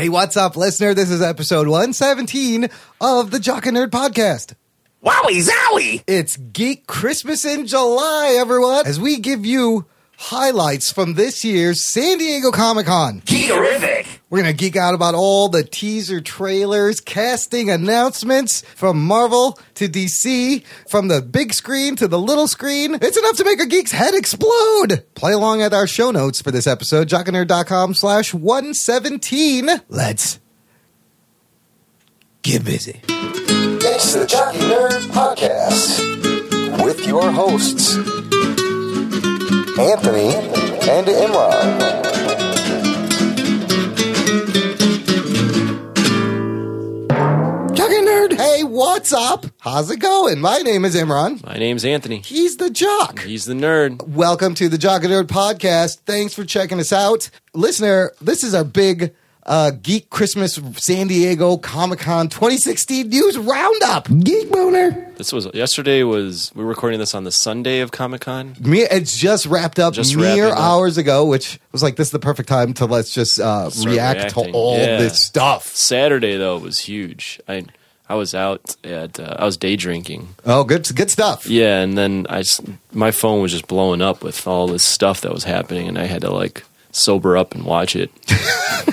Hey, what's up, listener? This is episode 117 of the Jock and Nerd Podcast. Wowie zowie! It's Geek Christmas in July, everyone, as we give you highlights from this year's San Diego Comic Con. Geekerific! We're going to geek out about all the teaser trailers, casting announcements from Marvel to DC, from the big screen to the little screen. It's enough to make a geek's head explode. Play along at our show notes for this episode, jockandnerd.com slash 117. Let's get busy. It's the Jock and Nerd Podcast with your hosts, Anthony and Imran. Hey, what's up? How's it going? My name is Imran. My name's Anthony. He's the jock. He's the nerd. Welcome to the Jock and Nerd podcast. Thanks for checking us out. Listener, this is our big uh, Geek Christmas San Diego Comic Con 2016 news roundup. Geek Boner. This was yesterday. Was we were recording this on the Sunday of Comic Con? Me, it's just wrapped up Just mere wrapping up. hours ago, which was like, this is the perfect time to let's just uh, Start react to reacting. all Yeah. this stuff. Saturday though was huge. I I was out at uh, I was day drinking. Oh, good, good stuff. Yeah, and then I my phone was just blowing up with all this stuff that was happening, and I had to like sober up and watch it.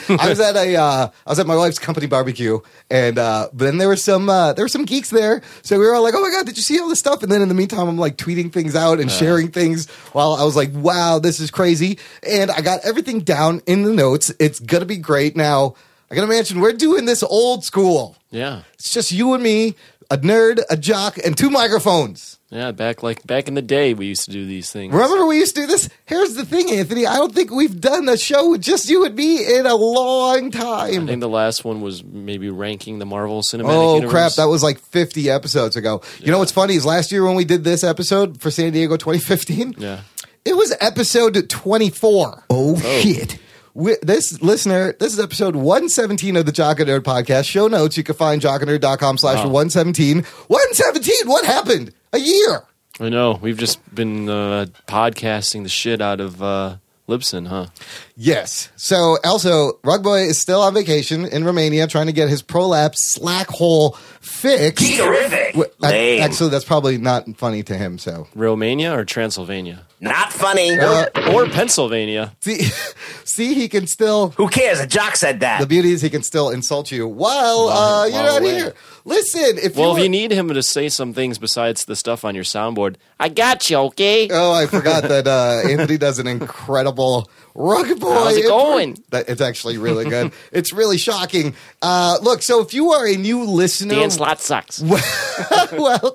I was at a uh, I was at my wife's company barbecue, and uh, then there were some uh, there were some geeks there, so we were all like, "Oh my god, did you see all this stuff?" And then in the meantime, I'm like tweeting things out and sharing things while I was like, "Wow, this is crazy!" And I got everything down in the notes. It's gonna be great. Now I gotta mention we're doing this old school. Yeah, It's just you and me, a nerd, a jock, and two microphones. yeah. Back like back in the day, we used to do these things. Remember we used to do this? Here's the thing, Anthony. I don't think we've done a show with just you and me in a long time. I think the last one was maybe ranking the Marvel Cinematic Oh Universe. crap! That was like 50 episodes ago. You know what's funny is last year when we did this episode for San Diego 2015, yeah. it was episode 24. Oh, oh. shit! We, this listener, this is episode 117 of the Jock and Nerd podcast. Show notes you can find jockandnerd.com slash 117. 117. What happened? A year. I know. We've just been uh, podcasting the shit out of uh, Libsyn, huh? Yes. So also, Rugboy is still on vacation in Romania trying to get his prolapse slack hole fixed. Geekerific! Wh- I- Lame. Actually, that's probably not funny to him. So Romania or Transylvania? Not funny. Uh, Or Pennsylvania. see, see, he can still. Who cares? A jock said that. The beauty is he can still insult you while uh, you're while not away. here. Listen, if Well, you if you need him to say some things besides the stuff on your soundboard, I got you, okay? Oh, I forgot that uh, Anthony does an incredible rugged boy. How's it intro- going? That, it's actually really good. it's really shocking. Uh, look, so if you are a new listener, Dan Slott sucks. welcome.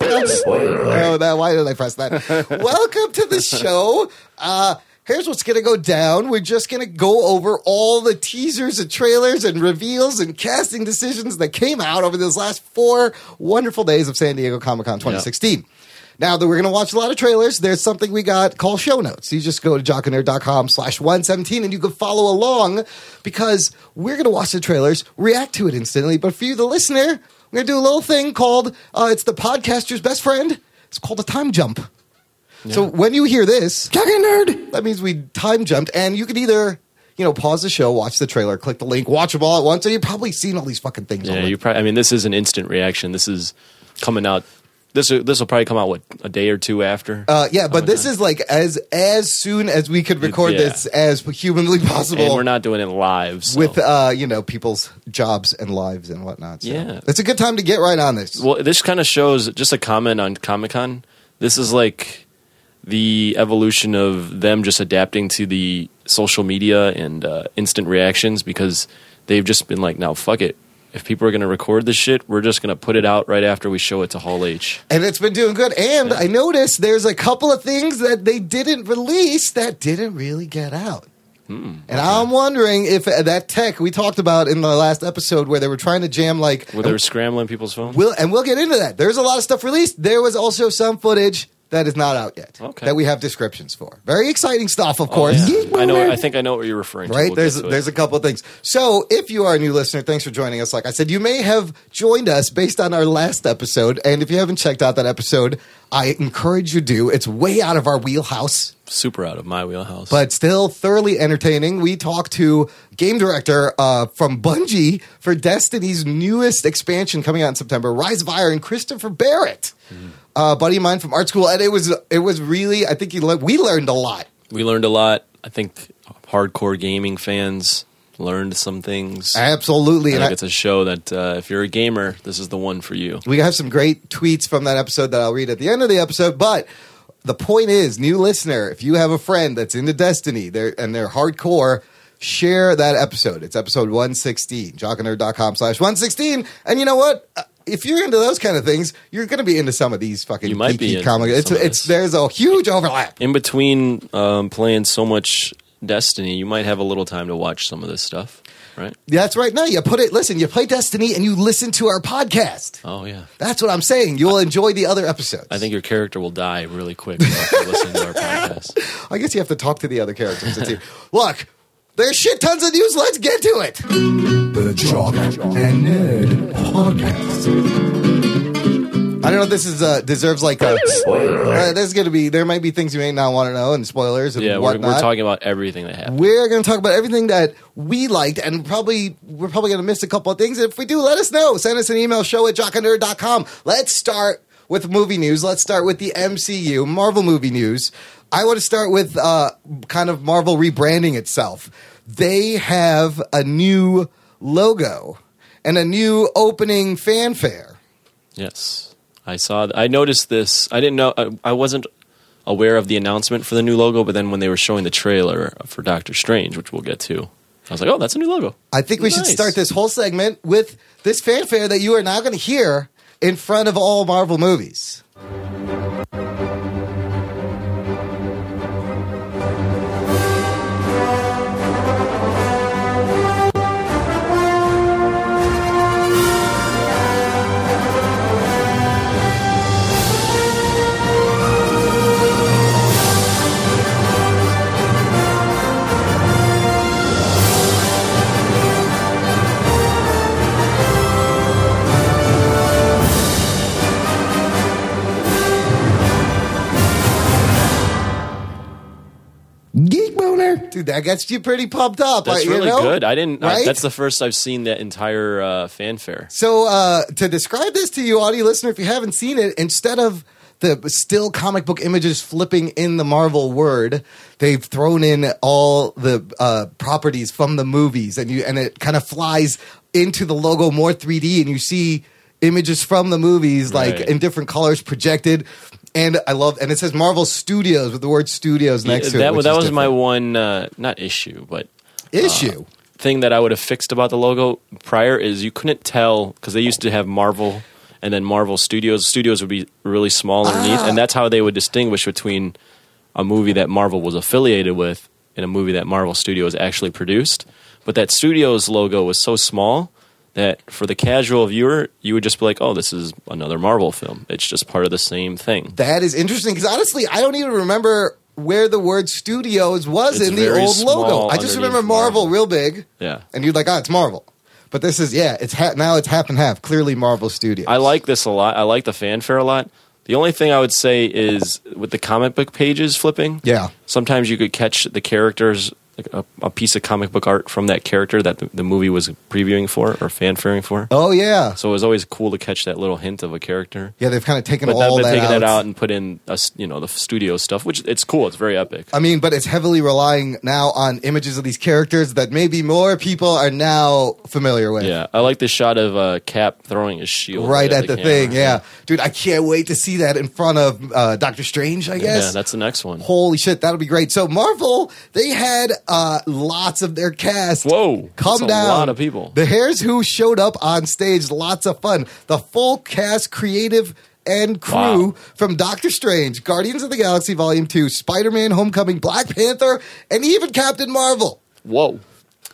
Oh, that, why did I press that? welcome to the show. Uh, here's what's going to go down. We're just going to go over all the teasers and trailers and reveals and casting decisions that came out over those last four wonderful days of San Diego Comic Con 2016. Now that we're going to watch a lot of trailers, there's something we got called show notes. You just go to jockandnerd.com slash 117 and you can follow along because we're going to watch the trailers, react to it instantly. But for you, the listener, we're going to do a little thing called, uh, it's the podcaster's best friend. It's called a time jump. So when you hear this, Nerd, that means we time jumped and you can either, you know, pause the show, watch the trailer, click the link, watch them all at once. And you've probably seen all these fucking things Yeah, you probably. I mean, this is an instant reaction. This is coming out. This this will probably come out what a day or two after. Uh, yeah, but this is like as as soon as we could record Yeah. this as humanly possible. and we're not doing it live. So. with uh, you know people's jobs and lives and whatnot. So Yeah. it's a good time to get right on this. well, this kind of shows just a comment on Comic Con. This is like the evolution of them just adapting to the social media and uh, instant reactions because they've just been like, now fuck it. If people are going to record this shit, we're just going to put it out right after we show it to Hall H. and it's been doing good. And I noticed there's a couple of things that they didn't release that didn't really get out. Hmm, and I'm wondering if uh, that tech we talked about in the last episode where they were trying to jam like Where they're scrambling people's phones. We'll, and we'll get into that. There's a lot of stuff released. There was also some footage that is not out yet. Okay. That we have descriptions for. Very exciting stuff, of course. Oh, Yeah. I know. I think I know what you're referring to. Right We'll there's to it. there's a couple of things. So if you are a new listener, thanks for joining us. Like I said, you may have joined us based on our last episode, and if you haven't checked out that episode, I encourage you to do. It's way out of our wheelhouse super out of my wheelhouse. but still thoroughly entertaining. We talked to game director uh, from Bungie for Destiny's newest expansion coming out in September, Rise of Iron, Christopher Barrett, uh, buddy of mine from art school, and it was it was really I think he le- we learned a lot. we learned a lot. I think hardcore gaming fans learned some things. Absolutely, I and I, it's a show that uh, if you're a gamer, this is the one for you. we have some great tweets from that episode that I'll read at the end of the episode, but. The point is, new listener, if you have a friend that's into Destiny they're, and they're hardcore, share that episode. It's episode 116, jockandnerd.com slash 116. And you know what? If you're into those kind of things, you're going to be into some of these fucking You might be comics. It's, it's, there's a huge overlap. In between um, playing so much Destiny, you might have a little time to watch some of this stuff, right? That's right. No, you put it, listen, you play Destiny and you listen to our podcast. Oh yeah. That's what I'm saying. You'll enjoy the other episodes. I think your character will die really quick listening to our podcast. I guess you have to talk to the other characters and see. Look, there's shit tons of news. Let's get to it. The Jock and Nerd Podcast. I don't know if this is uh, deserves like a. Spoiler alert. Uh, there's going to be there might be things you may not want to know and spoilers and Yeah, we're, whatnot. we're talking about everything that happened. We're going to talk about everything that we liked, and probably we're probably going to miss a couple of things. If we do, let us know. Send us an email, show at jockandnerd.com. Let's start with movie news. Let's start with the MCU, Marvel movie news. I want to start with uh, kind of Marvel rebranding itself. They have a new logo and a new opening fanfare. Yes, I saw. th- I noticed this. I didn't know. I, I wasn't aware of the announcement for the new logo, but then when they were showing the trailer for Doctor Strange, which we'll get to, I was like, "Oh, that's a new logo." I think we should start this whole segment with this fanfare that you are now going to hear in front of all Marvel movies. Dude, that gets you pretty pumped up. That's really know? good. I didn't. I, that's the first I've seen that entire uh, fanfare. So uh, to describe this to you, audio listener, if you haven't seen it, instead of the still comic book images flipping in the Marvel word, they've thrown in all the uh, properties from the movies, and you and it kind of flies into the logo more 3D, and you see images from the movies like Right. in different colors projected. And I love, and it says Marvel Studios with the word Studios next to it. that which that is was my different. one, uh, not issue, but issue. thing that I would have fixed about the logo prior is you couldn't tell because they used to have Marvel and then Marvel Studios. Studios would be really small underneath, Ah. and that's how they would distinguish between a movie that Marvel was affiliated with and a movie that Marvel Studios actually produced. But that Studios logo was so small that for the casual viewer, you would just be like, "Oh, this is another Marvel film. It's just part of the same thing." That is interesting because honestly, I don't even remember where the word studios was It's in the old logo. I just remember Marvel, Marvel. real big, Yeah. and you're like, oh, it's Marvel. But this is yeah, it's ha- now it's half and half. Clearly, Marvel Studios. I like this a lot. I like the fanfare a lot. The only thing I would say is with the comic book pages flipping. Yeah. Sometimes you could catch the characters, like a, a piece of comic book art from that character that the, the movie was previewing for or fanfaring for. Oh yeah, So it was always cool to catch that little hint of a character. yeah. They've kind of taken But all then that taking out. that out and put in a you know the studio stuff, which it's cool. It's very epic. I mean, but it's heavily relying now on images of these characters that maybe more people are now familiar with. Yeah, I like the shot of uh, Cap throwing his shield Right at the, camera. thing, yeah, dude. I can't wait to see that in front of uh, Doctor Strange. I guess. Yeah, that's the next one. Holy shit, that'll be great. So Marvel, they had uh, lots of their cast. Whoa, Come that's a lot of people. The Hairs Who showed up on stage, lots of fun. The full cast, creative and crew Wow. from Doctor Strange, Guardians of the Galaxy Volume 2, Spider-Man Homecoming, Black Panther, and even Captain Marvel. Whoa.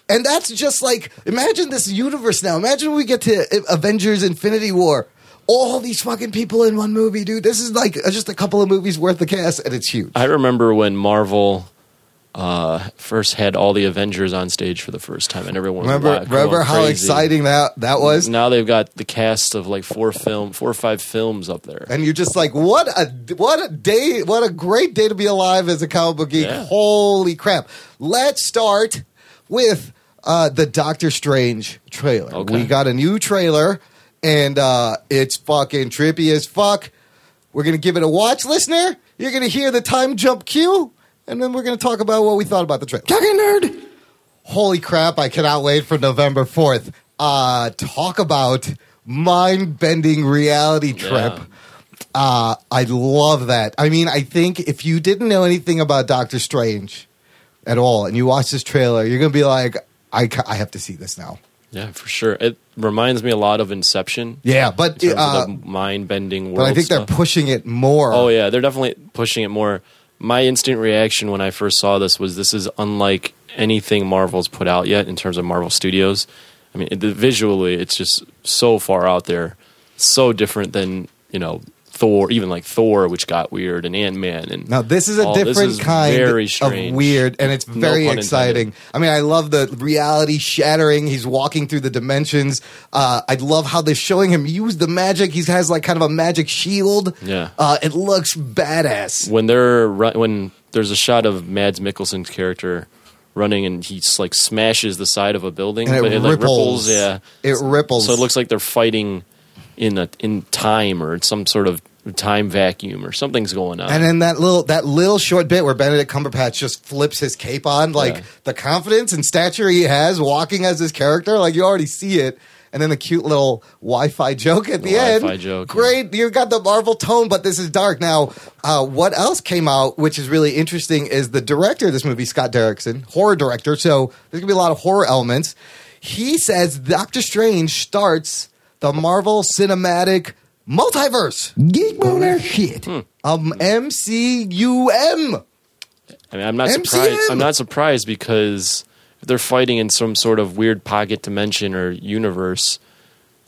And that's just like imagine this universe now. Imagine we get to Avengers Infinity War. all these fucking people in one movie, dude. This is like uh, just a couple of movies worth of cast, and it's huge. I remember when Marvel uh, first had all the Avengers on stage for the first time, and everyone was Remember, remember how crazy. exciting that that was? Now they've got the cast of like four film, four or five films up there. And you're just like, what a what a day, what a great day to be alive as a comic book geek. Yeah. Holy crap! Let's start with uh, the Doctor Strange trailer. Okay. We got a new trailer, and uh, it's fucking trippy as fuck. We're gonna give it a watch, listener. You're gonna hear the time jump cue, and then we're gonna talk about what we thought about the trailer. Talking nerd. Holy crap! I cannot wait for November fourth. Uh, talk about mind-bending reality trip. Yeah. Uh, I love that. I mean, I think if you didn't know anything about Doctor Strange at all and you watch this trailer, you're going to be like, I, ca- I have to see this now. Yeah, for sure. It reminds me a lot of Inception. Yeah, but in terms uh, of the mind-bending world. but I think stuff. they're pushing it more. Oh yeah, they're definitely pushing it more. My instant reaction when I first saw this was this is unlike anything Marvel's put out yet in terms of Marvel Studios. I mean, it, visually, it's just so far out there, so different than you know Thor, even like Thor, which got weird, and Ant Man, and Now this is a all- different is kind of weird, and it's very pun exciting. I mean, I love the reality shattering. He's walking through the dimensions. Uh, I love how they're showing him use the magic. He has like kind of a magic shield. Yeah. uh, it looks badass. when they're when there's a shot of Mads Mikkelsen's character running and he just like smashes the side of a building, And it but it like ripples. ripples. Yeah, It ripples. So it looks like they're fighting in a in time or in some sort of time vacuum or something's going on. And then that little that little short bit where Benedict Cumberbatch just flips his cape on, like Yeah. the confidence and stature he has walking as his character, like you already see it. And then the cute little Wi-Fi joke at the, The end. Wi-Fi joke, Great, you got the Marvel tone, but this is dark. Now, uh, what else came out, which is really interesting, is the director of this movie, Scott Derrickson, horror director. So there's gonna be a lot of horror elements. He says Doctor Strange starts the Marvel Cinematic Multiverse. Geek boner shit. Hmm. Um, MCUM. I mean, I'm not MCM. surprised. I'm not surprised because if they're fighting in some sort of weird pocket dimension or universe.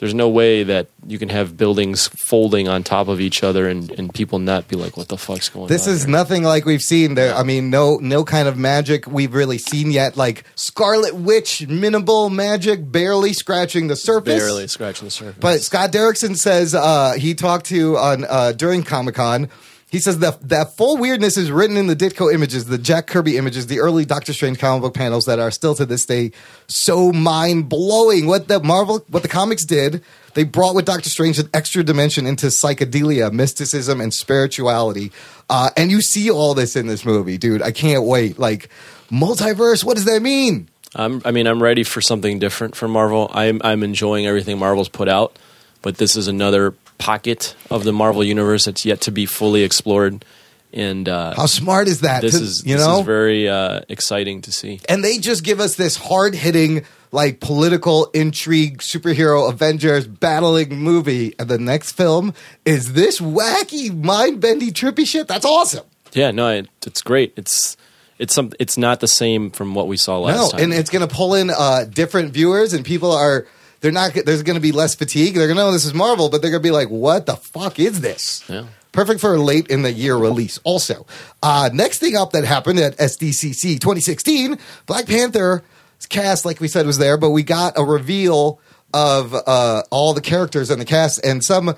There's no way that you can have buildings folding on top of each other and, and people not be like, "What the fuck's going This on?" This is here?" nothing like we've seen there. I mean, no, no kind of magic we've really seen yet. Like Scarlet Witch, minimal magic, barely scratching the surface. barely scratching the surface. But Scott Derrickson says uh, he talked to on uh, during Comic Con. He says that that full weirdness is written in the Ditko images, the Jack Kirby images, the early Doctor Strange comic book panels that are still to this day so mind blowing. What the Marvel, what the comics did, they brought with Doctor Strange an extra dimension into psychedelia, mysticism, and spirituality. Uh, and you see all this in this movie, dude. I can't wait. Like multiverse, what does that mean? I'm, I mean, I'm ready for something different from Marvel. I'm, I'm enjoying everything Marvel's put out, but this is another pocket of the Marvel universe that's yet to be fully explored. And uh, How smart is that? this To- is you this know is very uh, exciting to see. and they just give us this hard hitting like political intrigue superhero avengers battling movie and the next film is this wacky mind-bending trippy shit that's awesome Yeah, no, it, it's great. It's it's some it's not the same from what we saw last no time. and it's gonna pull in uh different viewers and people are they're not there's gonna be less fatigue they're gonna know this is marvel but they're gonna be like what the fuck is this Yeah. Perfect for a late in the year release. Also, uh, next thing up that happened at SDCC 2016, Black Panther cast, like we said, was there, but we got a reveal of uh, all the characters and the cast and some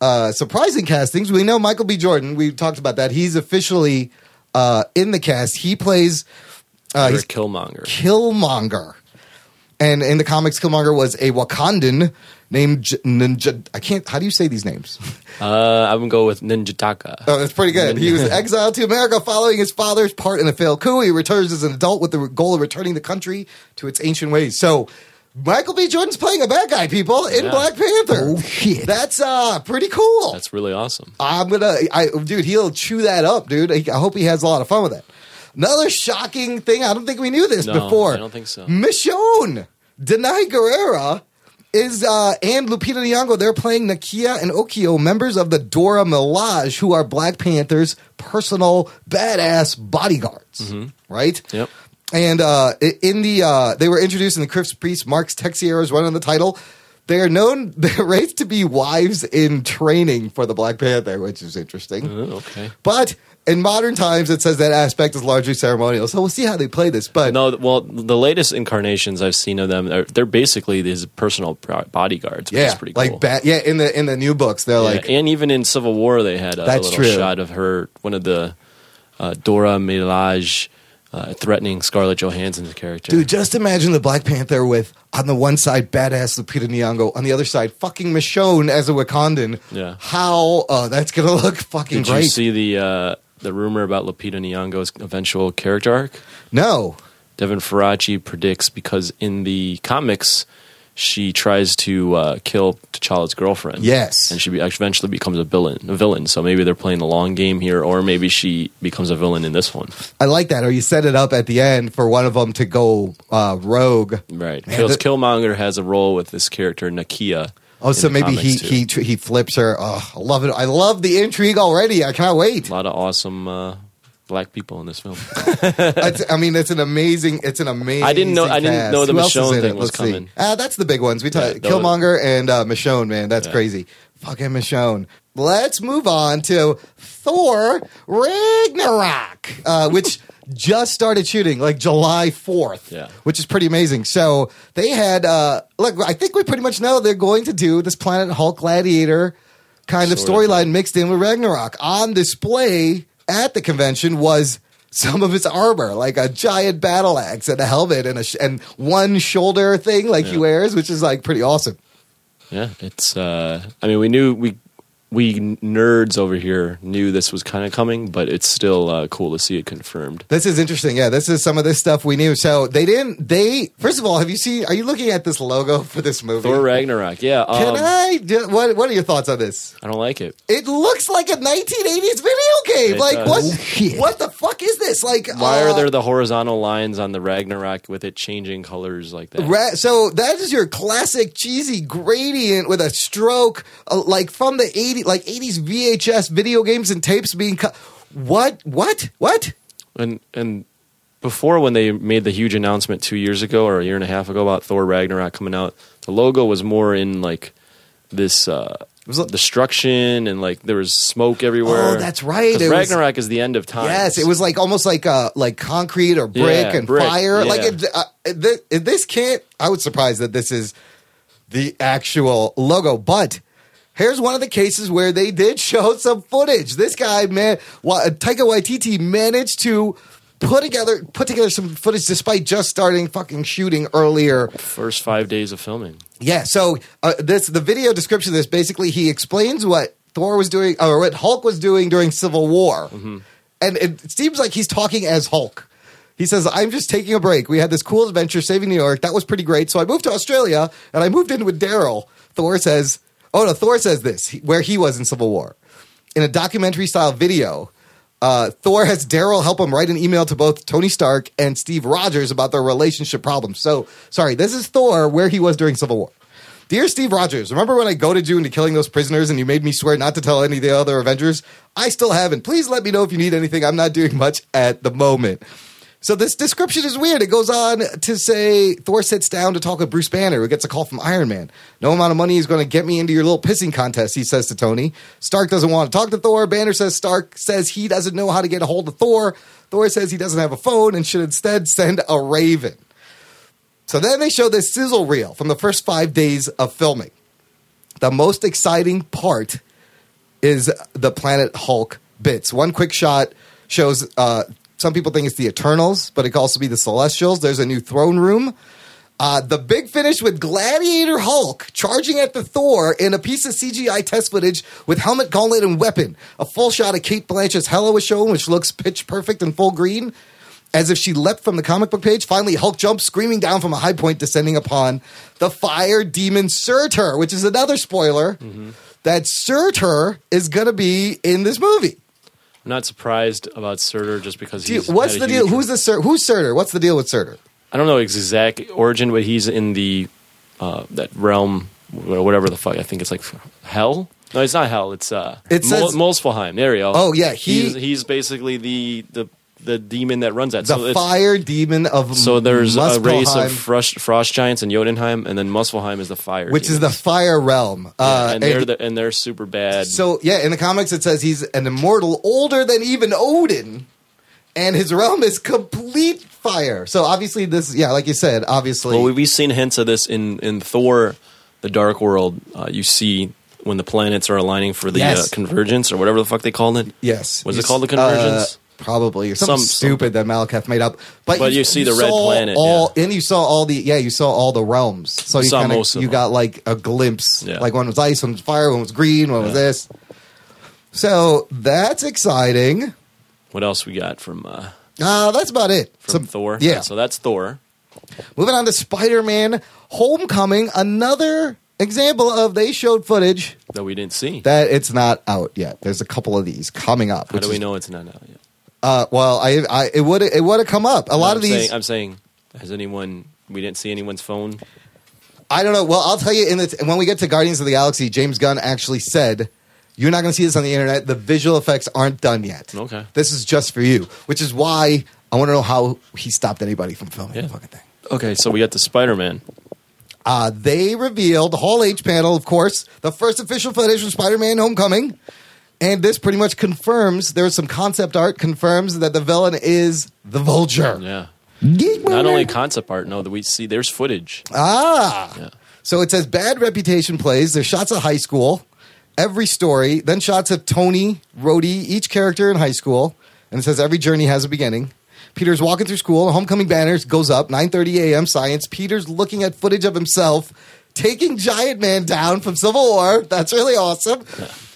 uh, surprising castings. We know Michael B. Jordan. We talked about that. He's officially uh, in the cast. He plays. Uh, he's Killmonger. Killmonger. And in the comics, Killmonger was a Wakandan named J- Ninja. I can't. How do you say these names? Uh, I'm gonna go with Ninjataka. Oh, that's pretty good. He was exiled to America following his father's part in a failed coup. He returns as an adult with the goal of returning the country to its ancient ways. So, Michael B. Jordan's playing a bad guy, people, in Yeah. Black Panther. Oh shit, that's uh pretty cool. That's really awesome. I'm gonna, I dude, he'll chew that up, dude. I I hope he has a lot of fun with it. Another shocking thing. I don't think we knew this No, before. I don't think so. Michonne, Danai Gurira is uh and Lupita Nyong'o. They're playing Nakia and Okoye, members of the Dora Milaje, who are Black Panther's personal badass bodyguards. Right? Yep. And uh, in the uh, they were introduced in the Chris Priest Marks Texeira's run on the title. They are known, they're raised to be wives in training for the Black Panther, which is interesting. Oh, okay. But in modern times, it says that aspect is largely ceremonial. So we'll see how they play this. But No, well, the latest incarnations I've seen of them, they're, they're basically his personal bodyguards. Which yeah, is pretty cool. like yeah, in the in the new books, they're Yeah, like and even in Civil War, they had a, That's little true. shot of her, one of the uh, Dora Milaje uh, threatening Scarlett Johansson's character. Dude, just imagine the Black Panther with on the one side badass Lupita Nyong'o, on the other side fucking Michonne as a Wakandan. Yeah. How uh, that's gonna look fucking Did great. you see the uh, the rumor about Lupita Nyong'o's eventual character arc? no. Devin Faraci predicts because in the comics, she tries to uh, kill T'Challa's girlfriend. Yes. and she be- eventually becomes a villain. A villain. So maybe they're playing the long game here, or maybe she becomes a villain in this one. I like that. Or you set it up at the end for one of them to go uh, rogue. Right. Man, the- Killmonger has a role with this character Nakia. Oh, so maybe he too. he tr- he flips her. Oh, I love it. I love the intrigue already. I cannot wait. a lot of awesome uh, black people in this film. I mean, it's an amazing. It's an amazing. I didn't know- I didn't know the Who Michonne thing was coming. Ah, that's the big ones. We talk Yeah, Killmonger and uh, Michonne. Man, that's Yeah. crazy. Fucking Michonne. Let's move on to Thor Ragnarok, uh, which just started shooting like July fourth. Yeah. which is pretty amazing. So they had. Uh, look, I think we pretty much know they're going to do this Planet Hulk Gladiator kind of Sort of storyline mixed in with Ragnarok. On display at the convention was some of his armor, like a giant battle axe and a helmet and a sh- and one shoulder thing like he Yeah. wears, which is like pretty awesome. yeah, it's. Uh, I mean, we knew we we nerds over here knew this was kind of coming, but it's still uh, cool to see it confirmed. This is interesting. Yeah, this is some of this stuff we knew. So they didn't. They first of all, have you seen? Are you looking at this logo for this movie? Thor Ragnarok. Yeah. Um, Can I? do- What What are your thoughts on this? I don't like it. It looks like a 1980s video game. It like does. what? Oh. What the fuck is this? Like Why uh, are there the horizontal lines on the Ragnarok with it changing colors like that? Ra- so that is your classic cheesy gradient with a stroke, uh, like from the 80 like 80s VHS video games and tapes being cut. What? What? What? And and before when they made the huge announcement two years ago or a year and a half ago about Thor Ragnarok coming out, the logo was more in like this uh, it was a- destruction and like there was smoke everywhere. Oh, that's right. It was- Ragnarok is the end of time. Yes, it was like almost like uh like concrete or brick Yeah, and brick, fire. Like it, uh, this, this can't. I was surprised that this is the actual logo, but. Here's one of the cases where they did show some footage. This guy, man, Taika Waititi managed to put together put together some footage despite just starting fucking shooting earlier first five days of filming. yeah. So uh, this the video description of this basically he explains what Thor was doing or what Hulk was doing during Civil War, and it seems like he's talking as Hulk. He says, "I'm just taking a break. We had this cool adventure saving New York. That was pretty great. So I moved to Australia and I moved in with Daryl." Thor says, "Oh no, Thor says this where he was in Civil War, in a documentary style video." Uh, Thor has Daryl help him write an email to both Tony Stark and Steve Rogers about their relationship problems. So, sorry, this is Thor where he was during Civil War. Dear Steve Rogers, remember when I goaded you into killing those prisoners and you made me swear not to tell any of the other Avengers? I still haven't. Please let me know if you need anything. I'm not doing much at the moment. So this description is weird. It goes on to say Thor sits down to talk with Bruce Banner, who gets a call from Iron Man. No amount of money is going to get me into your little pissing contest, he says to Tony. Stark doesn't want to talk to Thor. Banner says Stark says he doesn't know how to get a hold of Thor. Thor says he doesn't have a phone and should instead send a raven. So then they show this sizzle reel from the first five days of filming. The most exciting part is the Planet Hulk bits. One quick shot shows uh, some people think it's the Eternals, but it could also be the Celestials. There's a new throne room. Uh, the big finish with Gladiator Hulk charging at the Thor in a piece of CGI test footage with helmet, gauntlet, and weapon. A full shot of Cate Blanchett's Hela was shown, which looks pitch perfect and full green, as if she leapt from the comic book page. Finally, Hulk jumps, screaming down from a high point, descending upon the fire demon Surtur, which is another spoiler that Surtur is going to be in this movie. I'm not surprised about Surtur just because Dude, what's the deal? Who's the Sur- Who's Surtur? What's the deal with Surtur? I don't know his exact origin, but he's in the uh, that realm, wh- whatever the fuck. I think it's like hell. No, it's not hell. It's uh, It Mol- says- Muspelheim. There you go. Oh, yeah, he- he's, he's basically the the the demon that runs that. the so it's- fire demon of So there's a race of frost, frost giants and Jotunheim, and then Muspelheim is the fire, which is the fire realm. Yeah, uh, and they're and- the, and they're super bad. So yeah, in the comics it says he's an immortal older than even Odin, and his realm is complete fire. So obviously this, yeah, like you said, obviously, well, we've seen hints of this in in Thor, the Dark World. Uh, you see when the planets are aligning for the Yes. uh, convergence or whatever the fuck they called it. yes, Was it called the Convergence? Probably or something Some- stupid that Malekith made up. But, But you see the red planet, all, yeah. and you saw all the yeah, you saw all the realms. So you kind of you got like a glimpse. Yeah. Like one was ice, one was fire, one was green, one was this. So that's exciting. What else we got from uh, Uh, that's about it. from Some- Thor? Yeah. So that's Thor. Moving on to Spider Man Homecoming, another example of they showed footage that we didn't see. that it's not out yet. There's a couple of these coming up. How do we is- know it's not out yet? Uh, well, I, I it would it would have come up. A lot I'm of these, Saying, I'm saying, has anyone? We didn't see anyone's phone. I don't know. Well, I'll tell you in the when we get to Guardians of the Galaxy, James Gunn actually said. You're not going to see this on the internet. The visual effects aren't done yet. Okay. This is just for you, which is why I want to know how he stopped anybody from filming Yeah. the fucking thing. Okay, so we got the Spider Man. Uh, they revealed the Hall H panel, of course, the first official footage from Spider-Man: Homecoming, and this pretty much confirms there's some concept art confirms that the villain is the Vulture. Yeah. Geek Not boner. only concept art, no, that we see there's footage. ah, Yeah. so it says bad reputation plays. There's shots of high school, every story, then shots of Tony, Rhodey, each character in high school, and it says every journey has a beginning. Peter's walking through school. Homecoming banners goes up. 9:30 a.m. Science. Peter's looking at footage of himself taking Giant Man down from Civil War. That's really awesome.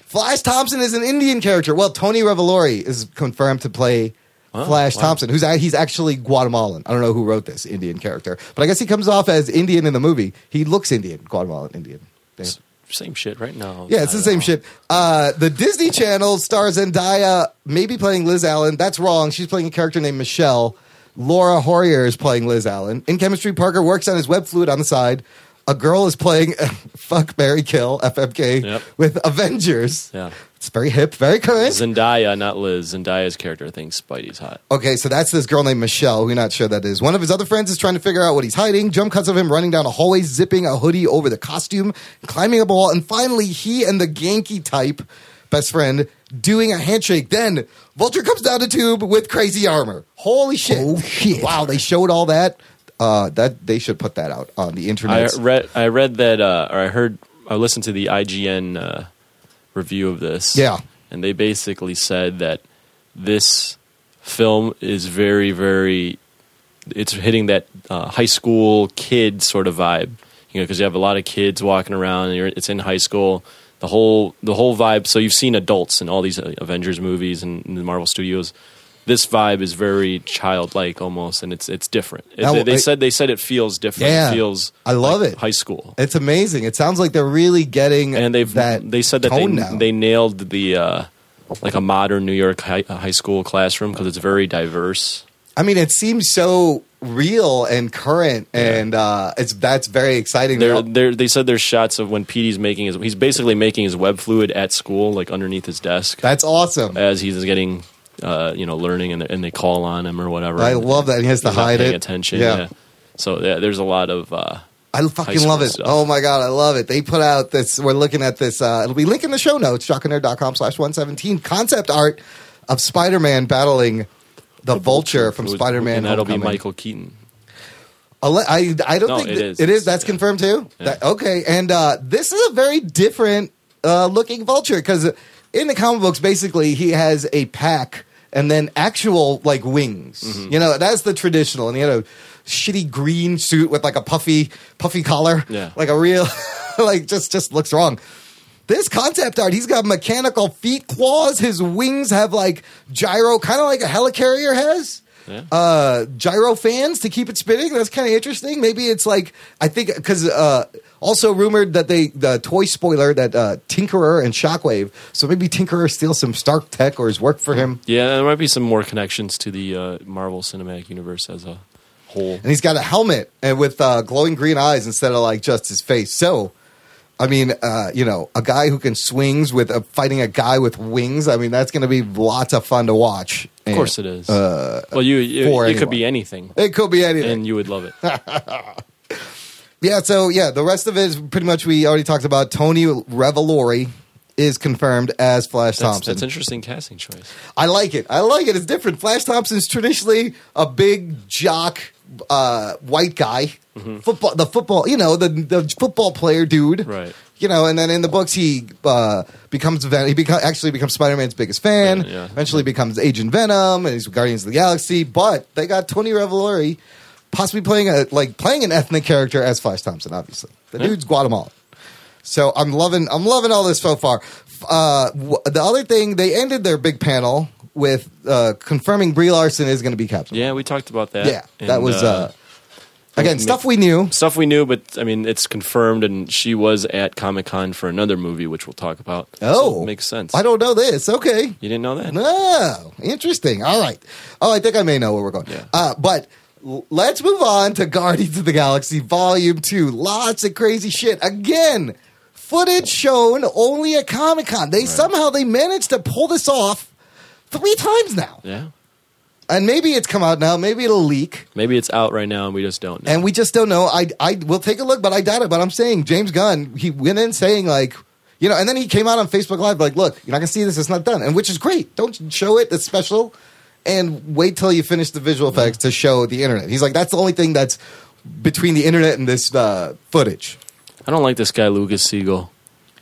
Flash Thompson is an Indian character. Well, Tony Revolori is confirmed to play Oh, Flash wow. Thompson, who's he's actually Guatemalan. I don't know who wrote this Indian character, but I guess he comes off as Indian in the movie. He looks Indian, Guatemalan Indian. Yeah. Same shit, right? No. Yeah, it's the same don't shit. Uh, the Disney Channel stars Zendaya, maybe playing Liz Allen. That's wrong. She's playing a character named Michelle. Laura Harrier is playing Liz Allen. In chemistry, Parker works on his web fluid on the side. A girl is playing Fuck Mary Kill FMK Yep. with Avengers. Yeah. It's very hip, very current. Zendaya, not Liz. Zendaya's character thinks Spidey's hot. Okay, so that's this girl named Michelle. We're not sure that is. One of his other friends is trying to figure out what he's hiding. Jump cuts of him running down a hallway, zipping a hoodie over the costume, climbing up a wall, and finally he and the Genki type best friend doing a handshake. Then Vulture comes down the tube with crazy armor. Holy shit! Oh, shit. Wow, they showed all that. Uh, that they should put that out on the I internet. read. I read that, uh, or I heard. I listened to the IGN uh, review of this. Yeah. and they basically said that this film is very, very. It's hitting that uh, high school kid sort of vibe, you know, because you have a lot of kids walking around. And you're, it's in high school. The whole the whole vibe. So you've seen adults in all these uh, Avengers movies and the Marvel Studios. This vibe is very childlike almost, and it's it's different. Now, they, they I- said they said it feels different. Yeah. it feels I love like it. High school, it's amazing. It sounds like they're really getting and they've that. they said that they now. they nailed the uh, like a modern New York high, high school classroom because it's very diverse. I mean, it seems so real and current, and uh, it's that's very exciting. There, They're- they said there's shots of when Petey's making his. He's basically making his web fluid at school, like underneath his desk, That's awesome. as he's getting, uh, you know, learning, and, and they call on him or whatever. I love that he has to He's not hide paying it. attention. Yeah. Yeah. So yeah, there's a lot of. Uh, I high fucking school love it. stuff. Oh my god, I love it. They put out this. We're looking at this. Uh, it'll be linked in the show notes. jockandnerd.com slash one seventeen. Concept art of Spider Man battling the Vulture from it was- Spider Man. and that'll be Michael Keaton. I, I don't No, think it that- is. it is. That's Yeah. confirmed too. Yeah. That- okay, and uh, this is a very different uh, looking Vulture because in the comic books, basically, he has a pack and then actual like wings. Mm-hmm. You know, that's the traditional, and he had a shitty green suit with like a puffy puffy collar. Yeah. like a real like just just looks wrong. This concept art, he's got mechanical feet, claws. His wings have like gyro, kind of like a helicarrier has Yeah. uh, gyro fans to keep it spinning. That's kind of interesting. Maybe it's like I think because uh, also rumored that they the toy spoiler that uh, Tinkerer and Shockwave. So maybe Tinkerer steals some Stark tech or has work for him, Yeah, there might be some more connections to the uh, Marvel Cinematic Universe as a whole. and he's got a helmet and with uh, glowing green eyes instead of like just his face. So. I mean, uh, you know, a guy who can swings with a, fighting a guy with wings. I mean, that's going to be lots of fun to watch. Of course it is. Uh, well, you, you it anyone. could be anything, It could be anything. and you would love it. Yeah, so yeah, the rest of it is pretty much we already talked about. Tony Revolori is confirmed as Flash That's, Thompson. that's interesting casting choice. I like it. I like it. It's different. Flash Thompson's traditionally a big jock, uh, white guy, football. The football, you know, the the football player dude, Right. You know, and then in the books he uh, becomes Ven- he actually becomes Spider Man's biggest fan. Yeah, yeah. Eventually becomes Agent Venom, and he's Guardians of the Galaxy. But they got Tony Revolori possibly playing a like playing an ethnic character as Flash Thompson. Obviously, the Yeah. dude's Guatemalan. So I'm loving I'm loving all this so far. Uh, w- the other thing they ended their big panel with uh, confirming Brie Larson is going to be Captain. Yeah, we talked about that. yeah, that And, was uh, again stuff we knew. stuff we knew, but I mean, it's confirmed, and she was at Comic Con for another movie, which we'll talk about. So Oh, it makes sense. I don't know this. Okay, You didn't know that? no, interesting. All right. Oh, I think I may know where we're going. Yeah. Uh, but let's move on to Guardians of the Galaxy Volume Two. Lots of crazy shit again. Footage shown only at Comic Con. They somehow they managed to pull this off three times now. Yeah. And maybe it's come out now. Maybe it'll leak, Maybe it's out right now, and we just don't know. and we just don't know. I I will take a look, but I doubt it. But I'm saying James Gunn, he went in saying like, you know, and then he came out on Facebook Live like, look, you're not gonna see this. It's not done, and which is great. Don't show it. It's special, and wait till you finish the visual effects to show the internet. He's like, that's the only thing that's between the internet and this uh, footage. I don't like this guy, Lucas Siegel,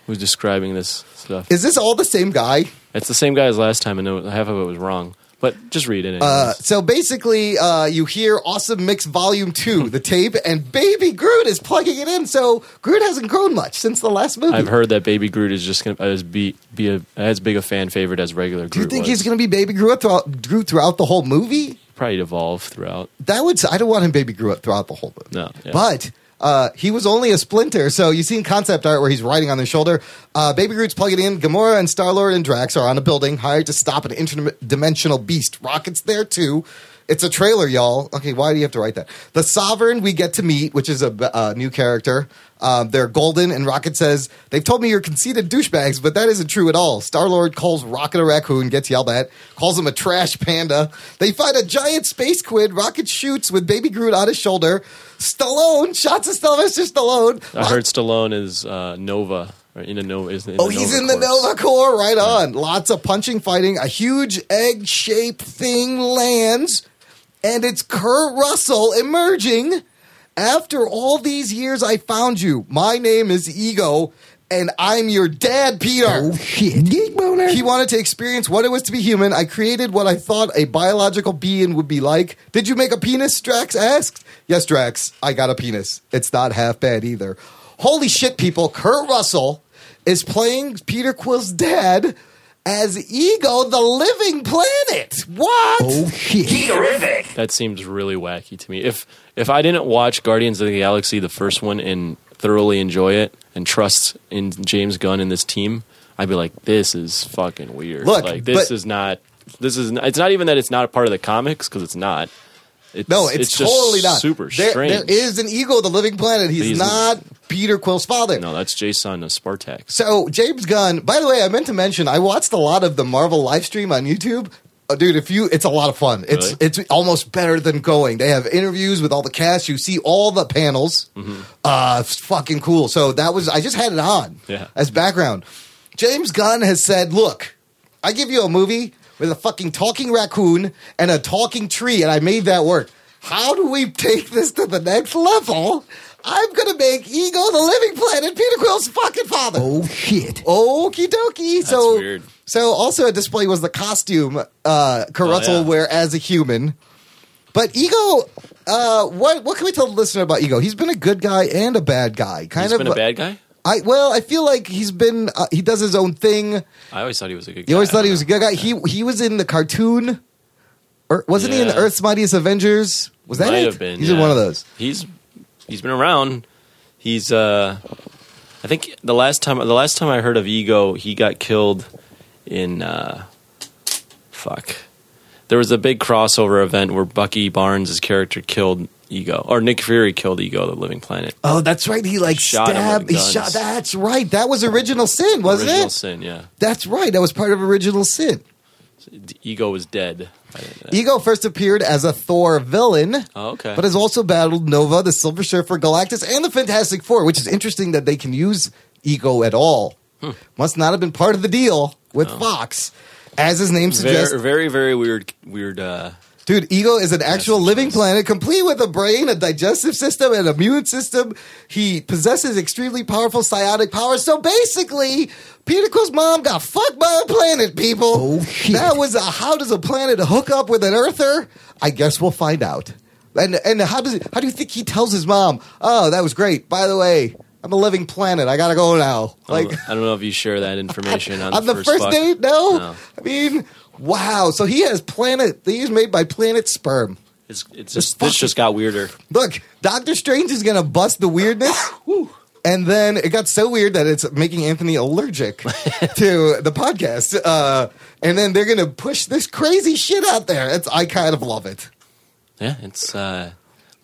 who's describing this stuff. Is this all the same guy? It's the same guy as last time, and it- half of it was wrong. But just read it. Uh, so basically, uh, you hear Awesome Mix Volume 2, the tape, and Baby Groot is plugging it in. So Groot hasn't grown much since the last movie. I've heard that Baby Groot is just going to be be a, as big a fan favorite as regular Groot. Do you think was. he's going to be Baby Groot throughout, Groot throughout the whole movie? probably evolve throughout? That would. I don't want him Baby Groot throughout the whole movie. No, yeah. But uh, he was only a splinter. So you've seen concept art where he's riding on their shoulder. Uh, Baby Groot's plugging in. Gamora and Star Lord and Drax are on a building hired to stop an interdimensional beast. Rocket's there too. It's a trailer, y'all. Okay, why do you have to write that? The Sovereign we get to meet, which is a uh, new character. Um, they're golden, and Rocket says, They've told me you're conceited douchebags, but that isn't true at all. Star Lord calls Rocket a raccoon, gets yelled at, calls him a trash panda. They find a giant space quid. Rocket shoots with Baby Groot on his shoulder. Stallone, shots of Sylvester Stallone. I heard Stallone is uh, Nova. Or in a Nova. In Oh, the he's Nova in the. Nova Corps, right on. Lots of punching, fighting. A huge egg shaped thing lands, and it's Kurt Russell emerging. After all these years, I found you. My name is Ego, and I'm your dad, Peter. Oh, shit. Geek boner. He wanted to experience what it was to be human. I created what I thought a biological being would be like. Did you make a penis? Drax asked. Yes, Drax, I got a penis. It's not half bad either. Holy shit, people. Kurt Russell is playing Peter Quill's dad as Ego, the living planet. What? Oh, shit. Geekerific. That seems really wacky to me. If if I didn't watch Guardians of the Galaxy, the first one, and thoroughly enjoy it and trust in James Gunn and this team, I'd be like, this is fucking weird. Look, like this but- is not. This is. Not, it's not even that it's not a part of the comics because it's not. It's, No, it's, just totally not. super There- strange. There is an Ego, the living planet. He's, He's- not Peter Quill's father. no, that's Jason of Spartax. So James Gunn. By the way, I meant to mention I watched a lot of the Marvel live stream on YouTube. Oh, dude, if you, it's a lot of fun. It's Really? it's almost better than going. They have interviews with all the cast. You see all the panels. Mm-hmm. Uh, it's fucking cool. So that was I just had it on Yeah. as background. James Gunn has said, "Look, I give you a movie with a fucking talking raccoon and a talking tree, and I made that work. How do we take this to the next level?" I'm gonna make Ego the Living Planet Peter Quill's fucking father. Oh shit. Okie dokie. so weird. so also a display was the costume uh Kurt Oh, Russell yeah. wear as a human. But Ego, uh, what what can we tell the listener about Ego? He's been a good guy and a bad guy. Kind He's of been a bad guy. I well, I feel like he's been uh, he does his own thing. I always thought he was a good. guy. You always thought he was a good guy. He he was in the cartoon. Or wasn't he in the Yeah. Earth's Mightiest Avengers? Was that Might it? have been. He's in yeah. one of those. He's he's been around. He's uh, I think the last time the last time I heard of Ego, he got killed in uh, fuck. There was a big crossover event where Bucky Barnes' character killed Ego, or Nick Fury killed Ego, the Living Planet. Oh, that's right. He like Shot stabbed. He shot. That's right. That was original sin, wasn't it? Original it? Sin, yeah. That's right. That was part of original sin. Ego was dead. by the end of that. Ego first appeared as a Thor villain. Oh, okay. But has also battled Nova, the Silver Surfer, Galactus, and the Fantastic Four, which is interesting that they can use Ego at all. Hmm. Must not have been part of the deal with Fox. As his name suggests, very, very, very weird, weird. Uh, dude, Ego is an actual living planet, complete with a brain, a digestive system, and immune system. He possesses extremely powerful psionic powers. So basically, Peter Quill's mom got fucked by a planet, people. Oh, shit. That was a, how does a planet hook up with an Earther? I guess we'll find out. And and how does how do you think he tells his mom? Oh, that was great. By the way, I'm a living planet. I gotta go now. like, Like I don't know if you share that information on, on the first, first date? No? No. I mean, wow. So he has planet. He's made by Planet Sperm. It's, it's Just this just got weirder. Look, Doctor Strange is gonna bust the weirdness. And then it got so weird that it's making Anthony allergic to the podcast. Uh, and then they're gonna push this crazy shit out there. It's I kind of love it. Yeah, it's uh,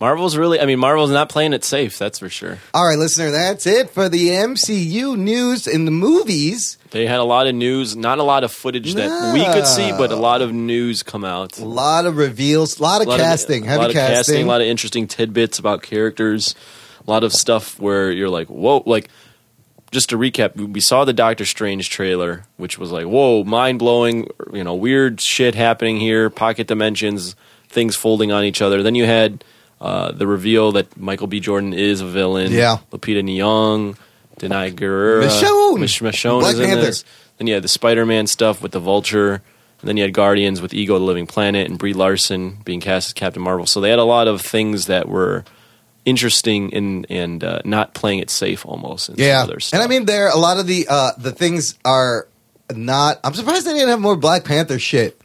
Marvel's really. I mean, Marvel's not playing it safe. That's for sure. All right, listener, that's it for the MCU news in the movies. They had a lot of news, not a lot of footage that we could see, but a lot of news come out. A lot of reveals, a lot of A lot casting, of, heavy a lot of casting. casting, a lot of interesting tidbits about characters, a lot of stuff where you're like, whoa, like. Just to recap, we saw the Doctor Strange trailer, which was like, whoa, mind blowing, you know, weird shit happening here, pocket dimensions, things folding on each other. Then you had uh, the reveal that Michael B. Jordan is a villain. Yeah. Lupita Nyong, Danai Gurira, Michonne. Mich- Michonne Black is in Panther. this. Then you had the Spider Man stuff with the Vulture. And then you had Guardians with Ego, the Living Planet, and Brie Larson being cast as Captain Marvel. So they had a lot of things that were interesting and and uh, not playing it safe almost. And Yeah, and I mean, there a lot of the uh, the things are not. I'm surprised they didn't have more Black Panther shit.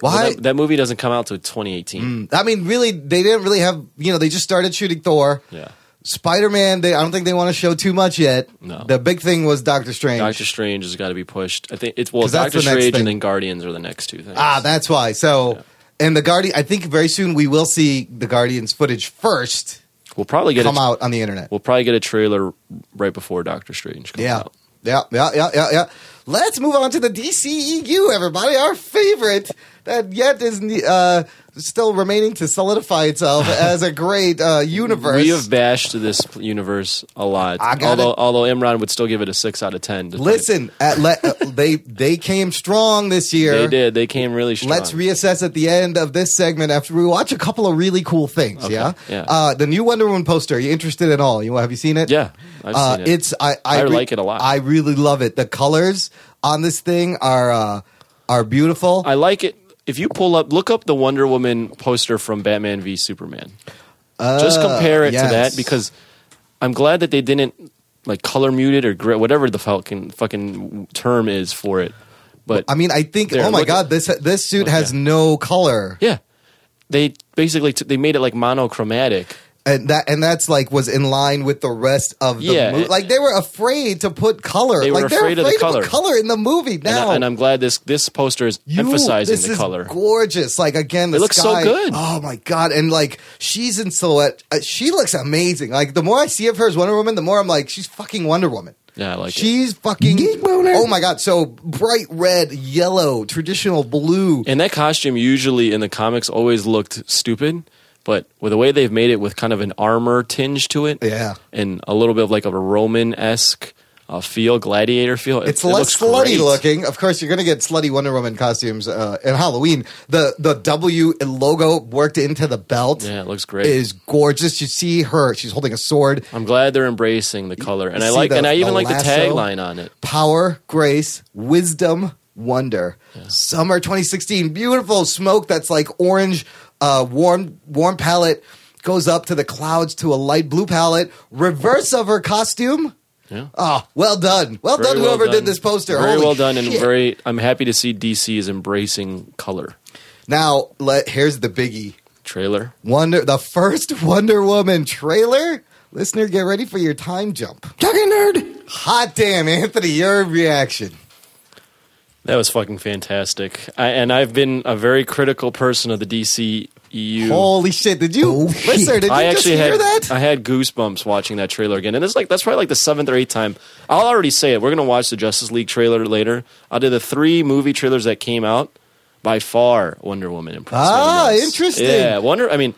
Well, Why? that, that movie doesn't come out till 2018. I mean, really, they didn't really have. You know, they just started shooting Thor. Yeah, Spider Man. They I don't think they want to show too much yet. No. The big thing was Doctor Strange. Doctor Strange has got to be pushed. I think it's well, Doctor Strange and then Guardians are the next two things. ah, that's why. So, and the Guardian. I think very soon we will see the Guardians footage first we'll probably get come a, out on the internet. We'll probably get a trailer right before Doctor Strange comes Yeah. out. Yeah, yeah, yeah, yeah, yeah. Let's move on to the DCEU, everybody. Our favorite that yet is uh, still remaining to solidify itself as a great uh, universe. We have bashed this universe a lot. I got although, it. although Imran would still give it a six out of ten. Listen, at le- uh, they they came strong this year. they did. They came really strong. Let's reassess at the end of this segment after we watch a couple of really cool things. Yeah, yeah. Uh, the new Wonder Woman poster. Are you interested at all? You have you seen it? Yeah, I've uh, seen it. It's I I, I like it a lot. I really love it. The colors on this thing are uh, are beautiful. I like it. If you pull up, look up the Wonder Woman poster from Batman v Superman. Just compare it Uh, yes. to that because I'm glad that they didn't like color muted or grit, whatever the fucking fucking term is for it. But I mean, I think. There, oh my god, this this suit Okay. has no color, yeah, they basically t- they made it like monochromatic. And that and that's like was in line with the rest of the Yeah, movie. Like they were afraid to put color. They were like they're afraid of the to color. put color in the movie And, now. I, and I'm glad this this poster is You- emphasizing this the is color. Gorgeous, like again, the It looks so good. Oh my god! And like she's in silhouette. Uh, she looks amazing. Like the more I see of her as Wonder Woman, the more I'm like, she's fucking Wonder Woman. Yeah, I like it. she's fucking. Oh my god! So bright red, yellow, traditional blue. And that costume usually in the comics always looked stupid, but with the way they've made it with kind of an armor tinge to it, Yeah. and a little bit of like a Roman esque uh, feel, gladiator feel. It- It's it less looks slutty great. looking. Of course, you're going to get slutty Wonder Woman costumes uh, in Halloween. The the W logo worked into the belt Yeah, it looks great. is gorgeous. You see her; she's holding a sword. I'm glad they're embracing the color, and You I like, the- and I even the like the tagline on it. Power, grace, wisdom, wonder. Summer 2016, beautiful smoke that's like orange, uh, warm warm palette goes up to the clouds to a light blue palette. Reverse of her costume. Yeah. Oh, well done, well Very done, well whoever done. did this poster. Very Holy well done, and shit. very. I'm happy to see DC is embracing color. Now, let here's the biggie. Trailer. Wonder the first Wonder Woman trailer. Listener, get ready for your time jump. Talking nerd. Hot damn, Anthony, your reaction. That was fucking fantastic. I, and I've been a very critical person of the DC EU. Holy shit! Did you, Oh, listener? shit. Did you I just actually hear had that? I had goosebumps watching that trailer again, and it's like that's probably like the seventh or eighth time. I'll already say it. We're gonna watch the Justice League trailer later. Out of the three movie trailers that came out, by far Wonder Woman impressed Ah, interesting. Yeah, Wonder. I mean,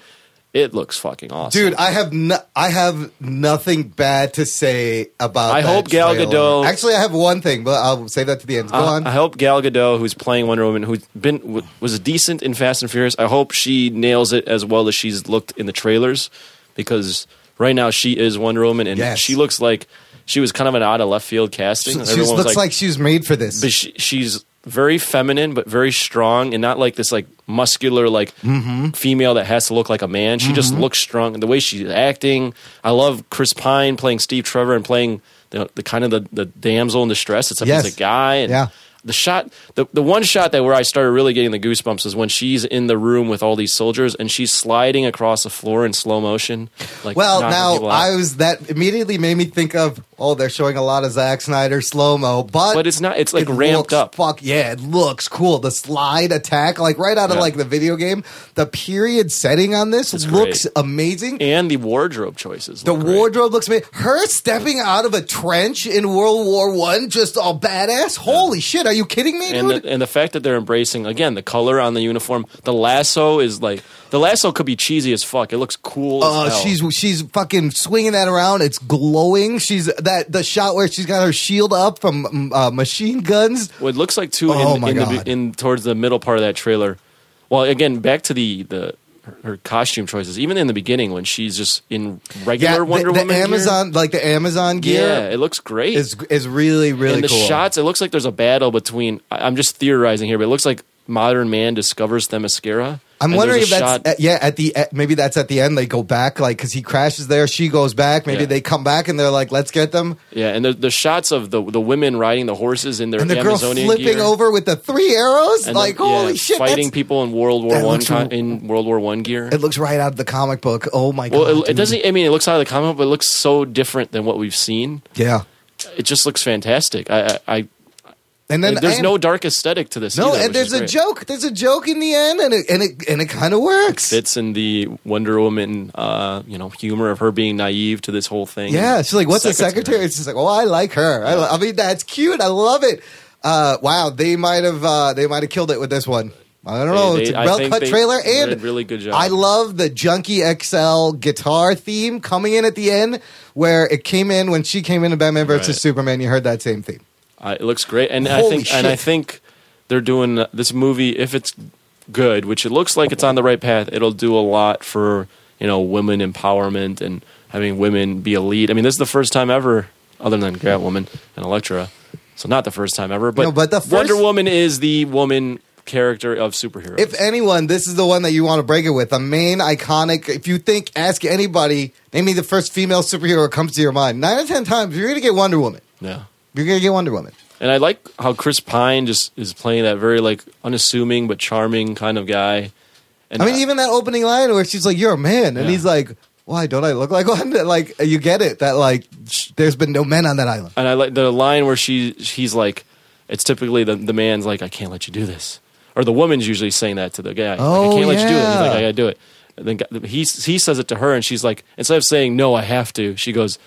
it looks fucking awesome, Dude, I have no, I have nothing bad to say about. I hope Gal trailer. Gadot- Actually, I have one thing, but I'll save that to the end. Go I- on. I hope Gal Gadot, who's playing Wonder Woman, who's been was decent in Fast and Furious, I hope she nails it as well as she's looked in the trailers, because right now she is Wonder Woman, and Yes. she looks like she was kind of an out of left field casting. she looks like, she was made for this. but she, she's very feminine, but very strong, and not like this like muscular like Mm-hmm. female that has to look like a man. She just looks strong, and the way she's acting, I love Chris Pine playing Steve Trevor and playing the, the kind of the, the damsel in distress. Except Yes. he's a guy, and Yeah. the shot the, the one shot that where I started really getting the goosebumps is when she's in the room with all these soldiers and she's sliding across the floor in slow motion. Like well, now. I was that immediately made me think of oh, they're showing a lot of Zack Snyder slow mo, but But it's not- it's, like, it ramped looks up. Fuck yeah, it looks cool. The slide attack, like right out of Yeah. like the video game, the period setting on this It's looks great. amazing. and the wardrobe choices. The look great. wardrobe looks amazing. Her stepping out of a trench in World War One, just all badass. Holy shit! Are you kidding me, and dude? the, and the fact that they're embracing again the color on the uniform, the lasso is like the lasso could be cheesy as fuck. It looks cool. Uh, she's she's fucking swinging that around. It's glowing. She's that the shot where she's got her shield up from mm, uh, machine guns. What it looks like too Oh in, my in, God. the, in towards the middle part of that trailer. Well, again, back to the the her, costume choices. Even in the beginning when she's just in regular Yeah, Wonder the, the Woman gear. Amazon like the Amazon gear Yeah, it looks great. is is really really and the cool. shots, it looks like there's a battle between. I'm just theorizing here, but it looks like modern man discovers Themyscira. I'm wondering if that's shot- at- yeah at the at, maybe that's at the end they go back like because he crashes there she goes back maybe Yeah. they come back and they're like let's get them yeah, and the, the shots of the the women riding the horses in their and the girl flipping gear. over with the three arrows and like yeah, holy shit fighting people in World War One con- in World War One gear. it looks right out of the comic book oh my god well, it, it doesn't. I mean, it looks out of the comic, book but it looks so different than what we've seen. yeah It just looks fantastic. I, I, and then there's and- no dark aesthetic to this. no either, and there's a great. joke there's a joke in the end and it and it and it kind of works Fits in the Wonder Woman, uh, you know, humor of her being naive to this whole thing. Yeah, she's like, "What's the secretary?" It's just like, "Oh, I like her. I, I mean, that's cute. I love it." Uh, wow, they might have uh, they might have killed it with this one. I don't know. They- it's a well cut trailer, and really good job. I love the Junkie XL guitar theme coming in at the end, where it came in when she came in in Batman versus Right. Superman. You heard that same theme. Uh, it looks great, and I Holy think and I think they're doing this movie. If it's good, which it looks like it's on the right path, it'll do a lot for you know women empowerment and having women be a lead. I mean, this is the first time ever, other than Catwoman and Elektra, so not the first time ever. But, No, but the first- Wonder Woman is the woman character of superheroes. If anyone, this is the one that you want to break it with. A main iconic. If you think, ask anybody, name me the first female superhero that comes to your mind. Nine out of ten times, you're gonna get Wonder Woman. yeah. You're gonna get Wonder Woman. And I like how Chris Pine just is playing that very like unassuming but charming kind of guy. And I mean, even that opening line where she's like, "You're a man," and Yeah. he's like, "Why don't I look like one?" Like you get it that like sh- there's been no men on that island. and I like the line where she he's like, it's typically the the man's like, I can't let you do this, or the woman's usually saying that to the guy. Like, Oh, I can't let you do it. He's yeah. like, I gotta do it. And then he he says it to her, and she's like, instead of saying no, I have to, she goes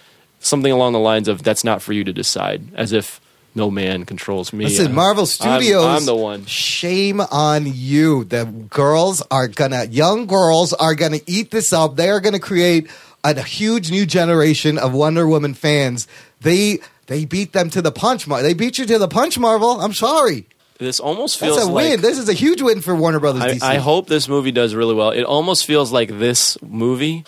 something along the lines of, "That's not for you to decide," as if no man controls me. Listen, Marvel I'm- Studios. I'm, the one. Shame on you. The girls are gonna, young girls are gonna eat this up. They are gonna create a huge new generation of Wonder Woman fans. They they beat them to the punch. Mar- They beat you to the punch, Marvel. I'm sorry. This almost That's feels a like win. This is a huge win for Warner Brothers. I, DC. I hope this movie does really well. It almost feels like this movie,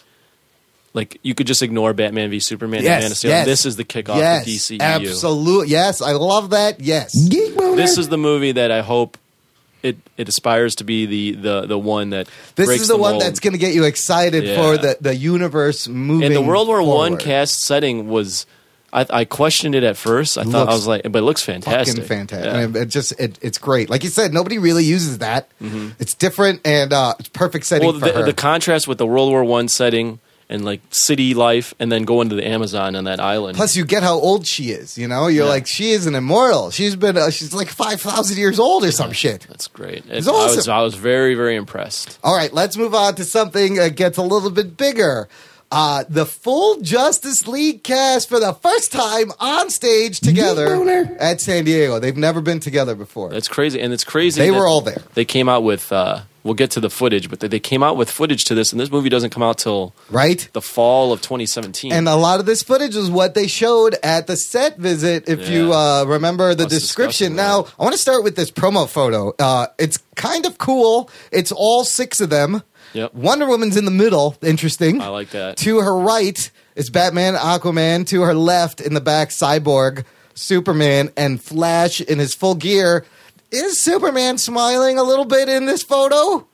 like you could just ignore Batman v Superman and Man of Steel. yes. This is the kickoff yes, to DCU. absolutely. Yes, I love that. Yes. Geek. This is the movie that I hope it it aspires to be the the the one that This breaks is the, one mold. that's going to get you excited Yeah. for the, the universe moving. And the World War One cast setting was. I, I questioned it at first. I thought I was like, but it looks fantastic. Fucking fantastic. Yeah. And it just it, it's great. Like you said, nobody really uses that. It's different and uh, it's perfect setting Mm-hmm. well, for the, her. the contrast with the World War One setting and like city life, and then go into the Amazon on that island. Plus, you get how old she is. You know, you're Yeah. like, she is an immortal. She's been, uh, she's like five thousand years old or some shit. That's great. It's It- I was awesome. I was very very impressed. All right, let's move on to something that gets a little bit bigger. Uh, the full Justice League cast for the first time on stage together at San Diego. They've never been together before. That's crazy, and it's crazy. They were all there. They came out with. Uh, we'll get to the footage, but they, they came out with footage to this, and this movie doesn't come out till right? the fall of 2017. And a lot of this footage is what they showed at the set visit. If you uh, remember the Let's description. Now, I want to start with this promo photo. Uh, it's kind of cool. It's all six of them. Yep. Wonder Woman's in the middle. Interesting. I like that. To her right is Batman, Aquaman. To her left, in the back, Cyborg, Superman, and Flash in his full gear. Is Superman smiling a little bit in this photo?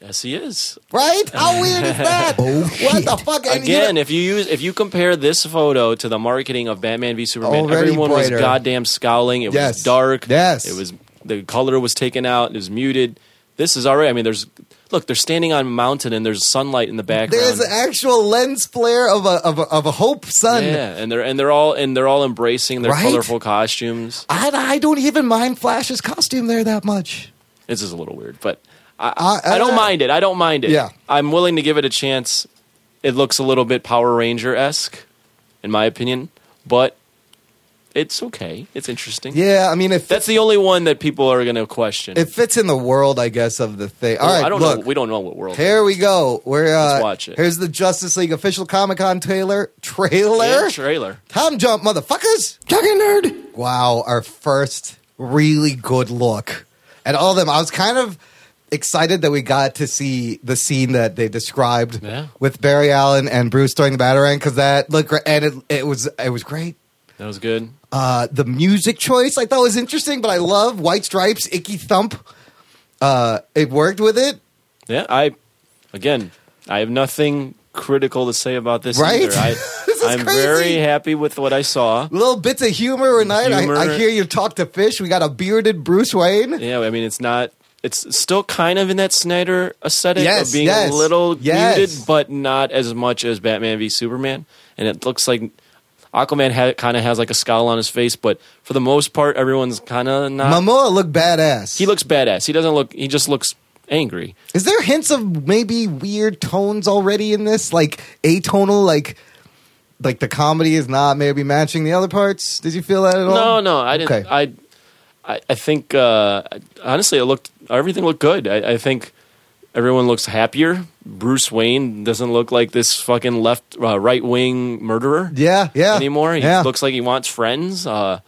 yes, he is. Right? How weird is that? oh, what the fuck? And you know- Again, if you use if you compare this photo to the marketing of Batman v Superman, Already everyone brighter. was goddamn scowling. It Yes. was dark. Yes. It was the color was taken out. It was muted. This is already. I mean, there's look. They're standing on a mountain and there's sunlight in the background. There's an actual lens flare of a of a, of a hope sun. yeah, and they're and they're all and they're all embracing their Right? colorful costumes. I, I don't even mind Flash's costume there that much. This is a little weird, but I, Uh, I don't uh, mind it. I don't mind it. Yeah. I'm willing to give it a chance. It looks a little bit Power Ranger esque, in my opinion, but it's okay. It's interesting. Yeah, I mean, it That's the only one that people are going to question. it fits in the world, I guess, of the thing. All Well, right, I don't look. know. We don't know what world. Here we go. We're uh, Let's watch it. Here's the Justice League official Comic Con trailer. Trailer. Yeah, trailer. Time jump, motherfuckers! Talking nerd. Wow, our first really good look at all of them. I was kind of excited that we got to see the scene that they described Yeah. with Barry Allen and Bruce throwing the batarang because that looked great, and it, it was it was great. That was good. Uh, the music choice I thought was interesting, but I love White Stripes, Icky Thump. Uh, it worked with it. Yeah, I again, I have nothing critical to say about this Right? either. I, This is I'm crazy. very happy with what I saw. Little bits of humor I, Humor. I, I hear you talk to fish. We got a bearded Bruce Wayne. Yeah, I mean, it's not. It's still kind of in that Snyder aesthetic Yes, of being yes, a little yes. muted, but not as much as Batman v Superman. And it looks like Aquaman ha- kind of has like a scowl on his face, but for the most part, everyone's kind of not. Momoa looked badass. he looks badass. He doesn't look. He just looks angry. Is there hints of maybe weird tones already in this, like atonal, like like the comedy is not maybe matching the other parts? Did you feel that at all? No, no, I didn't. Okay. I, I, I think uh, honestly, it looked everything looked good. I, I think everyone looks happier. Bruce Wayne doesn't look like this fucking left, uh, right wing murderer Yeah, yeah. anymore. He yeah. looks like he wants friends. Uh,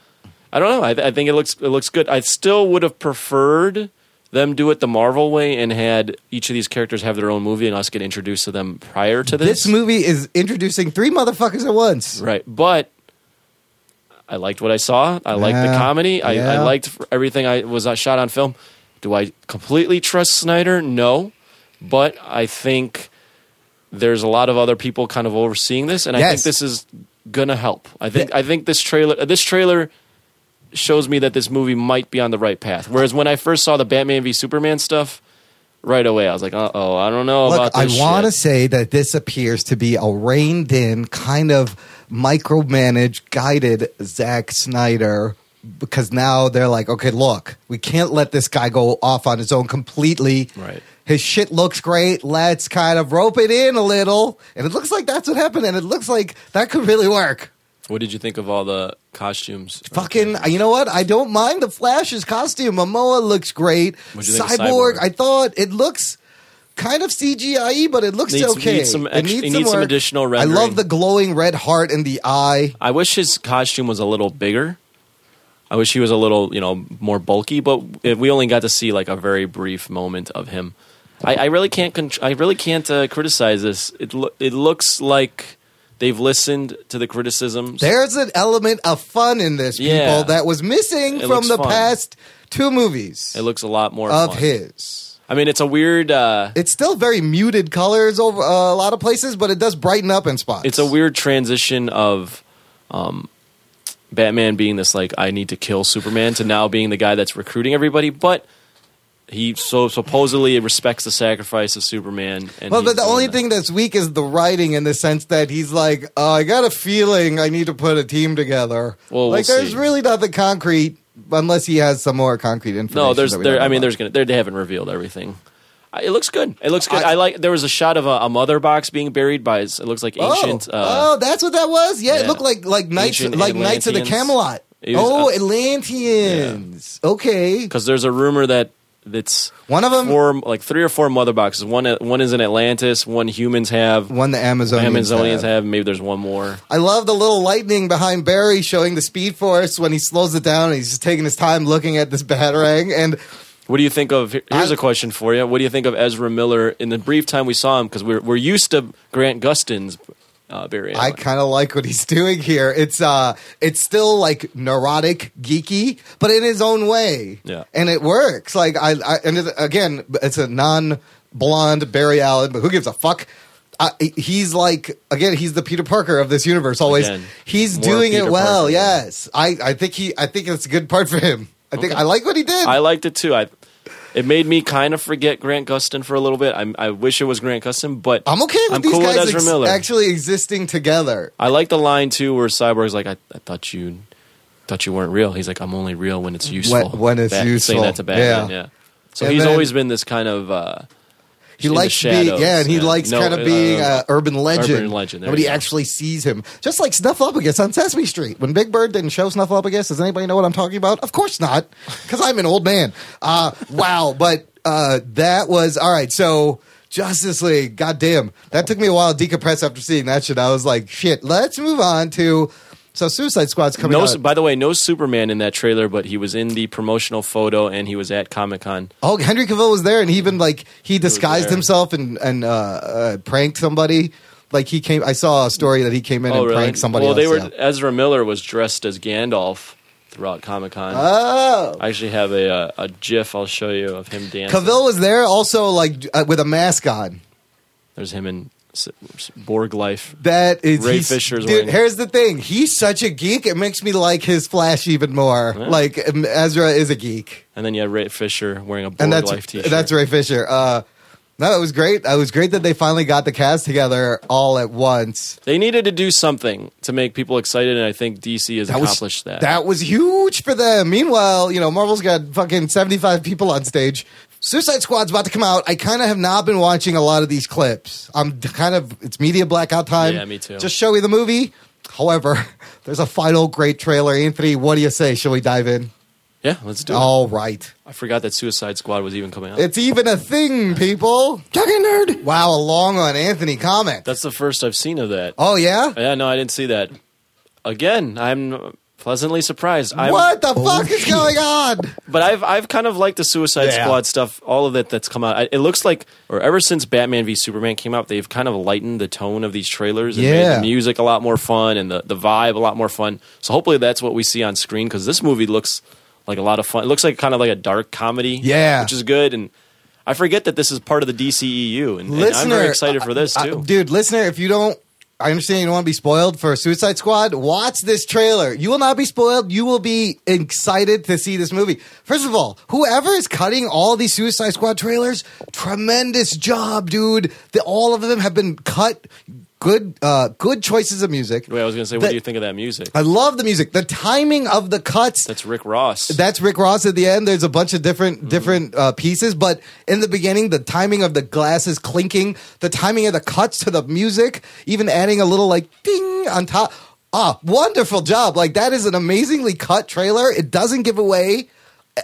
I don't know. I, I think it looks it looks good. I still would have preferred them do it the Marvel way and had each of these characters have their own movie and us get introduced to them prior to this This movie is introducing three motherfuckers at once. Right. But I liked what I saw. I liked the comedy. I, I liked everything I was uh, shot on film. Do I completely trust Snyder? No. But I think there's a lot of other people kind of overseeing this, and I think this is gonna help. I think I think this trailer uh, this trailer shows me that this movie might be on the right path. Whereas when I first saw the Batman v Superman stuff, right away I was like, uh oh, I don't know Look, about I want to say that this appears to be a reined in, kind of micromanaged, guided Zack Snyder because now they're like, okay, look, we can't let this guy go off on his own completely. Right. His shit looks great. Let's kind of rope it in a little. And it looks like that's what happened. And it looks like that could really work. What did you think of all the costumes? Fucking, you know what? I don't mind the Flash's costume. Momoa looks great. What'd you think of Cyborg, Cyborg? I thought it looks kind of CGI, but it looks Needs- okay. needs some It ex- it needs some work. additional I love the glowing red heart in the eye. I wish his costume was a little bigger. I wish he was a little, you know, more bulky. But we only got to see like a very brief moment of him. I, I really can't. Con- I really can't uh, criticize this. It lo- it looks like they've listened to the criticisms. There's an element of fun in this, people, Yeah. that was missing It from the fun. past two movies it looks a lot more of fun. his. I mean, it's a weird. Uh, It's still very muted colors over uh, a lot of places, but it does brighten up in spots. it's a weird transition of um, Batman being this like I need to kill Superman to now being the guy that's recruiting everybody. But he so supposedly respects the sacrifice of Superman. And Well, but the only that. thing that's weak is the writing in the sense that he's like, oh, I got a feeling I need to put a team together. Well, we'll like, there's see. really nothing concrete unless he has some more concrete information. no, there's there. I mean, about. there's gonna they haven't revealed everything. It looks good. It looks good. I- I, like. There was a shot of a, a mother box being buried by. It looks like ancient. oh, uh, oh, that's what that was. Yeah, it looked like like knights, Ancient like Knights of the Camelot. Was, oh, uh, Atlanteans. Okay, because there's a rumor that that's one of them, four, like three or four mother boxes. One one is in Atlantis. One humans have. one the Amazonians, Amazonians have. have. Maybe there's one more. I love the little lightning behind Barry showing the Speed Force when he slows it down. and He's just taking his time looking at this batarang and. What do you think of? Here's a question for you. What do you think of Ezra Miller in the brief time we saw him? Because we're we're used to Grant Gustin's uh, Barry. I kind of like what he's doing here. It's uh, it's still like neurotic, geeky, but in his own way. Yeah. and it works. Like I, I and it, again, it's a non-blonde Barry Allen, but who gives a fuck? I, he's like again, he's the Peter Parker of this universe. Always, Again, he's doing it well. Parker. Yes, I, I think he, I think it's a good part for him. I think I like what he did. I liked it too. I it made me kind of forget Grant Gustin for a little bit. I, I wish it was Grant Gustin, but I'm okay with I'm these cool with Ezra ex- Miller. actually existing together. I like the line too where Cyborg's like, "I, I thought you thought you weren't real." He's like, "I'm only real when it's useful." when it's Bat- useful. Saying that to Batman, Yeah. yeah. So And he's then- always been this kind of. Uh, He in likes being, shadows, yeah, and he likes No, kind of uh, being uh, urban legend. urban legend, Nobody actually sees him, just like Snuffleupagus on Sesame Street. When Big Bird didn't show Snuffleupagus, does anybody know what I'm talking about? Of course not, because I'm an old man. Uh, wow, but uh, that was all right. So Justice League, goddamn, that took me a while to decompress after seeing that shit. I was like, shit. Let's move on to so Suicide Squad's coming no, out. by the way, no Superman in that trailer, but he was in the promotional photo and he was at Comic Con. Oh, Henry Cavill was there, and he even like he disguised there. himself and and uh, uh, pranked somebody. Like he came, I saw a story that he came in and pranked somebody. Oh, Well, else, they were. yeah. Ezra Miller was dressed as Gandalf throughout Comic Con. Oh, I actually have a, uh, a GIF I'll show you of him dancing. Cavill was there also, like uh, with a mask on. There's him in S- Borg life. That is Ray Fisher's Dude, wearing- here's the thing: he's such a geek. It makes me like his Flash even more. Yeah. Like um, Ezra is a geek, And then you have Ray Fisher wearing a Borg and that's life T-shirt. that's Ray Fisher. Uh, no, it was great. It was great that they finally got the cast together all at once. They needed to do something to make people excited, and I think DC has accomplished that. That was huge for them. Meanwhile, you know, Marvel's got fucking 75 people on stage. Suicide Squad's about to come out. I kind of have not been watching a lot of these clips. I'm kind of, it's media blackout time. Yeah, me too. Just show me the movie. However, there's a final great trailer. Anthony, what do you say? Shall we dive in? yeah, let's do it. All right. I forgot that Suicide Squad was even coming out. It's even a thing, people. Talking nerd. Wow, a long on Anthony comment. that's the first I've seen of that. Oh, yeah? Yeah, no, I didn't see that. Again, I'm pleasantly surprised. I'm, what the oh, fuck is going on? But I've I've kind of liked the Suicide Yeah. Squad stuff, all of it that's come out. It looks like, or ever since Batman v Superman came out, they've kind of lightened the tone of these trailers and made the music a lot more fun and the, the vibe a lot more fun. So hopefully that's what we see on screen because this movie looks like a lot of fun. It looks like kind of like a dark comedy, Yeah. which is good. And I forget that this is part of the DCEU, and, and I'm very excited for this too. dude, listener, if you don't, I understand you don't want to be spoiled for Suicide Squad. Watch this trailer. You will not be spoiled. You will be excited to see this movie. First of all, whoever is cutting all these Suicide Squad trailers, tremendous job, dude. The, all of them have been cut. Good, uh, good choices of music. Wait, I was going to say, what The- do you think of that music? I love the music. The timing of the cuts. That's Rick Ross. That's Rick Ross at the end. There's a bunch of different Mm-hmm. different uh, pieces, but in the beginning, the timing of the glasses clinking, the timing of the cuts to the music, even adding a little like ding on top. Ah, wonderful job! Like that is an amazingly cut trailer. It doesn't give away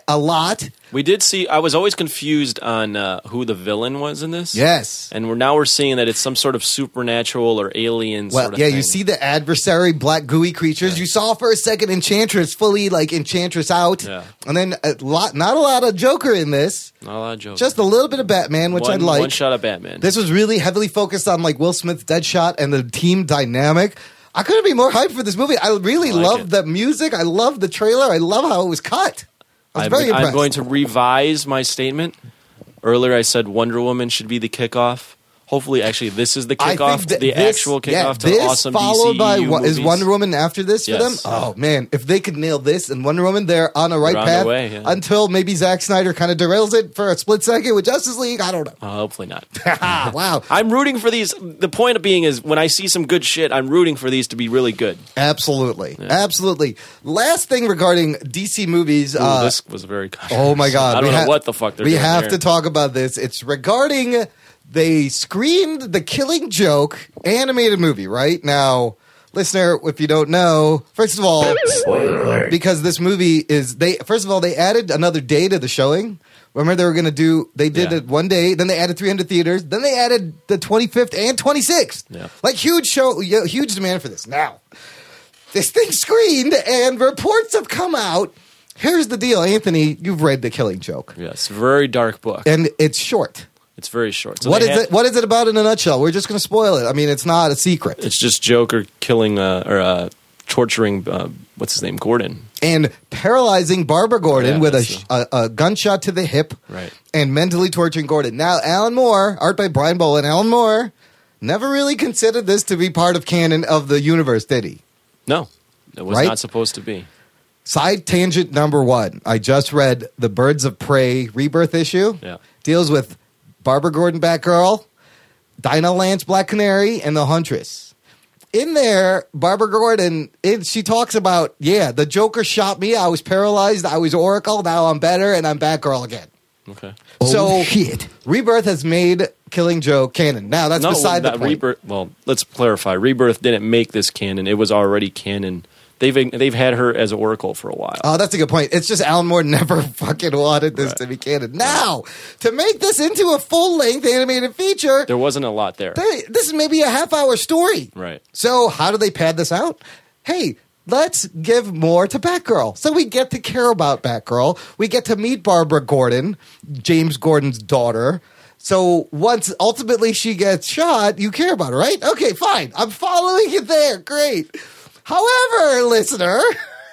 a lot. we did see. I was always confused on uh, who the villain was in this. Yes. and we're now we're seeing that it's some sort of supernatural or alien. Well, sort of yeah, thing. you see the adversary, black gooey creatures. You saw for a second Enchantress fully like Enchantress out, Yeah. and then a lot, not a lot of Joker in this. not a lot of jokes. Just a little bit of Batman, which I'd like. one shot of Batman. This was really heavily focused on like Will Smith's Deadshot and the team dynamic. I couldn't be more hyped for this movie. I really I like love it. the music. I love the trailer. I love how it was cut. I'm. I'm going to revise my statement. Earlier, I said Wonder Woman should be the kickoff. Hopefully, actually, this is the kickoff, the this- actual kickoff yeah, to this awesome followed by Wo- is. Wonder Woman after this for them. Oh man, if they could nail this and Wonder Woman, they're on a right on path. way, yeah. Until maybe Zack Snyder kind of derails it for a split second with Justice League. I don't know. Uh, hopefully not. wow, I'm rooting for these. The point of being is when I see some good shit, I'm rooting for these to be really good. absolutely, absolutely. Last thing regarding DC movies. Ooh, uh, this was very. Oh my god! I don't we know ha- what the fuck they're We have here. to talk about this. It's regarding they screened the Killing Joke animated movie right now. Listener, if you don't know, first of all, because this movie is they first of all they added another day to the showing. Remember they were going to do they did Yeah. it one day, then they added 300 theaters, then they added the 25th and 26th. Yeah. Like huge show, huge demand for this. Now, this thing screened and reports have come out. Here's the deal, Anthony, you've read The Killing Joke Yes, very dark book. and it's short. It's very short. So what is had- it what is it about in a nutshell? We're just going to spoil it. I mean, it's not a secret. It's just Joker killing uh, or uh, torturing. Uh, what's his name? Gordon. and paralyzing Barbara Gordon Yeah, with a, a, a gunshot to the hip Right. and mentally torturing Gordon. Now, Alan Moore, art by Brian Boland, Alan Moore never really considered this to be part of canon of the universe, did he? No, it was Right? not supposed to be. Side tangent number one. I just read the Birds of Prey rebirth issue. Yeah. Deals with Barbara Gordon, Batgirl, Dinah Lance, Black Canary, and the Huntress. In there, Barbara Gordon, it, she talks about, yeah, the Joker shot me. I was paralyzed. I was Oracle. Now I'm better, and I'm Batgirl again. Okay. so shit. Rebirth has made Killing Joke canon. Now that's no, beside the point. Rebirth. Well, let's clarify. Rebirth didn't make this canon. It was already canon. They've they've had her as Oracle for a while. Oh, that's a good point. It's just Alan Moore never fucking wanted this Right. to be canon. Now, to make this into a full length animated feature, there wasn't a lot there. they- this is maybe a half hour story. Right. So, how do they pad this out? Hey, let's give more to Batgirl. So we get to care about Batgirl. We get to meet Barbara Gordon, James Gordon's daughter. So once ultimately she gets shot, you care about her, right? Okay, fine. I'm following you there. Great. However, listener,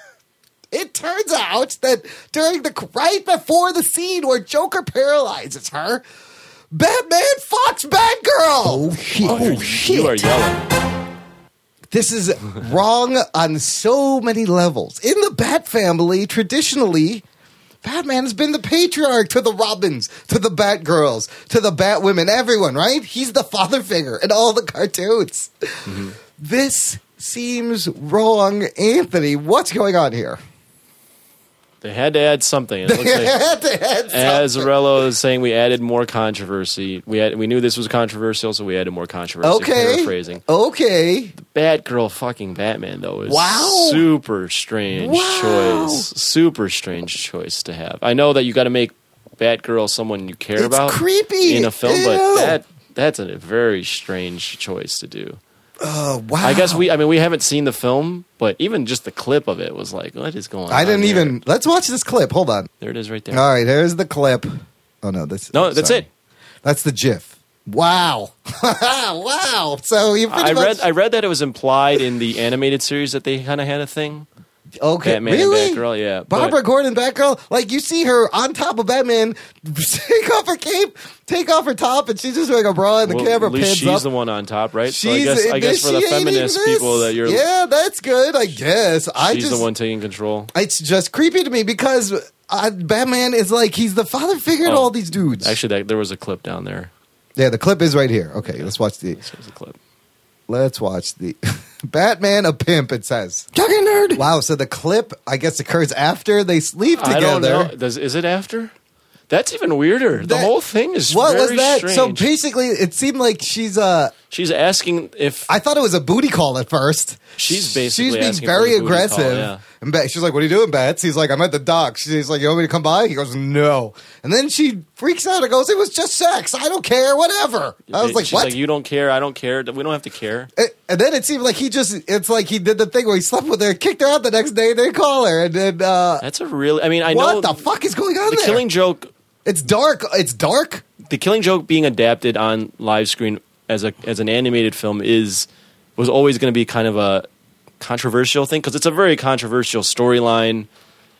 it turns out that during the right before the scene where Joker paralyzes her, Batman fucks Batgirl. Oh shit! Oh You are yelling. This is wrong on so many levels. In the Bat family, traditionally, Batman has been the patriarch to the Robins, to the Batgirls, to the Batwomen, everyone, right? He's the father figure in all the cartoons. Mm-hmm. This seems wrong, Anthony. What's going on here? They had to add something. It looks like had something. Azzarello is saying we added more controversy. We had we knew this was controversial, so we added more controversy. Okay. Paraphrasing. Okay. Batgirl fucking Batman though is Wow. super strange Wow. choice. Super strange choice to have. I know that you got to make Batgirl someone you care It's about creepy. in a film, Ew. but that that's a very strange choice to do. Oh, wow. I guess we I mean we haven't seen the film, but even just the clip of it was like what is going on? I didn't here? even. Let's watch this clip. Hold on. There it is right there. All right, there's the clip. Oh, no. This, no, that's sorry. it. That's the GIF. Wow. wow. So you I much, read I read that it was implied in the animated series that they kind of had a thing. Okay, Batman really? and Batgirl, yeah. but- Barbara Gordon, Batgirl, like you see her on top of Batman, take off her cape, take off her top, and she's just wearing a bra, and the well, camera pans she's up. the one on top, right? so I She's guess I guess for the feminist people that you're yeah, that's good. I guess I she's just the one taking control. it's just creepy to me because uh, Batman is like he's the father figure to Oh. all these dudes. Actually, that, there was a clip down there. yeah, the clip is right here. Okay, let's watch the. This was a clip. Let's watch the Batman a pimp. It says, "Talking nerd." Wow. So the clip, I guess, occurs after they sleep I don't together. know. Does is it after? That's even weirder. the whole thing is What was that? Strange. So basically, it seemed like she's uh she's asking if I thought it was a booty call at first. She's basically she's being asking very the booty call, aggressive. yeah. And she's like, "What are you doing, Bats?" He's like, "I'm at the dock." She's like, "You want me to come by?" He goes, "No." And then she freaks out and goes, "It was just sex. I don't care. Whatever." I was like, she's "What?" like, you don't care. I don't care. We don't have to care. And- and then it seemed like he just, it's like he did the thing where he slept with her, kicked her out the next day, they call her. And then, uh, That's a really. I mean, I know what the fuck is going on the there? Killing Joke. it's dark. It's dark. The Killing Joke being adapted on live screen as a as an animated film is was always going to be kind of a controversial thing because it's a very controversial storyline.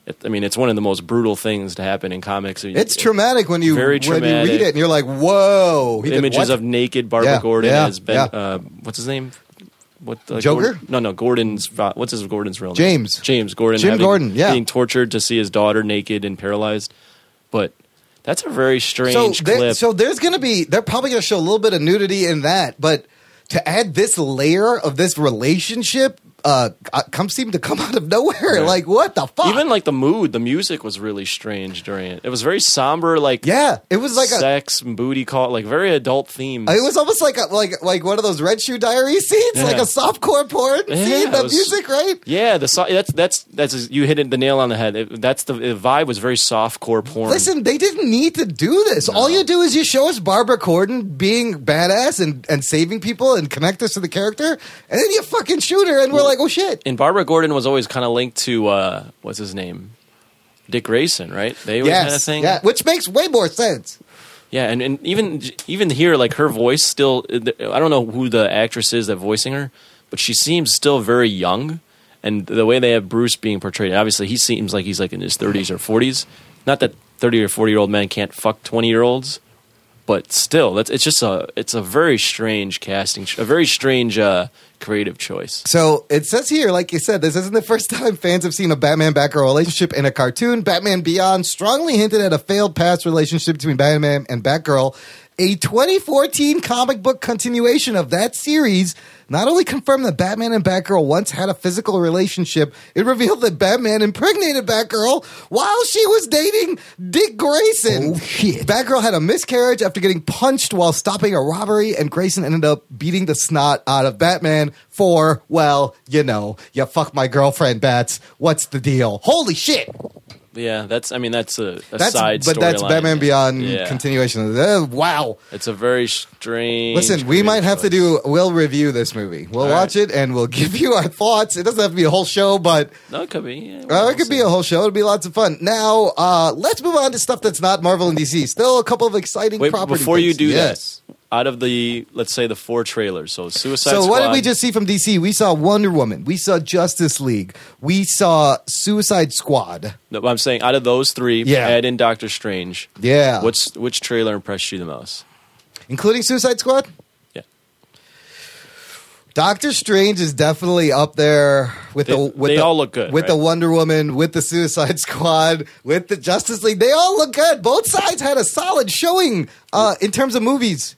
It, I mean, it's one of the most brutal things to happen in comics. It's traumatic when you Very when you read it and you're like, "Whoa!" Images of naked Barbara Yeah, Gordon yeah, yeah. Uh, what's his name? What uh, Joker? Gordon- no, no. Gordon's. What's his Gordon's real name? James. James Gordon. Jim having- Gordon, yeah. being tortured to see his daughter naked and paralyzed. But that's a very so strange there- clip. so there's going to be they're probably going to show a little bit of nudity in that, but to add this layer of this relationship uh, uh come seem to come out of nowhere. Like what the fuck? Even like the mood, the music was really strange during it. It was very somber, like yeah, it was like sex and booty call, like very adult themes. It was almost like a, like like one of those Red Shoe Diary scenes, like Yeah. a softcore porn Yeah, scene. The was- music, right? yeah, the so- that's that's that's you hit it the nail on the head. It, that's the, the vibe was very soft core porn. Listen, they didn't need to do this. All you do is you show us Barbara Gordon being badass and, and saving people and connect us to the character, and then you fucking shoot her, and we're like, oh shit. and Barbara Gordon was always kind of linked to uh, what's his name, Dick Grayson, right? They always had a thing. yeah, which makes way more sense. Yeah, and, and even even here, like her voice still. I don't know who the actress is that voicing her, but she seems still very young. And the way they have Bruce being portrayed, obviously he seems like he's like in his thirties or forties. Not that thirty or forty year old men can't fuck twenty year olds, but still, that's it's just a it's a very strange casting, a very strange uh, creative choice. So it says here, like you said, this isn't the first time fans have seen a Batman Batgirl relationship in a cartoon. Batman Beyond strongly hinted at a failed past relationship between Batman and Batgirl. A 2014 comic book continuation of that series not only confirmed that Batman and Batgirl once had a physical relationship, it revealed that Batman impregnated Batgirl while she was dating Dick Grayson. Oh, shit. Batgirl had a miscarriage after getting punched while stopping a robbery, and Grayson ended up beating the snot out of Batman for, well, you know, you fuck my girlfriend, Bats. What's the deal? Holy shit. Yeah, that's I mean that's a, a That's, side but that's storyline. Batman Beyond Yeah. continuation. of the- uh, wow. It's a very strange. Listen, we might have to do. We'll review this movie. We'll All watch it and we'll give you our thoughts. It doesn't have to be a whole show, but No, it could be. Yeah, uh, we'll it could see. be a whole show. It'd be lots of fun. Now, uh, let's move on to stuff that's not Marvel and DC. Still a couple of exciting Wait, property before you do yes. that, out of the let's say the four trailers, so Suicide So Squad. what did we just see from DC? We saw Wonder Woman. We saw Justice League. We saw Suicide Squad. No, I'm saying out of those three, Yeah. add in Doctor Strange. Yeah. What's which trailer impressed you the most? including Suicide Squad. Yeah. Doctor Strange is definitely up there with They- the with they the, all look good, with the? Wonder Woman, with the Suicide Squad, with the Justice League. They all look good. Both sides had a solid showing uh, in terms of movies.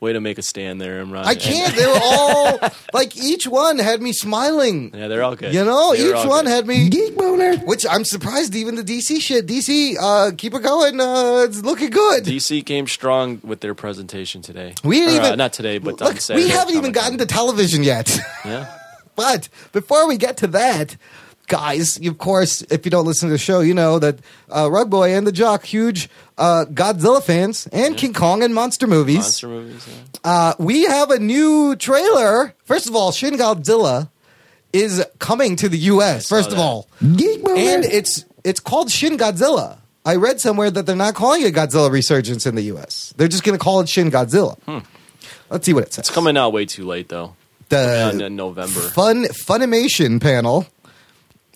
Way to make a stand there, Imran. I can't. They were all like each one had me smiling. Yeah, they're all good. You know, They were each all one good. had me geek boner, which I'm surprised. Even the DC shit, DC, uh, keep it going. Uh, it's looking good. DC came strong with their presentation today. we didn't Or, uh, even not today, but look, on Saturday. we haven't even Comic-Con. gotten to television yet. Yeah. But before we get to that, guys, of course, if you don't listen to the show, you know that uh, Rug Boy and the Jock, huge uh, Godzilla fans and King Kong and monster movies. Monster movies. Yeah. Uh, we have a new trailer. First of all, Shin Godzilla is coming to the U.S. saw First of that. all, and it's it's called Shin Godzilla. I read somewhere that they're not calling it Godzilla Resurgence in the U.S. They're just going to call it Shin Godzilla. Let's see what it says. Hmm. It's coming out way too late though. The in November. Fun Funimation panel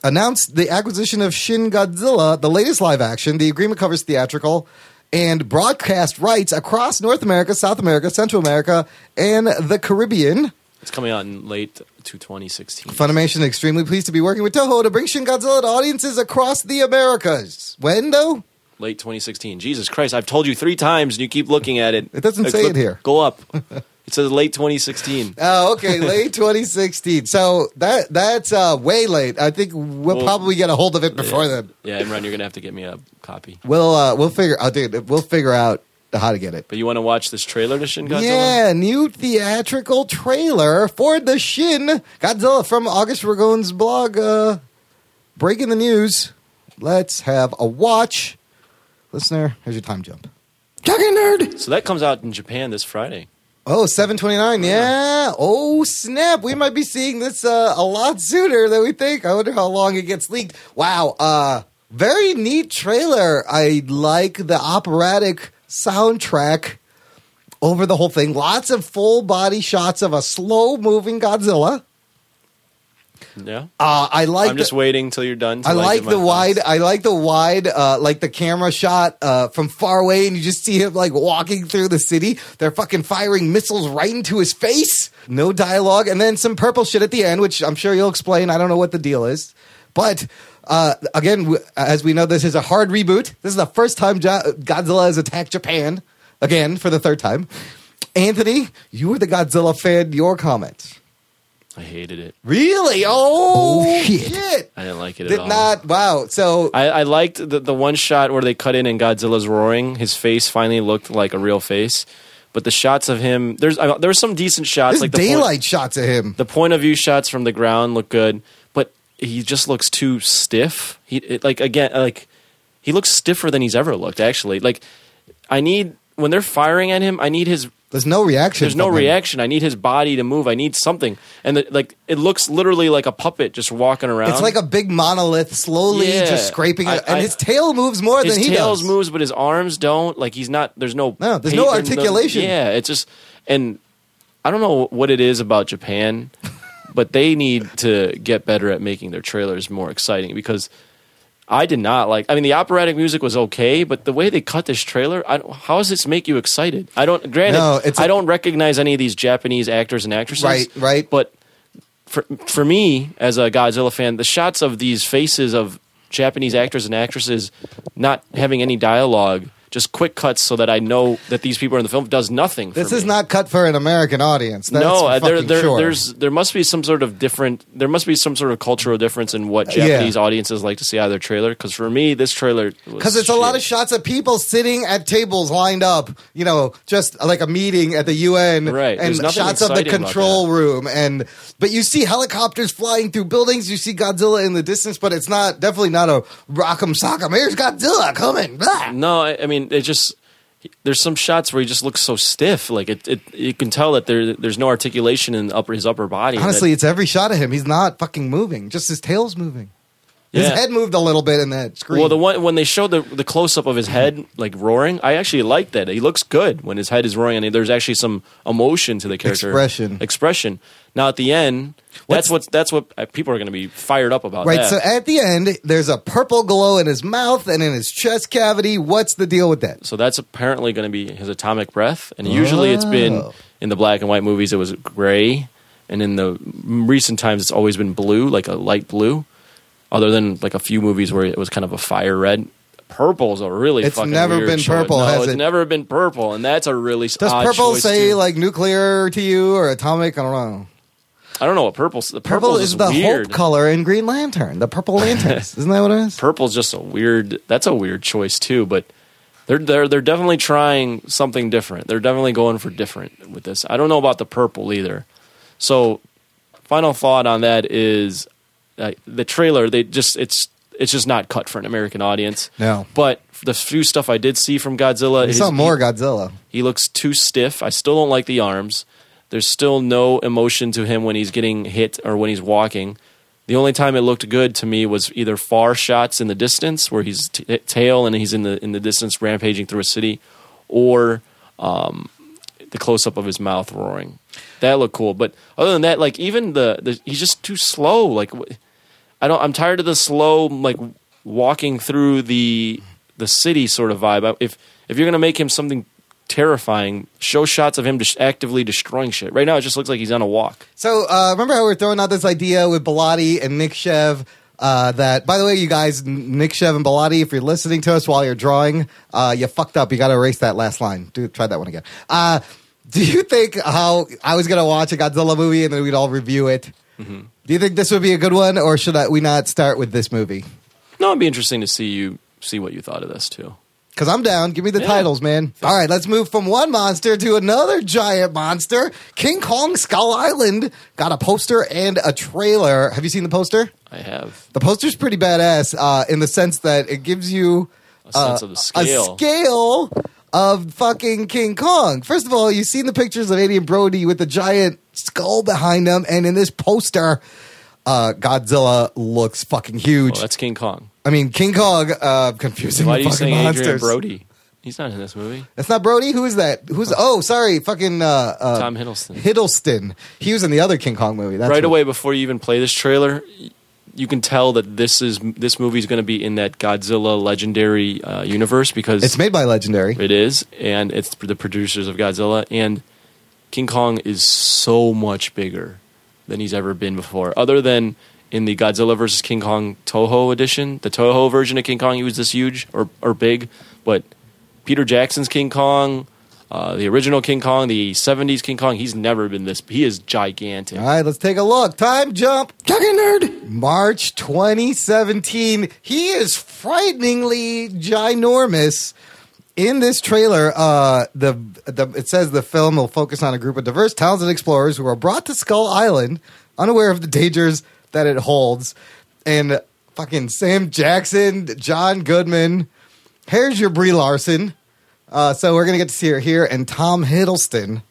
announced the acquisition of Shin Godzilla, the latest live action. The agreement covers theatrical and broadcast rights across North America, South America, Central America, and the Caribbean. It's coming out in late to 2016. Funimation is extremely pleased to be working with Toho to bring Shin Godzilla to audiences across the Americas. When though? Late 2016. Jesus Christ! I've told you three times, and you keep looking at it. It doesn't say click- it here. Go up. It says late 2016. Oh, okay, late 2016. So that that's uh, way late. I think we'll, Well, probably get a hold of it before then. Yeah, Imran, you're gonna have to get me a copy. We'll uh, we'll figure. I'll do it. We'll figure out how to get it. But you want to watch this trailer to Shin Godzilla? Yeah, new theatrical trailer for the Shin Godzilla from August Ragone's blog. Uh, breaking the news. Let's have a watch. Listener, here's your time jump. Talking nerd. So that comes out in Japan this Friday. Oh, 729. Yeah. Oh, snap. We might be seeing this uh, a lot sooner than we think. I wonder how long it gets leaked. Wow. Uh, very neat trailer. I like the operatic soundtrack over the whole thing. Lots of full body shots of a slow moving Godzilla. Yeah. Uh, I like. I'm just the, waiting till you're done. I till like the wide. I like the wide, uh, like the camera shot uh, from far away, and you just see him like walking through the city. They're fucking firing missiles right into his face. No dialogue, and then some purple shit at the end, which I'm sure you'll explain. I don't know what the deal is, but uh, again, w- as we know, this is a hard reboot. This is the first time Ja- Godzilla has attacked Japan again for the third time. Anthony, you were the Godzilla fan. Your comment. I hated it. Really? Oh, Oh, shit. shit. I didn't like it Did at all. not. Wow. So I, I liked the, the one shot where they cut in and Godzilla's roaring. His face finally looked like a real face. But the shots of him, there's I, there were some decent shots, there's like the point- daylight shots of him. the point of view shots from the ground look good, but he just looks too stiff. He it, like again like he looks stiffer than he's ever looked. Actually, like I need when they're firing at him, I need his. There's no reaction. There's no him. reaction. I need his body to move. I need something, and the, like it looks literally like a puppet just walking around. It's like a big monolith slowly Yeah. just scraping, I- it, and I- his tail moves more than he does. His tails does. moves, but his arms don't. Like he's not. There's no. No, there's no articulation. yeah, it's just and I don't know what it is about Japan, but they need to get better at making their trailers more exciting because. I did not like. I mean, the operatic music was okay, but the way they cut this trailer, I don't, how does this make you excited? I don't. Granted, No, it's I a- don't recognize any of these Japanese actors and actresses. Right, right. But for for me as a Godzilla fan, the shots of these faces of Japanese actors and actresses not having any dialogue, just quick cuts so that I know that these people are in the film does nothing. This is me. not cut for an American audience. That's no, uh, there, there, sure. there's there must be some sort of different. There must be some sort of cultural difference in what Yeah. Japanese audiences like to see out of their trailer. Because for me, this trailer because it's a lot of shots of people sitting at tables lined up, you know, just like a meeting at the UN, Right. And shots of the control room, and but you see helicopters flying through buildings. You see Godzilla in the distance, but it's not definitely not a rock'em sock'em. Here's Godzilla coming. Blah. No, I, I mean it just. There's some shots where he just looks so stiff. Like it, it you can tell that there there's no articulation in upper his upper body. Honestly, that, it's every shot of him. He's not fucking moving. Just his tail's moving. His Yeah. head moved a little bit in that screen. Well, the one when they showed the the close up of his head like roaring, I actually liked that. He looks good when his head is roaring, and there's actually some emotion to the character Expression. Expression. Now at the end, that's what that's what uh, people are going to be fired up about. Right. that. So at the end, there's a purple glow in his mouth and in his chest cavity. What's the deal with that? So that's apparently going to be his atomic breath. And usually it's been Oh. in the black and white movies, it was gray. And in the recent times, it's always been blue, like a light blue, other than like a few movies where it was kind of a fire red. Purple's a really It's fucking never been choice. purple, No, has it's it? It's never been purple, and that's a really Does purple say too. like nuclear to you or atomic? I don't know. I don't know what purple. The Purple, purple is the weird. hope color in Green Lantern. The purple lanterns. Isn't that what it is? Purple's just a weird. That's a weird choice too, but. They're, they're they're definitely trying something different. They're definitely going for different with this. I don't know about the purple either. So, final thought on that is uh, the trailer. They just it's it's just not cut for an American audience. No. But the few stuff I did see from Godzilla, We saw more Godzilla. he looks too stiff. I still don't like the arms. There's still no emotion to him when he's getting hit or when he's walking. The only time it looked good to me was either far shots in the distance where he's t- tail and he's in the in the distance rampaging through a city, or um, the close up of his mouth roaring. That looked cool. But other than that, like even the, the he's just too slow. Like I don't. I'm tired of the slow like walking through the the city sort of vibe. If if you're gonna make him something terrifying, show shots of him just actively destroying shit. Right now, it just looks like he's on a walk. So uh, remember how we were throwing out this idea with Bilotti and Nick Shev? Uh, that by the way, you guys, Nick Shev and Bilotti, if you're listening to us while you're drawing, uh, you fucked up. You got to erase that last line. Do try that one again. Uh, do you think how I was gonna watch a Godzilla movie and then we'd all review it? Mm-hmm. Do you think this would be a good one, or should I, we not start with this movie? No, it'd be interesting to see you see what you thought of this too. Because I'm down. Give me the Yeah. titles, man. All right, let's move from one monster to another giant monster. King Kong Skull Island got a poster and a trailer. Have you seen the poster? I have The poster's pretty badass uh, in the sense that it gives you a sense of the scale. a scale of fucking King Kong. First of all, you've seen the pictures of Eddie and Brody with the giant skull behind them, and in this poster, uh, Godzilla looks fucking huge. well, that's King Kong. I mean, King Kong, uh, confusing Why the do you fucking say Adrian. Brody? He's not in this movie. That's not Brody. Who is that? Who's? Oh, sorry, fucking uh, uh, Tom Hiddleston. Hiddleston. He was in the other King Kong movie. That's right who- away before you even play this trailer, you can tell that this is this movie is going to be in that Godzilla legendary uh, universe because It's made by Legendary. it is, and it's the producers of Godzilla, and King Kong is so much bigger than he's ever been before. Other than in the Godzilla versus King Kong Toho edition, the Toho version of King Kong, he was this huge or or big, but Peter Jackson's King Kong. Uh, the original King Kong, the '70s King Kong, he's never been this. He is gigantic. All right, let's take a look. Time jump. Talking nerd. March 2017. He is frighteningly ginormous. In this trailer, uh, the, the it says the film will focus on a group of diverse, talented explorers who are brought to Skull Island, unaware of the dangers that it holds. And fucking Sam Jackson, John Goodman. Here's your Brie Larson. Uh, so we're gonna get to see her here, and Tom Hiddleston.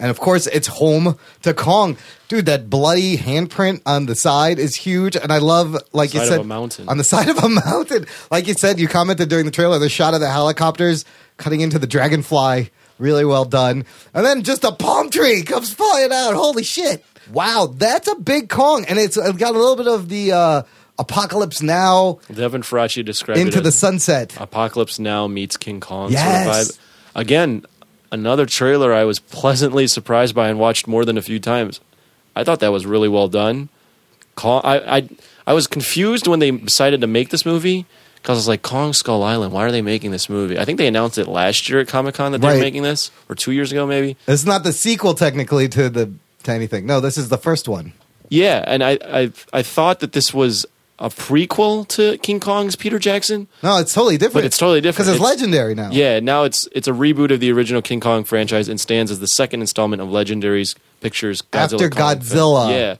And of course, it's home to Kong. Dude, that bloody handprint on the side is huge. And I love, like you Side of said, a mountain. on the side of a mountain. Like you said, you commented during the trailer, the shot of the helicopters cutting into the dragonfly. Really well done. And then just a palm tree comes flying out. Holy shit. Wow, that's a big Kong. And it's got a little bit of the uh, Apocalypse Now Devin Faraci described into it the as sunset. Apocalypse Now meets King Kong Yes. sort of vibe. Again, another trailer I was pleasantly surprised by and watched more than a few times. I thought that was really well done. Kong, I, I, I was confused when they decided to make this movie because I was like, Kong Skull Island, why are they making this movie? I think they announced it last year at Comic Con that they Right. were making this, or two years ago maybe. It's not the sequel technically to the to anything. No, this is the first one. Yeah, and I, I, I thought that this was a prequel to King Kong's Peter Jackson. No, it's totally different. But it's totally different. because it's, It's- legendary now. Yeah, now it's it's a reboot of the original King Kong franchise and stands as the second installment of Legendary's Pictures Godzilla After Kong Godzilla. film. Yeah,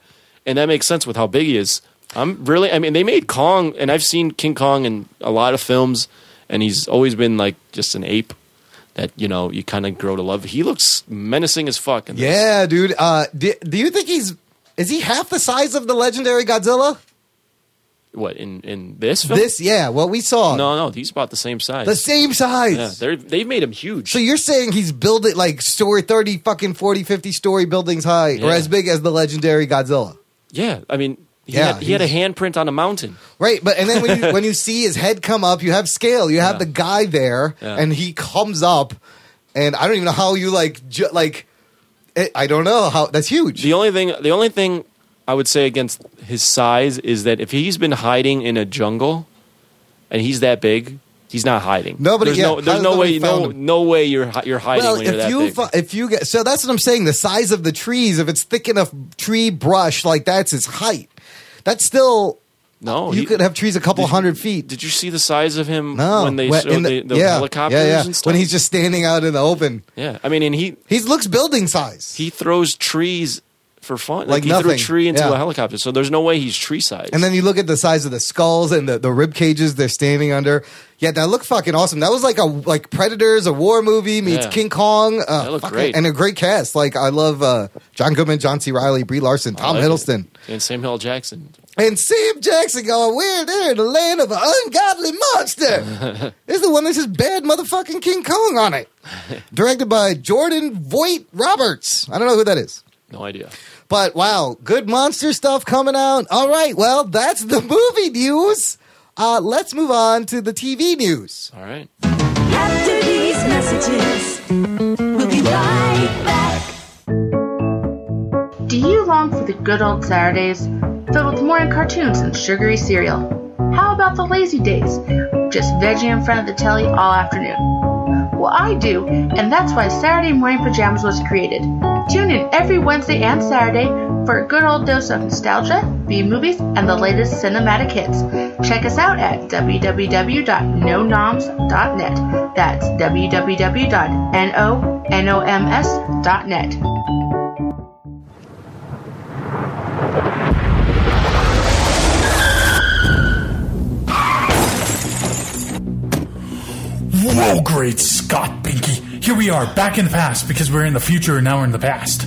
and that makes sense with how big he is. I'm really, I mean, they made Kong, and I've seen King Kong in a lot of films, and he's always been like just an ape that you know you kind of grow to love. He looks menacing as fuck. In this. Yeah, dude. Uh, do, do you think he's is he half the size of the legendary Godzilla? What in in this film? This, yeah, what we saw. no, no, he's about the same size. the same size. Yeah, they're they've made him huge. so you're saying he's building like story 30 fucking 40 50 story buildings high or as big as the legendary Godzilla. yeah, I mean, he Yeah, had, he had a handprint on a mountain. Right, but and then when you when you see his head come up, you have scale. You have Yeah. the guy there Yeah. and he comes up and I don't even know how you like ju- like it, I don't know how that's huge. The only thing, the only thing I would say against his size is that if he's been hiding in a jungle, and he's that big, he's not hiding. Nobody- there's yeah, no, there's no way, no, him? no way you're you're hiding well, if that you big. if you get so that's what I'm saying. The size of the trees, if it's thick enough tree brush, like that's his height. That's still no, you he- could have trees a couple hundred feet. Did you see the size of him No, when they when- showed in the, the yeah, helicopters yeah, yeah. and stuff? when he's just standing out in the open. yeah, I mean, and he He looks building size. he throws trees for fun. Like Like, he threw a nothing. tree into Yeah. a helicopter, so there's no way he's tree size. and then you look at the size of the skulls and the, the rib cages they're standing under. Yeah, that looked fucking awesome. That was like a like Predators, a war movie meets Yeah. King Kong. Uh, That looked fucking- great. and a great cast. Like I love uh, John Goodman, John C. Reilly, Brie Larson, Tom. Hiddleston. and Samuel Jackson. And Sam Jackson going, We're there in the land of an ungodly monster. this is the one that says bad motherfucking King Kong on it. Directed by Jordan Vogt-Roberts. I don't know who that is. No idea. But wow, good monster stuff coming out. All right, well, that's the movie news. Uh, let's move on to the TV news. All right. After these messages, we'll be right back. Do you long for the good old Saturdays, filled with morning cartoons and sugary cereal? How about the lazy days, just vegging in front of the telly all afternoon? Well, I do, and that's why Saturday Morning Pajamas was created. Tune in every Wednesday and Saturday for a good old dose of nostalgia, B movies, and the latest cinematic hits. Check us out at www.nonoms.net. That's www.nonoms.net. Whoa, great Scott, Pinky. Here we are, back in the past because we're in the future and now we're in the past.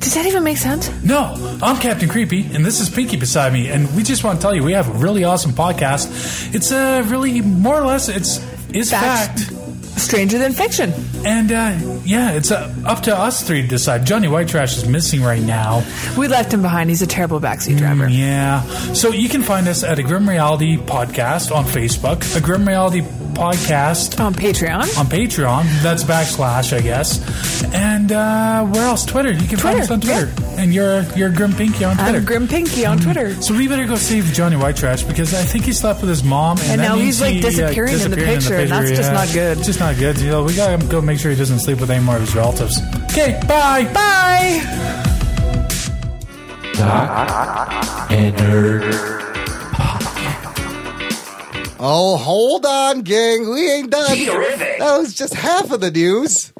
Does that even make sense? No, I'm Captain Creepy, and this is Pinky beside me, and we just want to tell you we have a really awesome podcast. It's uh, really more or less it's is Fact. fact. Stranger than fiction. And uh, yeah, it's uh, up to us three to decide. Johnny White Trash is missing right now. We left him behind. He's a terrible backseat driver. Mm, Yeah. So you can find us at a Grim Reality podcast on Facebook, a Grim Reality podcast On Patreon. on Patreon. That's backslash, I guess. And uh, where else? Twitter. You can find us on Twitter. And you're you're Grim Pinky on Twitter. I'm Grim Pinky on Twitter. so we better go save Johnny White Trash because I think he slept with his mom, and, And now he's, like, he, uh, disappearing in the picture, and that's just not good. It's just not good. You know, we gotta go make sure he doesn't sleep with any more of his relatives. Okay, bye. Bye. and nerd. Oh, hold on, gang. We ain't done. Terrific. That was just half of the news.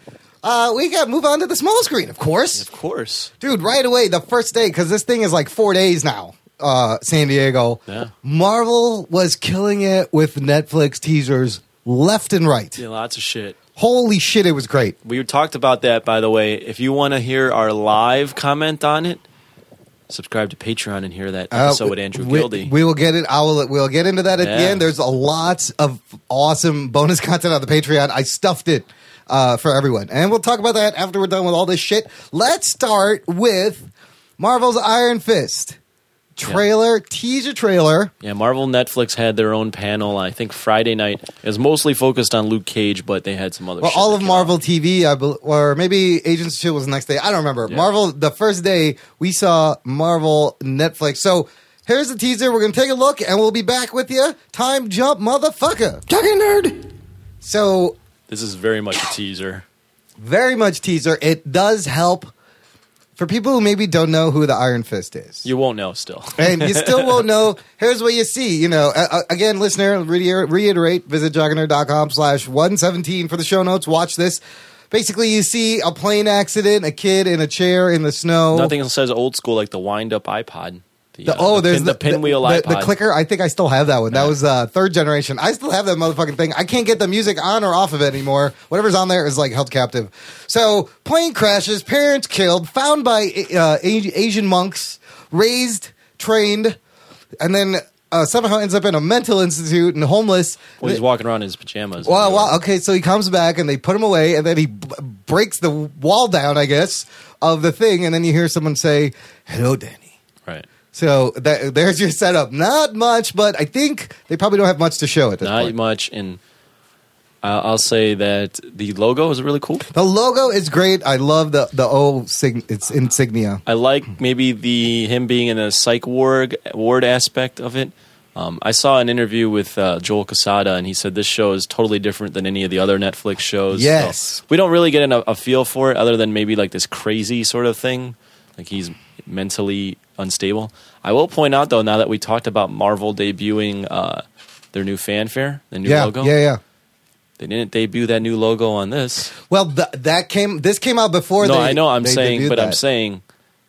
Uh, we got to move on to the small screen, of course. Of course. Dude, right away, the first day, because this thing is like four days now, uh, San Diego. Yeah. Marvel was killing it with Netflix teasers left and right. Yeah, lots of shit. Holy shit, it was great. We talked about that, by the way. If you want to hear our live comment on it, subscribe to Patreon and hear that Uh, episode with Andrew we, Gildy. We will get it. I will. We'll get into that at the end. There's a lot of awesome bonus content on the Patreon. I stuffed it uh, for everyone, and we'll talk about that after we're done with all this shit. Let's start with Marvel's Iron Fist trailer, teaser trailer. yeah, Marvel Netflix had their own panel. I think Friday night it was mostly focused on Luke Cage, but they had some other. Well, shit all of Marvel out. TV, I bel or maybe Agents of Shield was the next day. I don't remember. Yeah. Marvel, the first day we saw Marvel Netflix. So here's the teaser. We're gonna take a look, and we'll be back with you. Time jump, motherfucker. Talking nerd. So This is very much a teaser. very much teaser. It does help for people who maybe don't know who the Iron Fist is. You won't know still. and you still won't know. Here's what you see. You know, uh, again, listener, reiterate, visit jockandnerd.com slash 117 for the show notes. Watch this. Basically, you see a plane accident, a kid in a chair in the snow. Nothing says old school like the wind up iPod. The, The, uh, oh, the there's pin, the, the pinwheel the, the clicker. I think I still have that one. That was uh, third generation. I still have that motherfucking thing. I can't get the music on or off of it anymore. Whatever's on there is like held captive. So plane crashes, parents killed, found by uh, Asian monks, raised, trained, and then uh, somehow ends up in a mental institute and homeless. Well, he's walking around in his pajamas. Well, well, okay, so he comes back and they put him away, and then he b- breaks the wall down, I guess, of the thing, and then you hear someone say, "Hello, Danny." Right. So that, there's your setup. Not much, but I think they probably don't have much to show at this Not point. much. And I'll, I'll say that the logo is really cool. The logo is great. I love the the O sig- its insignia. I like maybe the him being in a psych ward ward aspect of it. Um, I saw an interview with uh, Joe Quesada, and he said this show is totally different than any of the other Netflix shows. Yes. So we don't really get an, a feel for it, other than maybe like this crazy sort of thing, like he's mentally unstable. I will point out though, now that we talked about Marvel debuting uh, their new fanfare, the new Yeah, logo, yeah, yeah. they didn't debut that new logo on this. Well, th- that came. This came out before. no, they, I know. I'm saying, but I'm saying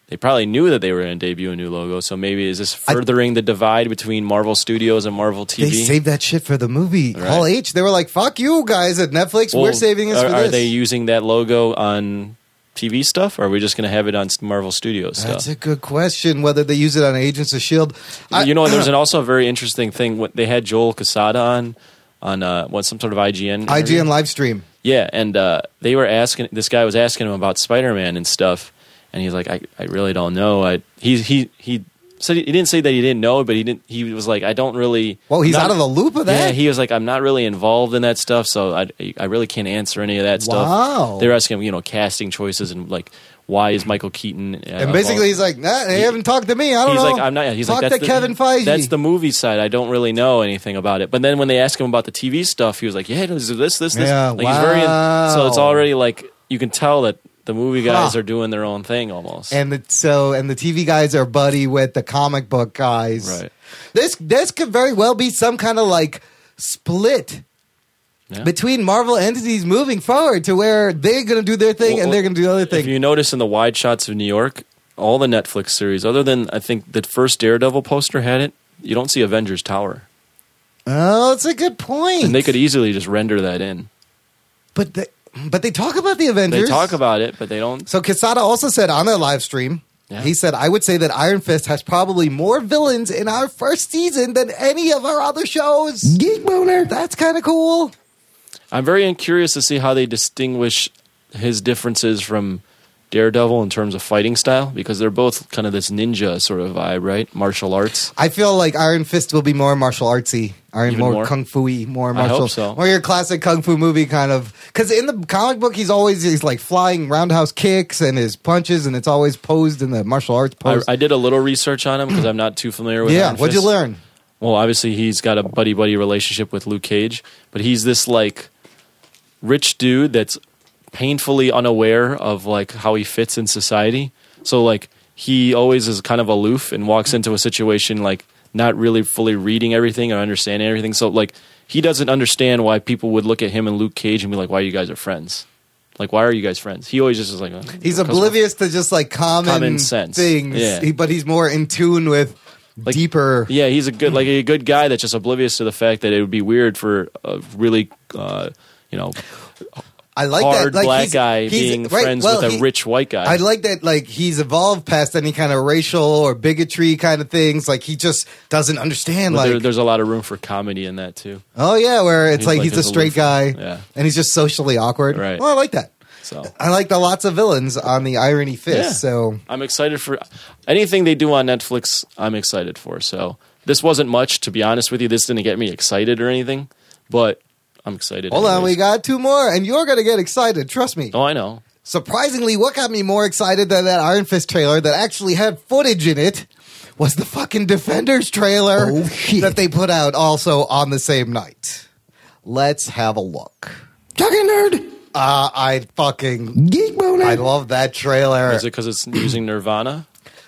they probably knew that they were going to debut a new logo. So maybe is this furthering the divide between Marvel Studios and Marvel TV? they saved that shit for the movie Right. Hall H. They were like, "Fuck you guys at Netflix. we're saving this are, for are they using that logo on TV stuff, or are we just going to have it on Marvel Studios stuff? That's a good question. Whether they use it on Agents of Shield, I- you know, there's an also a very interesting thing. What they had Joe Quesada on on uh, what some sort of IGN interview. IGN live stream. Yeah, and uh, they were asking this guy was asking him about Spider Man and stuff, and he's like, I, I really don't know. I he he he said he, didn't say that he didn't know, but he didn't. He was like, I don't really. Well, he's I'm out of the loop of that. Yeah, he was like, I'm not really involved in that stuff, so I I really can't answer any of that stuff. Wow. They're asking him, you know, casting choices and like why is Michael Keaton? Uh, and basically, he's like, nah, they He- haven't talked to me. I don't he's know. like, I'm not. He's Talk like, that's to the, Kevin Feige. That's the movie side. I don't really know anything about it. But then when they ask him about the TV stuff, he was like, Yeah, this, this, this. Yeah, like, he's very. In, so it's already like you can tell that the movie guys Huh. are doing their own thing almost. and the, so and the TV guys are buddy with the comic book guys. Right. This this could very well be some kind of like split Yeah. between Marvel entities moving forward to where they're going to do their thing Well, and they're going to do the other thing. if you notice in the wide shots of New York, all the Netflix series, other than I think the first Daredevil poster had it, you don't see Avengers Tower, oh, it's a good point. and they could easily just render that in. but they, but they talk about the Avengers. They talk about it, but they don't. So Quesada also said on their live stream, Yeah. he said, I would say that Iron Fist has probably more villains in our first season than any of our other shows. Geek boner. That's kind of cool. I'm very curious to see how they distinguish his differences from Daredevil in terms of fighting style because they're both kind of this ninja sort of vibe, right? Martial arts. I feel like Iron Fist will be more martial artsy, Iron Even more, more? kung fu-y, more martial, I hope so. more your classic kung fu movie kind of. Because in the comic book, he's always he's like flying roundhouse kicks and his punches, and it's always posed in the martial arts I, pose. I did a little research on him because I'm not too familiar with. yeah, Iron what'd you learn? Well, obviously he's got a buddy buddy relationship with Luke Cage, but he's this like rich dude that's painfully unaware of like how he fits in society. So like he always is kind of aloof and walks into a situation like not really fully reading everything or understanding everything. So like he doesn't understand why people would look at him and Luke Cage and be like, "Why you guys are friends?" Like, why are you guys friends? He always just is like, "Uh, He's oblivious to just like common, Common sense. things, Yeah. he, but he's more in tune with Like- deeper. Yeah, he's a good like a good guy that's just oblivious to the fact that it would be weird for a really uh, you know I like hard that. Like black he's- guy he's- being right, friends well, with a he- rich white guy. I like that, like he's evolved past any kind of racial or bigotry kind of things. Like he just doesn't understand. But Like, there, there's a lot of room for comedy in that too. oh yeah, where it's He's like, like he's a straight guy, Yeah. and he's just socially awkward. Right. Well, I like that. So I like the lots of villains on the Irony Fist. Yeah. So I'm excited for anything they do on Netflix. I'm excited for. So this wasn't much, to be honest with you. This didn't get me excited or anything, but I'm excited. hold on, we got two more, and you're gonna get excited. Trust me. Oh, I know. Surprisingly, what got me more excited than that Iron Fist trailer that actually had footage in it was the fucking Defenders trailer Oh, that they put out also on the same night. Let's have a look. Talking nerd. Uh, I fucking geek boner. I love that trailer. Is it because it's using Nirvana?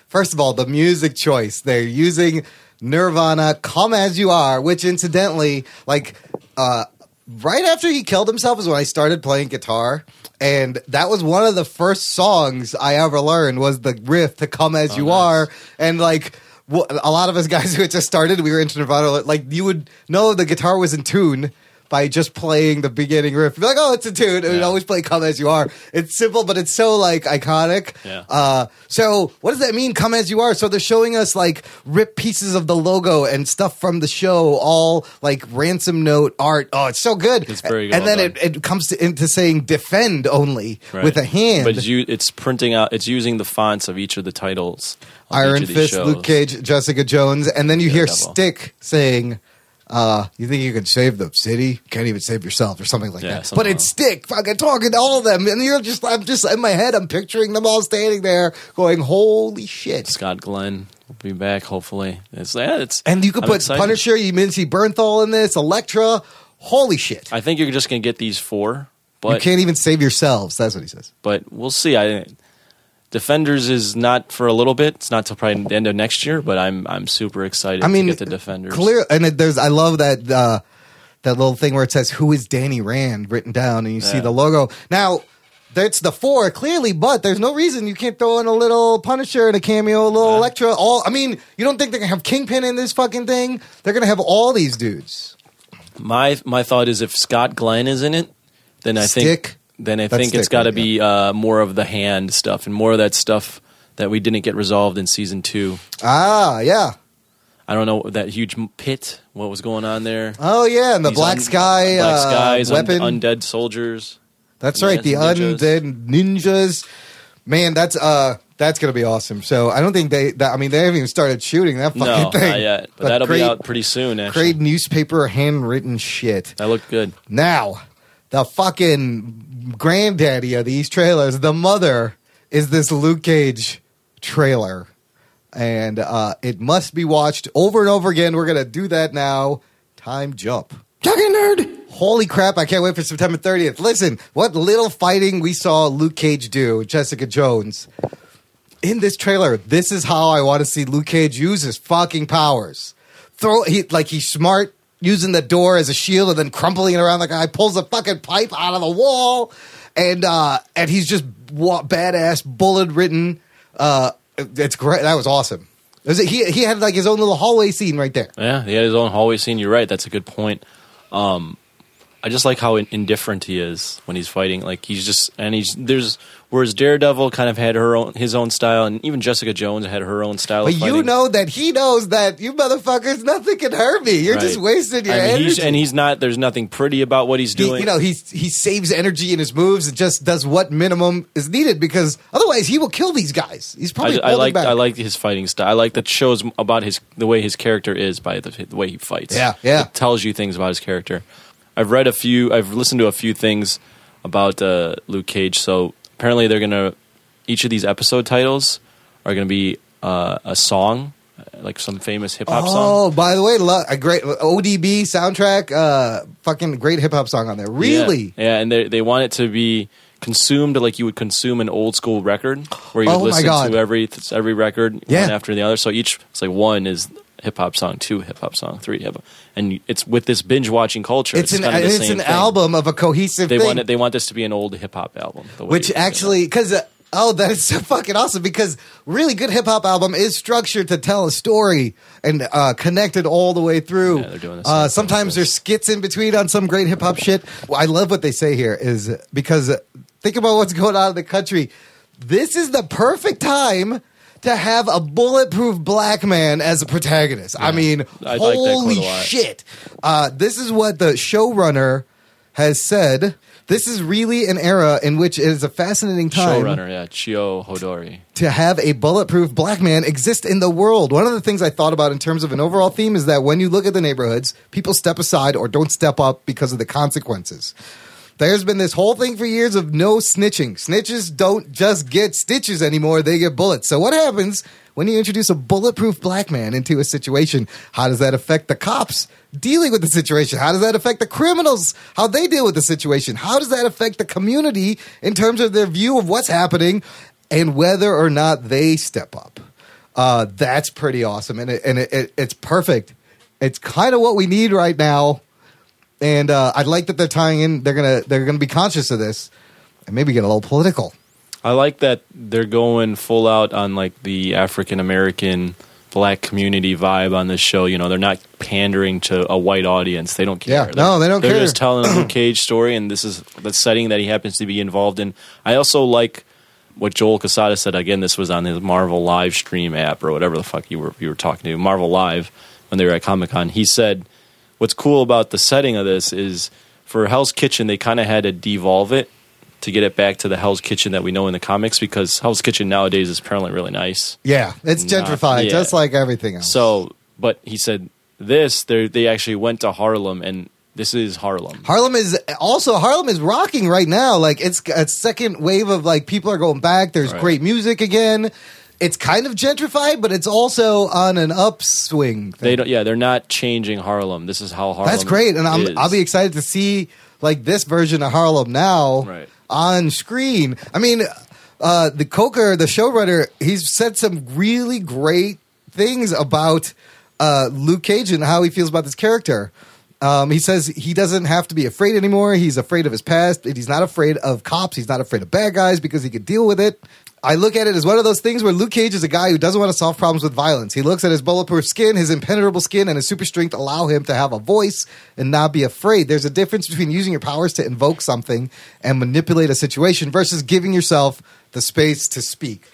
First of all, the music choice. They're using Nirvana, Come As You Are, which incidentally, like, uh, right after he killed himself is when I started playing guitar. And that was one of the first songs I ever learned was the riff to Come As oh, You nice. Are. And like, a lot of us guys who had just started, we were into Nirvana, like, you would know the guitar was in tune by just playing the beginning riff. Be like, oh, it's a tune. And Yeah. always play Come As You Are. It's simple, but it's so like iconic. Yeah. Uh, so what does that mean? Come as you are. So they're showing us like rip pieces of the logo and stuff from the show, all like ransom note art. Oh, it's so good. It's very And then it, it comes to, into saying defend only Right. with a hand. But it's, u- it's printing out. It's using the fonts of each of the titles. Iron each of these Fist, shows. Luke Cage, Jessica Jones, and then you hear. Stick saying. Uh, you think you can save the city? Can't even save yourself, or something like Yeah, that. something But it's Stick, fucking talking to all of them, and you're just, I'm just in my head, I'm picturing them all standing there, going, "Holy shit!" Scott Glenn will be back. Hopefully, it's yeah. It's And you could I'm put excited. Punisher, you mean see Bernthal in this, Elektra. Holy shit. I think you're just gonna get these four, But you can't even save yourselves. That's what he says. but we'll see. I Defenders is not for a little bit. It's not till probably the end of next year. But I'm I'm super excited I mean, to get the Defenders. Clear and it, there's I love that uh that little thing where it says who is Danny Rand written down and you see the logo. Now that's the four clearly, but there's no reason you can't throw in a little Punisher and a cameo, a little Yeah. Elektra. All I mean, you don't think they're gonna have Kingpin in this fucking thing? They're gonna have all these dudes. My my thought is if Scott Glenn is in it, then I think Stick. Then I That's think it's got to right, be uh, more of the hand stuff and more of that stuff that we didn't get resolved in season two. Ah, yeah. I don't know that huge m- pit. What was going on there? Oh yeah, and the These Black un- Sky Black uh, Skies, un- weapon. undead soldiers. That's right, the ninjas. undead ninjas. Man, that's uh that's gonna be awesome. So I don't think they that I mean they haven't even started shooting that fucking No, thing. not yet. But, But that'll great- be out pretty soon. Actually, Great newspaper handwritten shit. that looked good. Now, the fucking granddaddy of these trailers, the mother, is this Luke Cage trailer. And uh, it must be watched over and over again. We're gonna do that now. Time jump. Talking nerd. Holy crap! I can't wait for September 30th. Listen, what little fighting we saw Luke Cage do, Jessica Jones, in this trailer. This is how I want to see Luke Cage use his fucking powers. Throw he like he's smart, using the door as a shield and then crumpling it around the guy, pulls a fucking pipe out of the wall, and uh and he's just wa- badass, bullet ridden. Uh, it's great. That was awesome. It he he had like his own little hallway scene right there. Yeah, he had his own hallway scene. You're right. That's a good point. Um, I just like how in- indifferent he is when he's fighting. Like he's just and he's there's whereas Daredevil kind of had her own his own style, and even Jessica Jones had her own style. But you know that he knows that you motherfuckers, nothing can hurt me. You're just Right. wasting your I mean, energy. he's, and he's not. There's nothing pretty about what he's He- doing. you know, he he saves energy in his moves and just does what minimum is needed because otherwise he will kill these guys. He's probably I holding like. I like his fighting style. I like that shows about his the way his character is by the, the way he fights. Yeah, yeah. It tells you things about his character. I've read a few. I've listened to a few things about uh, Luke Cage. So apparently, they're gonna each of these episode titles are gonna be uh, a song, like some famous hip hop Oh, song. Oh, by the way, lo- a great ODB soundtrack, uh, fucking great hip hop song on there. Really? Yeah, yeah and they they want it to be consumed like you would consume an old school record, where you Oh would my listen to every every record Yeah. one after the other. So each it's like one is hip hop song, two hip hop song, three hip hop, and it's with this binge watching culture. It's, an kind of the it's an thing. album of a cohesive They thing. want it, they want this to be an old hip hop album, which actually because uh, oh that is so fucking awesome because really good hip hop album is structured to tell a story and uh, connected all the way through. Yeah, they're doing same uh, sometimes there's skits in between on some great hip hop shit. Well, I love what they say here is because uh, think about what's going on in the country. This is the perfect time. To have a bulletproof black man as a protagonist. I mean, I like that quite a holy lot. shit. Uh, this is what the showrunner has said. This is really an era in which it is a fascinating time showrunner, yeah, Cheo Hodari. to have a bulletproof black man exist in the world. One of the things I thought about in terms of an overall theme is that when you look at the neighborhoods, people step aside or don't step up because of the consequences. There's been this whole thing for years of no snitching. Snitches don't just get stitches anymore, they get bullets. So, what happens when you introduce a bulletproof black man into a situation? How does that affect the cops dealing with the situation? How does that affect the criminals? How they deal with the situation? How does that affect the community in terms of their view of what's happening and whether or not they step up? Uh, that's pretty awesome. And, it, and it, it, it's perfect. It's kind of what we need right now and uh, I like that they're tying in. They're gonna they're gonna be conscious of this, and maybe get a little political. I like that they're going full out on like the African American black community vibe on this show. You know, they're not pandering to a white audience. They don't care. Yeah, no, they don't they're care. just telling a Luke Cage story, and this is the setting that he happens to be involved in. I also like what Joe Quesada said. Again, this was on his Marvel live stream app or whatever the fuck you were you were talking to Marvel Live when they were at Comic Con. He said, "What's cool about the setting of this is for Hell's Kitchen, they kind of had to devolve it." To get it back to the Hell's Kitchen that we know in the comics, because Hell's Kitchen nowadays is apparently really nice. Yeah, it's Not- gentrified, yeah. just like everything else. So, but he said this they they actually went to Harlem, and this is Harlem. Harlem is also Harlem is rocking right now. Like it's a second wave of like people are going back. There's Right. great music again. It's kind of gentrified, but it's also on an upswing. Thing. They don't. Yeah, they're not changing Harlem. This is how Harlem. That's great, and I'm, is. I'll be excited to see like this version of Harlem now Right. on screen. I mean, uh, the Coker, the showrunner, he's said some really great things about uh, Luke Cage and how he feels about this character. Um, he says he doesn't have to be afraid anymore. He's afraid of his past. He's not afraid of cops. He's not afraid of bad guys because he can deal with it. I look at it as one of those things where Luke Cage is a guy who doesn't want to solve problems with violence. He looks at his bulletproof skin, his impenetrable skin, and his super strength allow him to have a voice and not be afraid. There's a difference between using your powers to invoke something and manipulate a situation versus giving yourself the space to speak.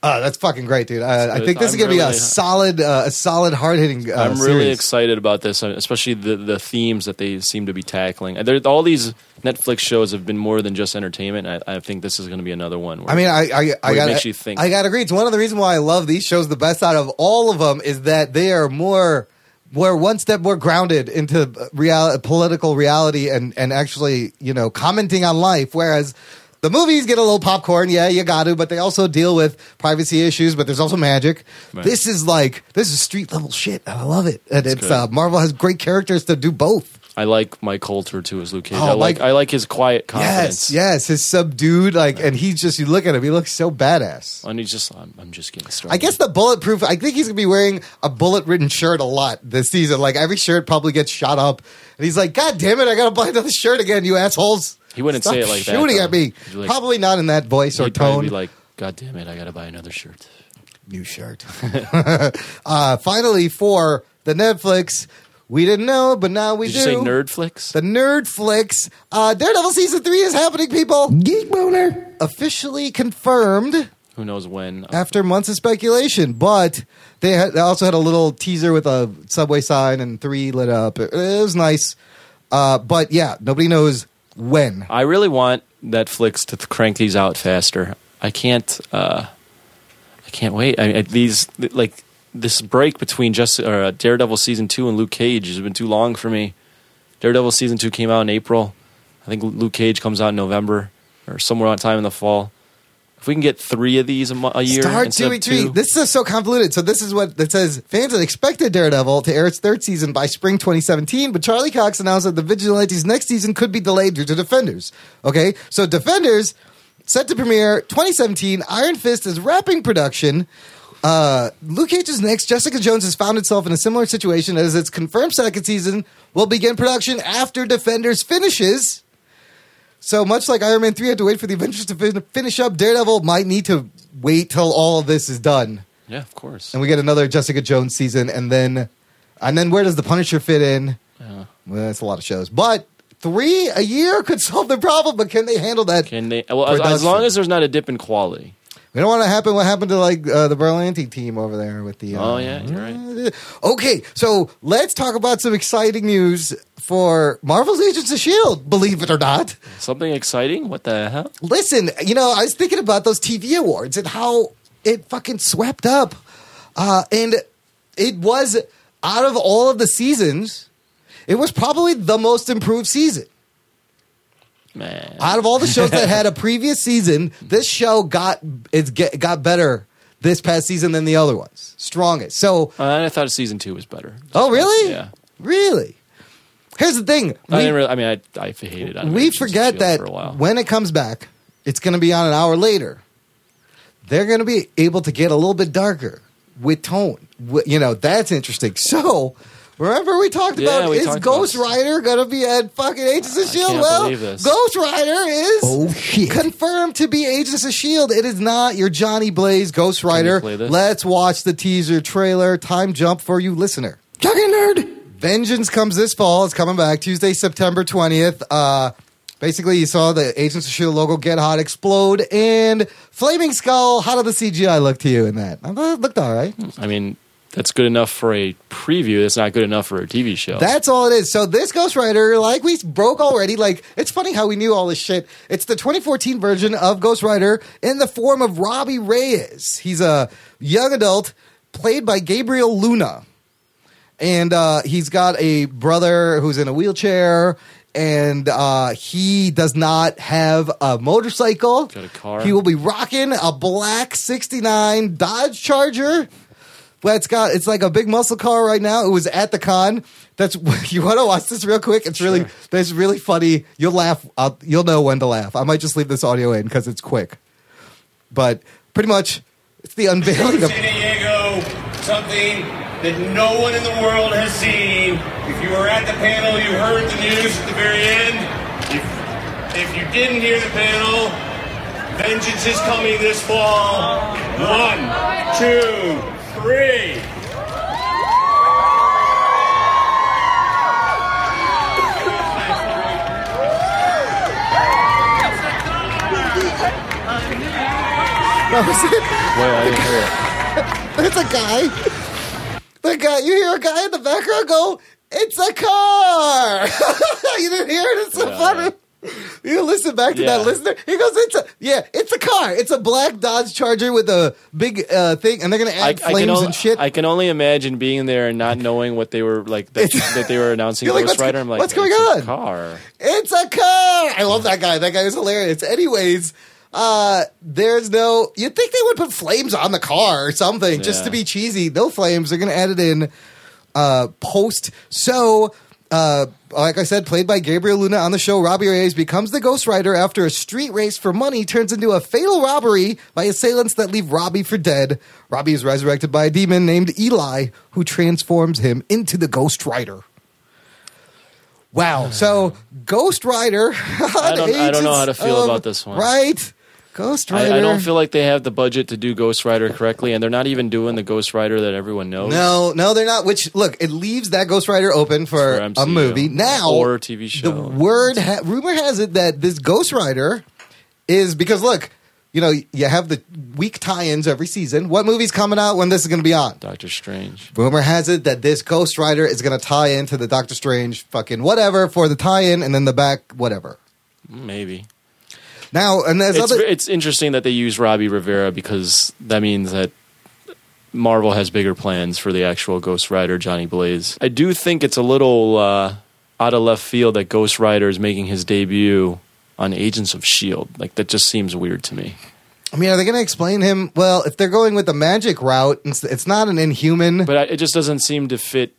Uh, that's fucking great, dude. Uh, I think this is I'm going to be a really- solid, uh, a solid, hard hitting. Uh, I'm really series. excited about this, uh, especially the the themes that they seem to be tackling. And there- all these Netflix shows have been more than just entertainment. I, I think this is going to be another one. Where I mean, I I, I got makes you think. I got to agree. It's one of the reasons why I love these shows the best out of all of them is that they are more, more one step more grounded into real political reality and and actually you know commenting on life. Whereas the movies get a little popcorn, yeah, you got to, but they also deal with privacy issues. But there's also magic. Right. This is like this is street level shit. and I love it, and it's uh, Marvel has great characters to do both. I like Mike Colter too as Luke Cage. Oh, I like I like his quiet confidence. Yes, yes, his subdued like, and he's just you look at him, he looks so badass. And he's just I'm, I'm just getting started. I guess the bulletproof. I think he's gonna be wearing a bullet-ridden shirt a lot this season. Like every shirt probably gets shot up, and he's like, "God damn it, I gotta buy another shirt again, you assholes!" He wouldn't Stop say it like that, Shooting though. at me. He'd be like- probably not in that voice or He'd probably tone. be like, God damn it, I got to buy another shirt. New shirt. uh, finally, for the Netflix, We didn't know, but now we Did do. you say nerd flicks? The Nerd Flicks. Uh, Daredevil season three is happening, people. Geek boner. Officially confirmed Who knows when? after months of speculation, but they, had, they also had a little teaser with a subway sign and three lit up. It, it was nice. Uh, but yeah, nobody knows when. I really want Netflix to crank these out faster. I can't. Uh, I can't wait. I mean, these like this break between just uh, Daredevil season two and Luke Cage has been too long for me. Daredevil season two came out in April. I think Luke Cage comes out in November or somewhere on time in the fall. If we can get three of these a, mo- a year Start instead doing of three. This is so convoluted. So this is what it says. Fans had expected Daredevil to air its third season by spring 2017, but Charlie Cox announced that the Vigilantes' next season could be delayed due to Defenders. Okay, so Defenders set to premiere 2017. Iron Fist is wrapping production. Uh, Luke Cage's next, Jessica Jones has found itself in a similar situation as its confirmed second season will begin production after Defenders finishes. So much like Iron Man 3 had to wait for the Avengers to fin- finish up, Daredevil might need to wait till all of this is done. yeah, of course. And we get another Jessica Jones season and then and then where does the Punisher fit in? Well, that's a lot of shows. But three a year could solve the problem, but can they handle that? Can they? Well, as, as long as there's not a dip in quality. We don't want to happen what happened to like uh, the Berlanti team over there with the. Uh, Oh yeah, you're right. Okay, so let's talk about some exciting news for Marvel's Agents of Shield. Believe it or not, Something exciting? What the hell? listen. You know, I was thinking about those TV awards and how it fucking swept up, uh, and it was out of all of the seasons, it was probably the most improved season. Man, Out of all the shows that had a previous season, this show got it's get, got better this past season than the other ones. Strongest. So, Uh, I thought season two was better. oh really? Yeah. Really? Here's the thing. I We- didn't really. I mean, I I hated on we forget that for a while. when it comes back, it's going to be on an hour later. They're going to be able to get a little bit darker with tone. You know, that's interesting. So, remember we talked Yeah, about we is talked Ghost about- Rider going to be at fucking Agents of I Shield? can't well, this. Ghost Rider is Oh, shit. confirmed to be Agents of Shield. It is not your Johnny Blaze Ghost Rider. Let's watch the teaser trailer. Time jump for you, listener. Talking nerd. Vengeance comes this fall. It's coming back Tuesday, September 20th. Uh, basically, you saw the Agents of S.H.I.E.L.D. logo get hot, explode, and Flaming Skull. How did the CGI look to you in that? It looked all right. I mean, that's good enough for a preview. That's not good enough for a TV show. That's all it is. So this Ghost Rider, like we broke already, like it's funny how we knew all this shit. It's the 2014 version of Ghost Rider in the form of Robbie Reyes. He's a young adult played by Gabriel Luna. And uh, he's got a brother who's in a wheelchair, and uh, he does not have a motorcycle. Got a car. He will be rocking a black '69 Dodge Charger. Well, it's got it's like a big muscle car right now. It was at the con. That's you want to watch this real quick. It's really that's really funny. You'll laugh. i you'll know when to laugh. I might just leave this audio in because it's quick. But pretty much, it's the unveiling of San Diego, something that no one in the world has seen. If you were at the panel, you heard the news at the very end. If, if you didn't hear the panel, vengeance is coming this fall. One, two, three. that was it. Boy, I didn't hear it. There's a guy. The guy. You hear a guy in the background go, "It's a car." you didn't hear it. It's so Yeah, funny. You listen back to Yeah. that listener. He goes, "It's a yeah, it's a car. It's a black Dodge Charger with a big uh, thing, and they're gonna add I flames can only, and shit." I can only imagine being there and not knowing what they were like that, that they were announcing like, Ghost what's- Rider. I'm like, what's going "It's a on?" Car. It's a car. I love that guy. That guy is hilarious. Anyways, uh, there's no. You'd think they would put flames on the car or something just Yeah. to be cheesy. No flames. They're gonna add it in uh, post. So. Uh, like I said, played by Gabriel Luna on the show, Robbie Reyes becomes the Ghost Rider after a street race for money turns into a fatal robbery by assailants that leave Robbie for dead. Robbie is resurrected by a demon named Eli, who transforms him into the Ghost Rider. Wow. So Ghost Rider. I don't- I don't know how to feel about this one. Right. Ghost Rider. I, I don't feel like they have the budget to do Ghost Rider correctly, and they're not even doing the Ghost Rider that everyone knows. No, no, they're not. Which look, it leaves that Ghost Rider open for, For a movie. Now, Or a TV show. The word, ha- rumor has it that this Ghost Rider is because look, you know, you have the week tie-ins every season. What movie's coming out when this is going to be on? Doctor Strange. Rumor has it that this Ghost Rider is going to tie into the Doctor Strange fucking whatever for the tie-in, and then the back whatever. Maybe. Now, and there's It's, other. it's interesting that they use Robbie Rivera because that means that Marvel has bigger plans for the actual Ghost Rider Johnny Blaze. I do think it's a little uh, out of left field that Ghost Rider is making his debut on Agents of Shield. Like that just seems weird to me. I mean, are they going to explain him? Well, if they're going with the magic route, it's, it's not an Inhuman. But I, it just doesn't seem to fit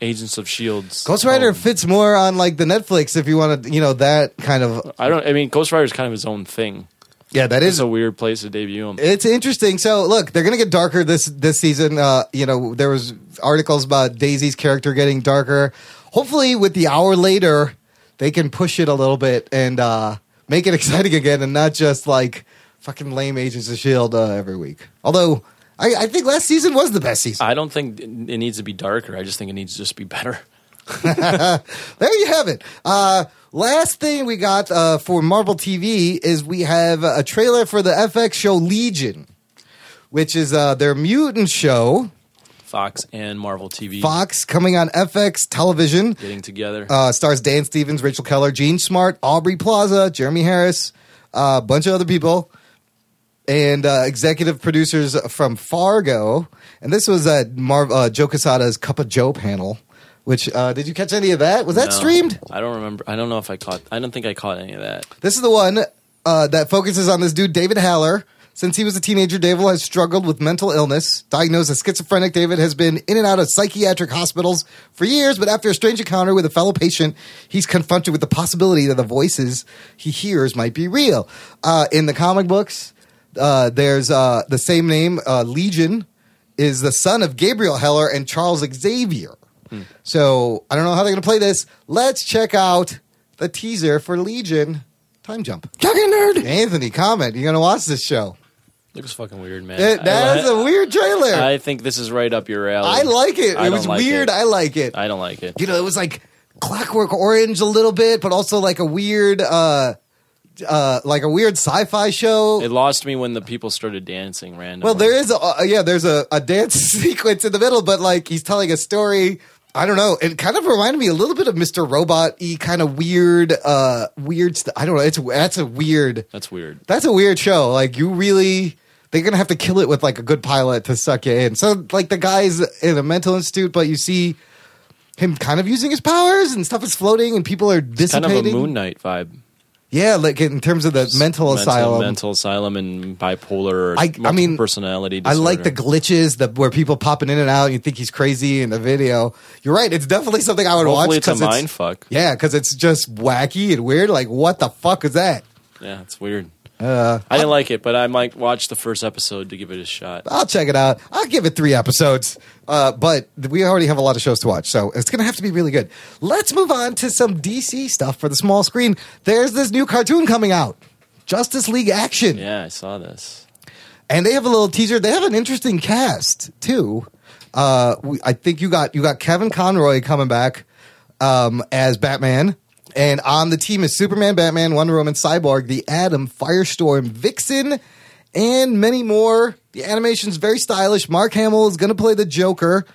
Agents of Shield's. Ghost Rider tone. fits more on like the Netflix if you want to, you know, that kind of. I don't. I mean, Ghost Rider is kind of his own thing. Yeah, that is It's a weird place to debut him. It's interesting. So look, they're gonna get darker this this season. Uh, you know, there was articles about Daisy's character getting darker. Hopefully, with the hour later, they can push it a little bit and uh, make it exciting again, and not just like fucking lame Agents of Shield uh, every week. Although I, I think last season was the best season. I don't think it needs to be darker. I just think it needs to just be better. There you have it. Uh, last thing we got uh, for Marvel TV is we have a trailer for the FX show Legion, which is uh, their mutant show. Fox and Marvel TV Fox coming on FX television. getting together. Uh, stars Dan Stevens, Rachel Keller, Jean Smart, Aubrey Plaza, Jeremie Harris, a bunch of other people, and uh, executive producers from Fargo. And this was at Mar- uh, Joe Quesada's Cup of Joe panel. Which uh, did you catch any of that? Was that No, streamed? I don't remember. I don't know if I caught. I don't think I caught any of that. This is the one uh, that focuses on this dude, David Haller. Since he was a teenager, David has struggled with mental illness. Diagnosed as schizophrenic, David has been in and out of psychiatric hospitals for years, but after a strange encounter with a fellow patient, he's confronted with the possibility that the voices he hears might be real. Uh, in the comic books, uh, there's uh, the same name, uh, Legion, is the son of Gabrielle Haller and Charles Xavier. So I don't know how they're going to play this. Let's check out the teaser for Legion. Time jump. Talking nerd. Anthony, comment. You're going to watch this show? Looks fucking weird, man. It, that I, is a weird trailer. I, I think this is right up your alley. I like it. I It don't was like weird. it. I like it. I don't like it. you know, it was like Clockwork Orange a little bit, but also like a weird, uh, uh, like a weird sci-fi show. It lost me when the people started dancing randomly. Well, there is a uh, yeah, there's a, a dance sequence in the middle, but like he's telling a story. I don't know. It kind of reminded me a little bit of Mr. Robot y kind of weird, uh, weird. I don't know. It's that's a weird. That's weird. That's a weird show. Like you really, they're gonna have to kill it with like a good pilot to suck you in. So like the guy's in a mental institute, but you see him kind of using his powers and stuff is floating and people are dissipating. Kind of a Moon Knight vibe. Yeah, like in terms of the mental, asylum. mental asylum, and bipolar. I- I mean, personality. I like the glitches, the where people popping in and out. And you think he's crazy in the video. You're right. It's definitely something I would watch. Hopefully, it's a mind fuck. Yeah, because it's just wacky and weird. Like, what the fuck is that? Yeah, it's weird. Uh, I didn't like it, but I might watch the first episode to give it a shot. I'll check it out. I'll give it three episodes. Uh, but we already have a lot of shows to watch, so it's going to have to be really good. Let's move on to some DC stuff for the small screen. There's this new cartoon coming out, Justice League Action. Yeah, I saw this. and they have a little teaser. They have an interesting cast too. Uh, we, I think you got you got Kevin Conroy coming back um, as Batman, and on the team is Superman, Batman, Wonder Woman, Cyborg, the Atom, Firestorm, Vixen, and many more. The animation's very stylish. Mark Hamill is going to play the Joker.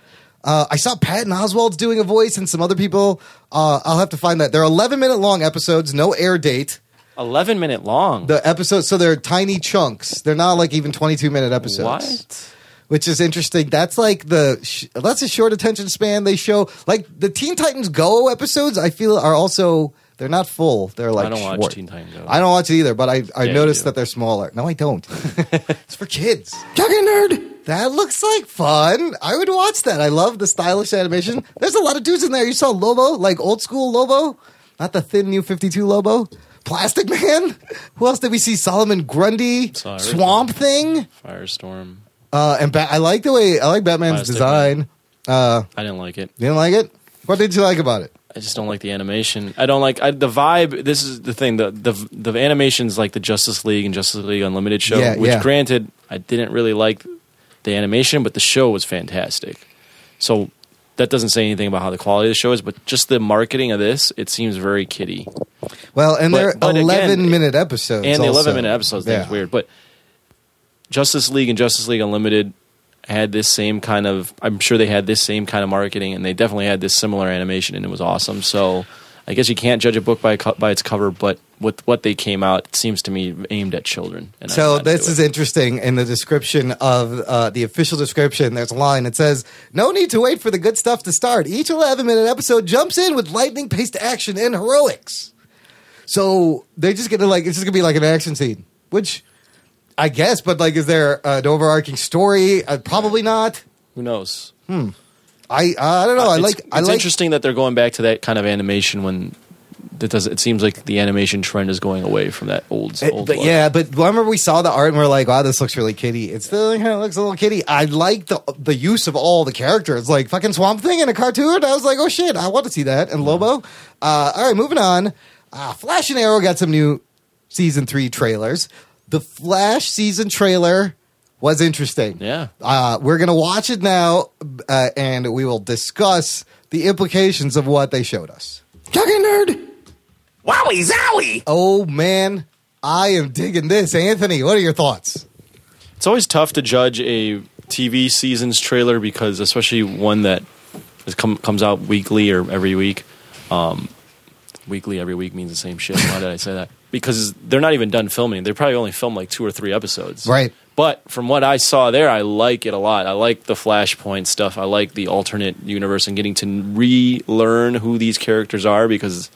Uh, I saw Patton Oswalt's doing a voice and some other people. Uh, I'll have to find that. They're 11 minute long episodes, no air date. Eleven minute long. The episodes, so they're tiny chunks. They're not like even 22 minute episodes what? Which is interesting. That's like the sh- that's a short attention span they show. Like the Teen Titans Go episodes, I feel are also they're not full. They're like I don't watch. Teen Titans Go. I don't watch it either, but I I Yeah, noticed that they're smaller. No, I don't. it's for kids. Talking nerd. That looks like fun. I would watch that. I love the stylish animation. There's a lot of dudes in there. You saw Lobo, like old school Lobo, not the thin new 52 Lobo. Plastic Man. Who else did we see? Solomon Grundy, Saw. Swamp Thing. Firestorm. Uh, and ba- I like the way I like Batman's Plastic design. Uh, I didn't like it. you didn't like it? What did you like about it? I just don't like the animation. I don't like I, the vibe. This is the thing. The the the animations like the Justice League and Justice League Unlimited show. Yeah, which, yeah. granted, I didn't really like the animation, but the show was fantastic. So that doesn't say anything about how the quality of the show is, but just the marketing of this, it seems very kiddie. Well, and But- they're but again, 11 minute episodes. and the 11 minute episodes Yeah. weird but justice league and justice league unlimited had this same kind of i'm sure they had this same kind of marketing and they definitely had this similar animation and it was awesome so i guess you can't judge a book by, a by its cover but with what they came out it seems to me aimed at children and So this is interesting. In the description of uh, the official description, there's a line that says, "No need to wait for the good stuff to start. Each 11 minute episode jumps in with lightning paced action and heroics." So they're just gonna like it's just gonna be like an action scene, which I guess. But like, is there an overarching story? Uh, probably not. who knows Hmm. I I don't know. I it's, like I it's like interesting that they're going back to that kind of animation when it does it seems like the animation trend is going away from that old It- old but yeah, but remember we saw the art and we're like, wow, this looks really kitty. It still kind of looks a little kitty. I like the the use of all the characters, like fucking Swamp Thing in a cartoon. I was like, oh shit, I want to see that. And Lobo. Uh, all right, moving on. Uh, Flash and Arrow got some new season three trailers. The Flash season trailer was interesting. Yeah. Uh, we're gonna watch it now, uh, and we will discuss the implications of what they showed us. Talking nerd. Wowie zowie! Oh man, I am digging this. Anthony, what are your thoughts? It's always tough to judge a TV season's trailer because, especially one that is come, comes out weekly or every week. Um, weekly every week means the same shit. Why did I say that? Because they're not even done filming. They probably only filmed like two or three episodes. Right. But from what I saw there, I like it a lot. I like the Flashpoint stuff. I like the alternate universe and getting to relearn who these characters are because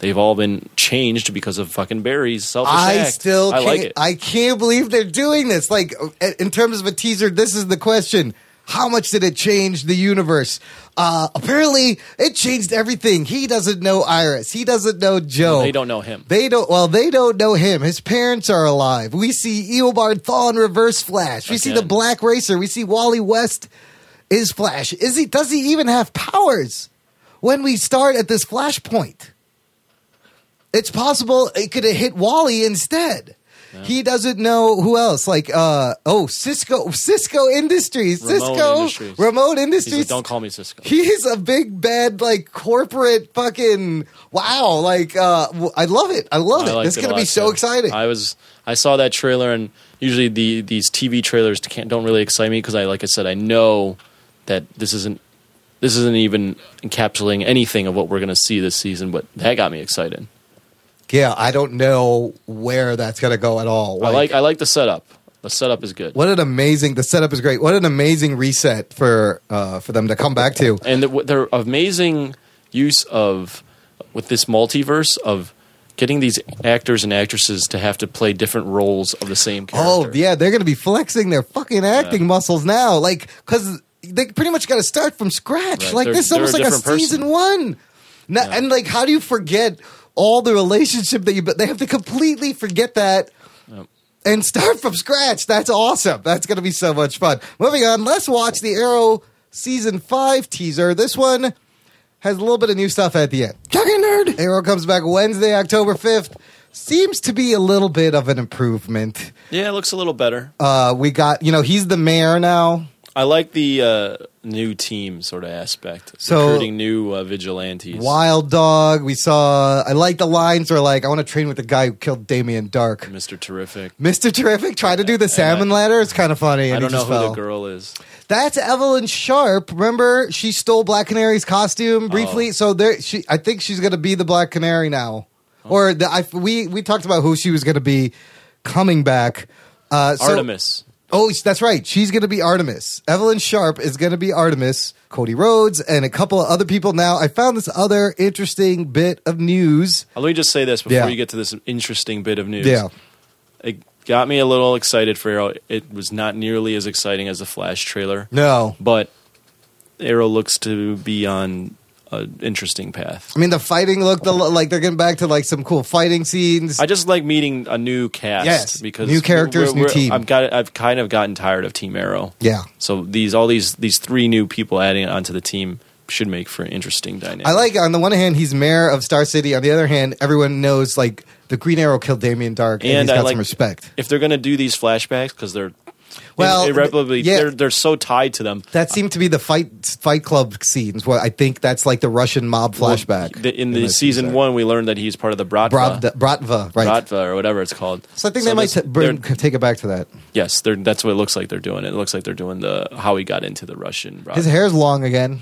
they've all been changed because of fucking Barry's selfish I act. still I can't, like it. I can't believe they're doing this. Like in terms of a teaser, this is the question. How much did it change the universe? Uh, apparently, it changed everything. He doesn't know Iris. He doesn't know Joe. they don't know him. They don't. Well, they don't know him. His parents are alive. We see Eobard Thaw in Reverse Flash. We see the Black Racer. We see Wally West is Flash. Is he? Does he even have powers? When we start at this Flashpoint, it's possible it could have hit Wally instead. He doesn't know who else. Like, uh, oh, Cisco, Cisco Industries, Ramon Cisco, Industries. Ramon Industries. like, don't call me Cisco. He's a big bad like corporate fucking wow. Like uh I love it. I love I it. It's gonna be so too. exciting. I was I saw that trailer and usually the these TV trailers can't don't really excite me because I like I said I know that this isn't this isn't even encapsulating anything of what we're going to see this season, but that got me excited. Yeah, I don't know where that's gonna go at all. I like I like the setup. The setup is good. what an amazing the setup is great. What an amazing reset for uh for them to come back to. and the, their amazing use of with this multiverse of getting these actors and actresses to have to play different roles of the same character. Oh yeah, they're gonna be flexing their fucking acting muscles now. Like because they pretty much got to start from scratch. Right. Like They're- this is almost like a person. season one. Now, And like, how do you forget all the relationship that you? But they have to completely forget that and start from scratch. That's awesome. That's going to be so much fun. Moving on, let's watch the Arrow season five teaser. This one has a little bit of new stuff at the end. Talking nerd. Arrow comes back Wednesday, October fifth. Seems to be a little bit of an improvement. yeah, it looks a little better. Uh, we got, you know, he's the mayor now. I like the uh, new team sort of aspect. So- recruiting new uh, vigilantes. Wild Dog. We saw. I like the lines where like, I want to train with the guy who killed Damien Darhk. Mr. Terrific. Mr. Terrific tried to do the salmon ladder. It's kind of funny. I don't know who fell. the girl is. That's Evelyn Sharp. Remember, she stole Black Canary's costume briefly. Oh. So there, she. I think she's going to be the Black Canary now. Or the, I, we we talked about who she was going to be coming back. Uh, so- Artemis. Oh, that's right. She's going to be Artemis. Evelyn Sharp is going to be Artemis. Cody Rhodes and a couple of other people. Now, I found this other interesting bit of news. Uh, Let me just say this before Yeah. you get to this interesting bit of news. Yeah. It got me a little excited for Arrow. It was not nearly as exciting as the Flash trailer, No. but Arrow looks to be on an interesting path. I mean, the fighting looked a lo- like they're getting back to like some cool fighting scenes. I just like meeting a new cast. Yes, because new characters, new team. I've got. I've kind of gotten tired of Team Arrow. yeah. So these all these these three new people adding onto the team should make for an interesting dynamic. I like on the one hand he's mayor of Star City. On the other hand, everyone knows like the Green Arrow killed Damien Darhk, and, And he's I got like- some respect. if they're going to do these flashbacks because they're Well, irreparably yeah. they're they're so tied to them. That seemed to be the fight Fight Club scenes. Where I think that's like the Russian mob flashback. The- in the Unless season one, we learned that he's part of the Bratva, Bratva, Bratva, right? Bratva or whatever it's called. So I think they might t- bring, take it back to that. yes, they're, that's what it looks like they're doing. It looks like they're doing the how he got into the Russian. Bratva. His hair's long again.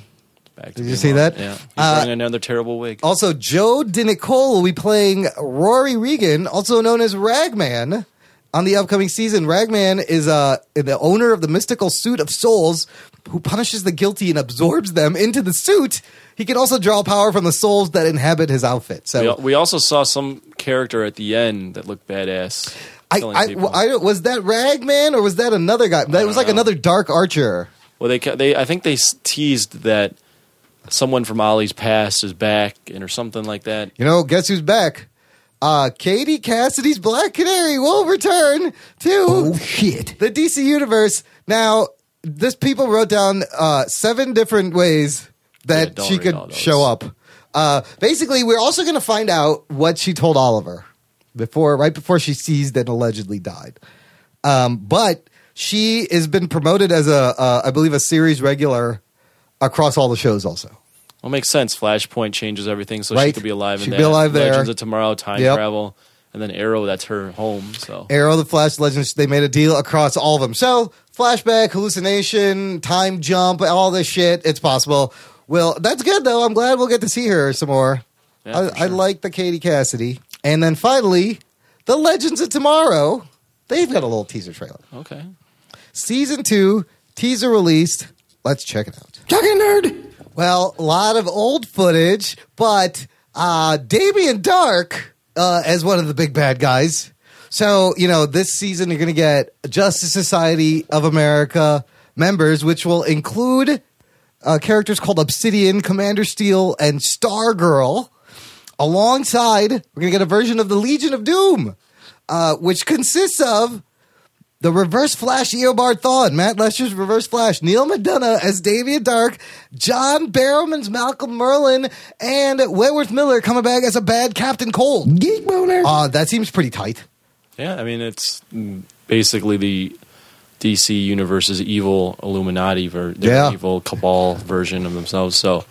Did you see long. that? Yeah, he's Uh, wearing another terrible wig. Also, Joe Dinicol will be playing Rory Regan, also known as Ragman, on the upcoming season. Ragman is uh, the owner of the mystical suit of souls who punishes the guilty and absorbs them into the suit. He can also draw power from the souls that inhabit his outfit. So We, we also saw some character at the end that looked badass. I, I, people. I- was that Ragman or was that another guy? That was like know. another Dark Archer. well, they they I think they teased that someone from Ollie's past is back and or something like that. You know, guess who's back? Uh, Katie Cassidy's Black Canary will return to Oh shit! the DC universe. Now, this people wrote down uh, seven different ways Yeah, that don't she read all could those. show up. Uh, basically, we're also going to find out what she told Oliver before, right before she seized and allegedly died. Um, but she has been promoted as a, uh, I believe, a series regular across all the shows. Also, Well, makes sense. Flashpoint changes everything, so she Right. could be alive. She'd in be that. alive there. Legends of Tomorrow, time Yep. travel, and then Arrow. That's her home. So Arrow, the Flash, Legends, they made a deal across all of them. So, flashback, hallucination, time jump, all this shit, it's possible. Well, that's good though. I'm glad we'll get to see her some more. Yeah, I, for I sure. like the Katie Cassidy. And then finally, the Legends of Tomorrow. They've got a little teaser trailer. okay. Season two, teaser released. Let's check it out. Talking nerd. Well, a lot of old footage, but uh, Damien Darhk uh, as one of the big bad guys. So, you know, this season you're going to get Justice Society of America members, which will include uh, characters called Obsidian, Commander Steel, and Stargirl. Alongside, we're going to get a version of the Legion of Doom, uh, which consists of the Reverse Flash Eobard Thawne, Matt Letscher's Reverse Flash, Neal McDonough as Damien Darhk, John Barrowman's Malcolm Merlyn, and Wentworth Miller coming back as a bad Captain Cold. Geek boner. Uh, that seems pretty tight. Yeah, I mean it's basically the DC universe's evil Illuminati or their Yeah. evil cabal version of themselves. So,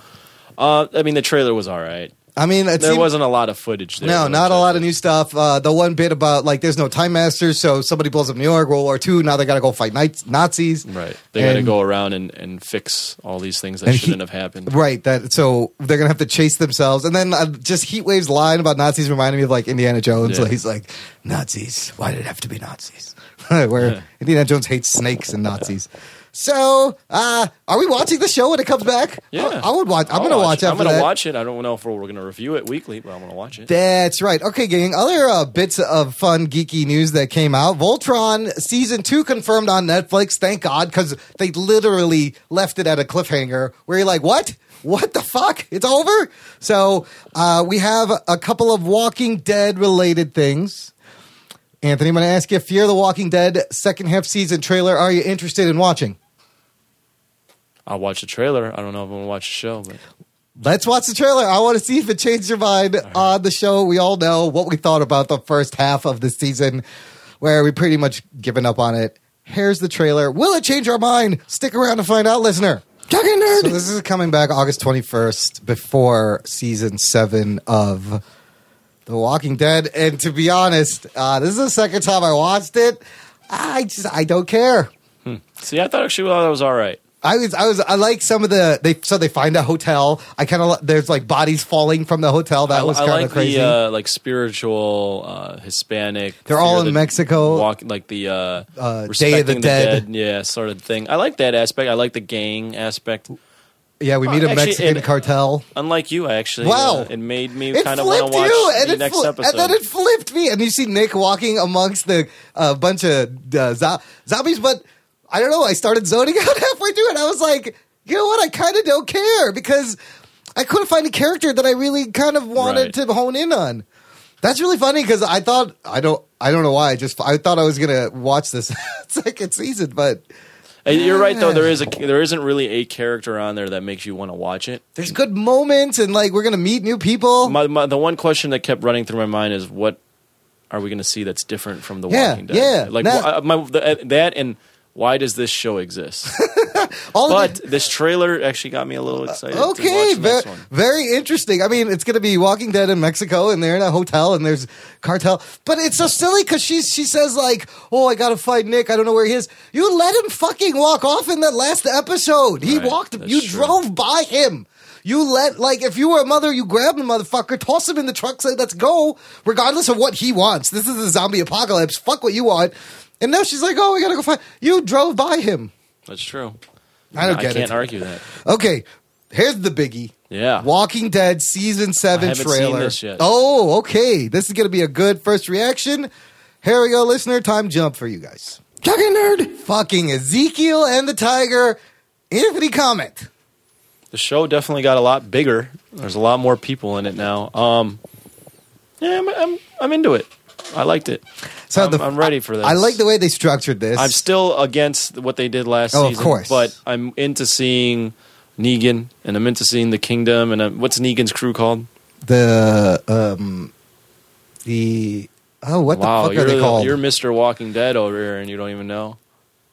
uh, I mean, the trailer was all right. I mean, it There seemed- wasn't a lot of footage there. No, not a lot of new stuff. Uh, the one bit about like there's no time masters, so somebody blows up New York, World War II. Now they got to go fight Nazis. Right, they got to go around and, and fix all these things that shouldn't have happened. Right. That so they're gonna have to chase themselves, and then uh, just Heatwave's line about Nazis reminded me of like Indiana Jones. Yeah. Like, he's like Nazis. Why did it have to be Nazis? Where Indiana Jones hates snakes and Nazis. So, uh, are we watching the show when it comes back? Yeah, I, I would watch. I'm I'll to watch, it. I'm gonna that. watch it. I don't know if we're going to review it weekly, but I'm going to watch it. That's right. Okay, gang. Other uh, bits of fun, geeky news that came out. Voltron season two confirmed on Netflix. Thank God, because they literally left it at a cliffhanger where you're like, what? What the fuck? It's over? So uh, we have a couple of Walking Dead related things. Anthony, I'm going to ask you if Fear the Walking Dead second half season trailer. Are you interested in watching? I'll watch the trailer. I don't know if I'm going to watch the show, but Let's watch the trailer. I want to see if it changed your mind on the show. We all know what we thought about the first half of the season, where we pretty much given up on it. Here's the trailer. Will it change our mind? Stick around to find out, listener. Talking nerd. So this is coming back August 21st before season seven of The Walking Dead. And to be honest, uh, this is the second time I watched it. I just I don't care. see, I thought actually well, that was all right. I was, I was, I like some of the. They so they find a hotel. I kind of there's like bodies falling from the hotel. That I, was kind like of crazy. the uh, like spiritual uh, Hispanic. They're all in the- Mexico. Walk like the uh, Uh, Day of the respecting Dead. yeah, sort of thing. I like that aspect. I like the gang aspect. yeah, we meet a Uh, actually, Mexican it- cartel. Unlike you, I actually, Wow. uh, it made me It kind of want to watch you, and the it next fli- episode. and then it flipped me. And you see Nick walking amongst the uh, bunch of uh, zo- zombies, but I don't know. I started zoning out halfway through it. I was like, you know what? I kind of don't care because I couldn't find a character that I really kind of wanted Right. to hone in on. That's really funny because I thought I don't I don't know why I just I thought I was gonna watch this second season, but Uh, You're right though. There is a there isn't really a character on there that makes you want to watch it. There's good moments, and like we're gonna meet new people. My, my, the one question that kept running through my mind is what are we going to see that's different from The Yeah, Walking Dead? yeah. like Now- uh, my, the, uh, that and why does this show exist? But the- this trailer actually got me a little excited. Okay, very, very interesting. I mean, it's going to be Walking Dead in Mexico, and they're in a hotel, and there's cartel. But it's so silly because she's she says like, "Oh, I got to fight Nick. I don't know where he is." You let him fucking walk off in that last episode. He Right, walked. You true. drove by him. You let like if you were a mother, you grab the motherfucker, toss him in the truck, say let's go, regardless of what he wants. This is a zombie apocalypse. Fuck what you want. And now she's like, "Oh, we gotta go find. You drove by him. That's true. I don't get can't it. argue that. Okay, here's the biggie. Yeah. Walking Dead season seven I haven't trailer. seen this yet. Oh, okay. This is going to be a good first reaction. Here we go, listener. Time jump for you guys. Fucking nerd. Fucking Ezekiel and the Tiger. Anthony comment. The show definitely got a lot bigger. There's a lot more people in it now. Um, yeah, I'm, I'm, I'm into it. I liked it. So I'm, the- I'm ready for this. I like the way they structured this. I'm still against what they did last Oh, of season, course. but I'm into seeing Negan, and I'm into seeing the Kingdom, and um what's Negan's crew called? the um the oh what wow, the fuck you're they the- called? You're Mr. Walking Dead over here, and you don't even know.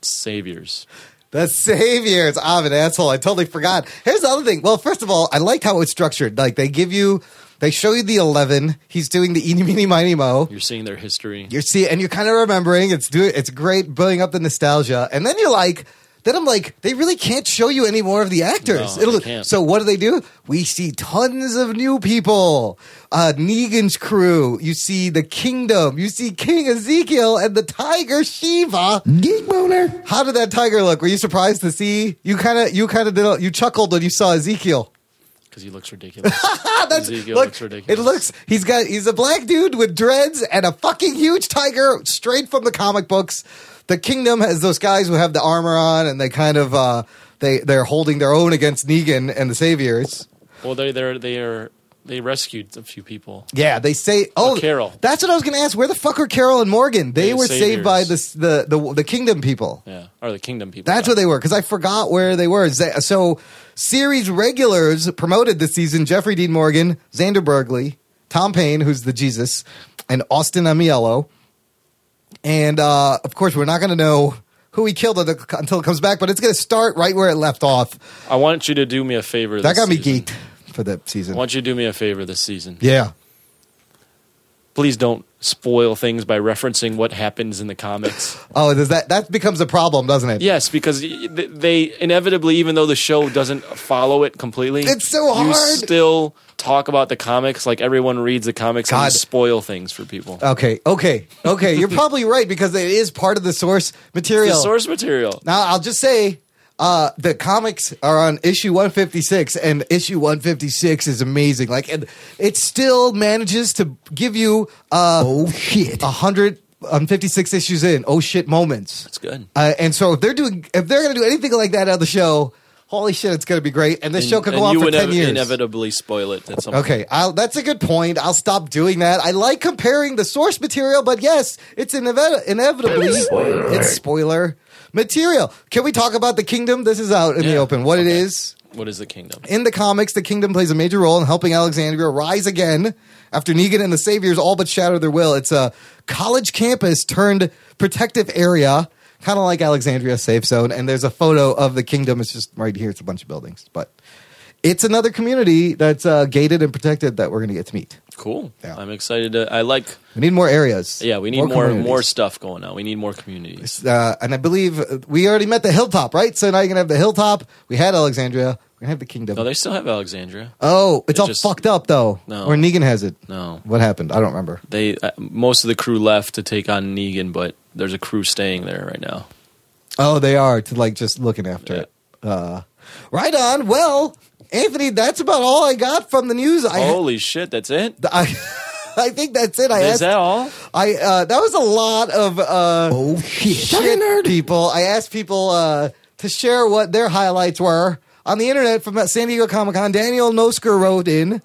Saviors. The Saviors. I'm an asshole. I totally forgot. Here's the other thing. Well, first of all, I liked how it's structured. Like they give you, they show you the eleven. He's doing the eeny meeny miny mo. You're seeing their history. You're see, and you're kind of remembering. It's do it's great building up the nostalgia, and then you're like. Then I'm like, they really can't show you any more of the actors. No, they can't. So what do they do? We see tons of new people. Uh, Negan's crew. You see the kingdom. You see King Ezekiel and the tiger Shiva. Geek boner. How did that tiger look? Were you surprised to see? You kind of, you kind of did. You chuckled when you saw Ezekiel. Because he looks ridiculous. That's Ezekiel look, looks ridiculous. It looks he's got he's a black dude with dreads and a fucking huge tiger straight from the comic books. The kingdom has those guys who have the armor on and they kind of uh they they're holding their own against Negan and the saviors. well, they they're they are they rescued a few people. Yeah, they say oh Or Carol. That's what I was going to ask. Where the fuck are Carol and Morgan? They The were saved by the, the the the kingdom people. Yeah, or the Kingdom people. That's where they were because I forgot where they were. So, series regulars promoted this season: Jeffrey Dean Morgan, Xander Berkeley, Tom Payne, who's the Jesus, and Austin Amelio. And uh, of course, we're not going to know who he killed until it comes back, but it's going to start right where it left off. I want you to do me a favor. That got me geeked for the season. I season. want you to do me a favor this season. Yeah. Please don't spoil things by referencing what happens in the comics. Oh, does that that becomes a problem, doesn't it? yes, because they inevitably, even though the show doesn't follow it completely, It's so You hard. still talk about the comics like everyone reads the comics and you spoil things for people. Okay. Okay. Okay. You're probably right because it is part of the source material. the source material. Now, I'll just say uh, the comics are on issue 156, and issue 156 is amazing. Like, and it still manages to give you uh, oh shit, 156 issues in. Oh shit, moments. It's good. Uh, and so if they're doing, if they're going to do anything like that on the show, holy shit, it's going to be great. And this And- show could go on for 10 inev- years. inevitably spoil it at some point. Okay, I'll, that's a good point. I'll stop doing that. I like comparing the source material, but yes, it's inevi- inevitably it's spoiler material. Can we talk about the kingdom? This is out in the Yeah. open. What it is What is the kingdom? in the comics, the kingdom plays a major role in helping Alexandria rise again after Negan and the Saviors all but shatter their will. It's a college campus turned protective area, kind of like Alexandria Safe Zone. And there's a photo of the kingdom. It's just right here. It's a bunch of buildings, but it's another community that's uh, gated and protected that we're going to get to meet. Cool. Yeah. I'm excited. To, I like. We need more areas. Yeah, we need more more, communities. stuff going on. We need more communities. Uh, and I believe uh, we already met the hilltop, right? So now you're gonna have the hilltop. We had Alexandria. We're gonna have the kingdom. No, they still have Alexandria. oh, it's It all just- fucked up though. No. Or Negan has it. No, What happened? I don't remember. they uh, most of the crew left to take on Negan, but there's a crew staying there right now. Oh, they are to like just looking after Yeah. it. Uh, right on. Well, Anthony, that's about all I got from the news. I, Holy shit, that's it. I, I think that's it. I Is asked. that all? I uh, that was a lot of uh, oh shit, people. I asked people uh, to share what their highlights were on the internet from San Diego Comic Con. Daniel Nosker wrote in,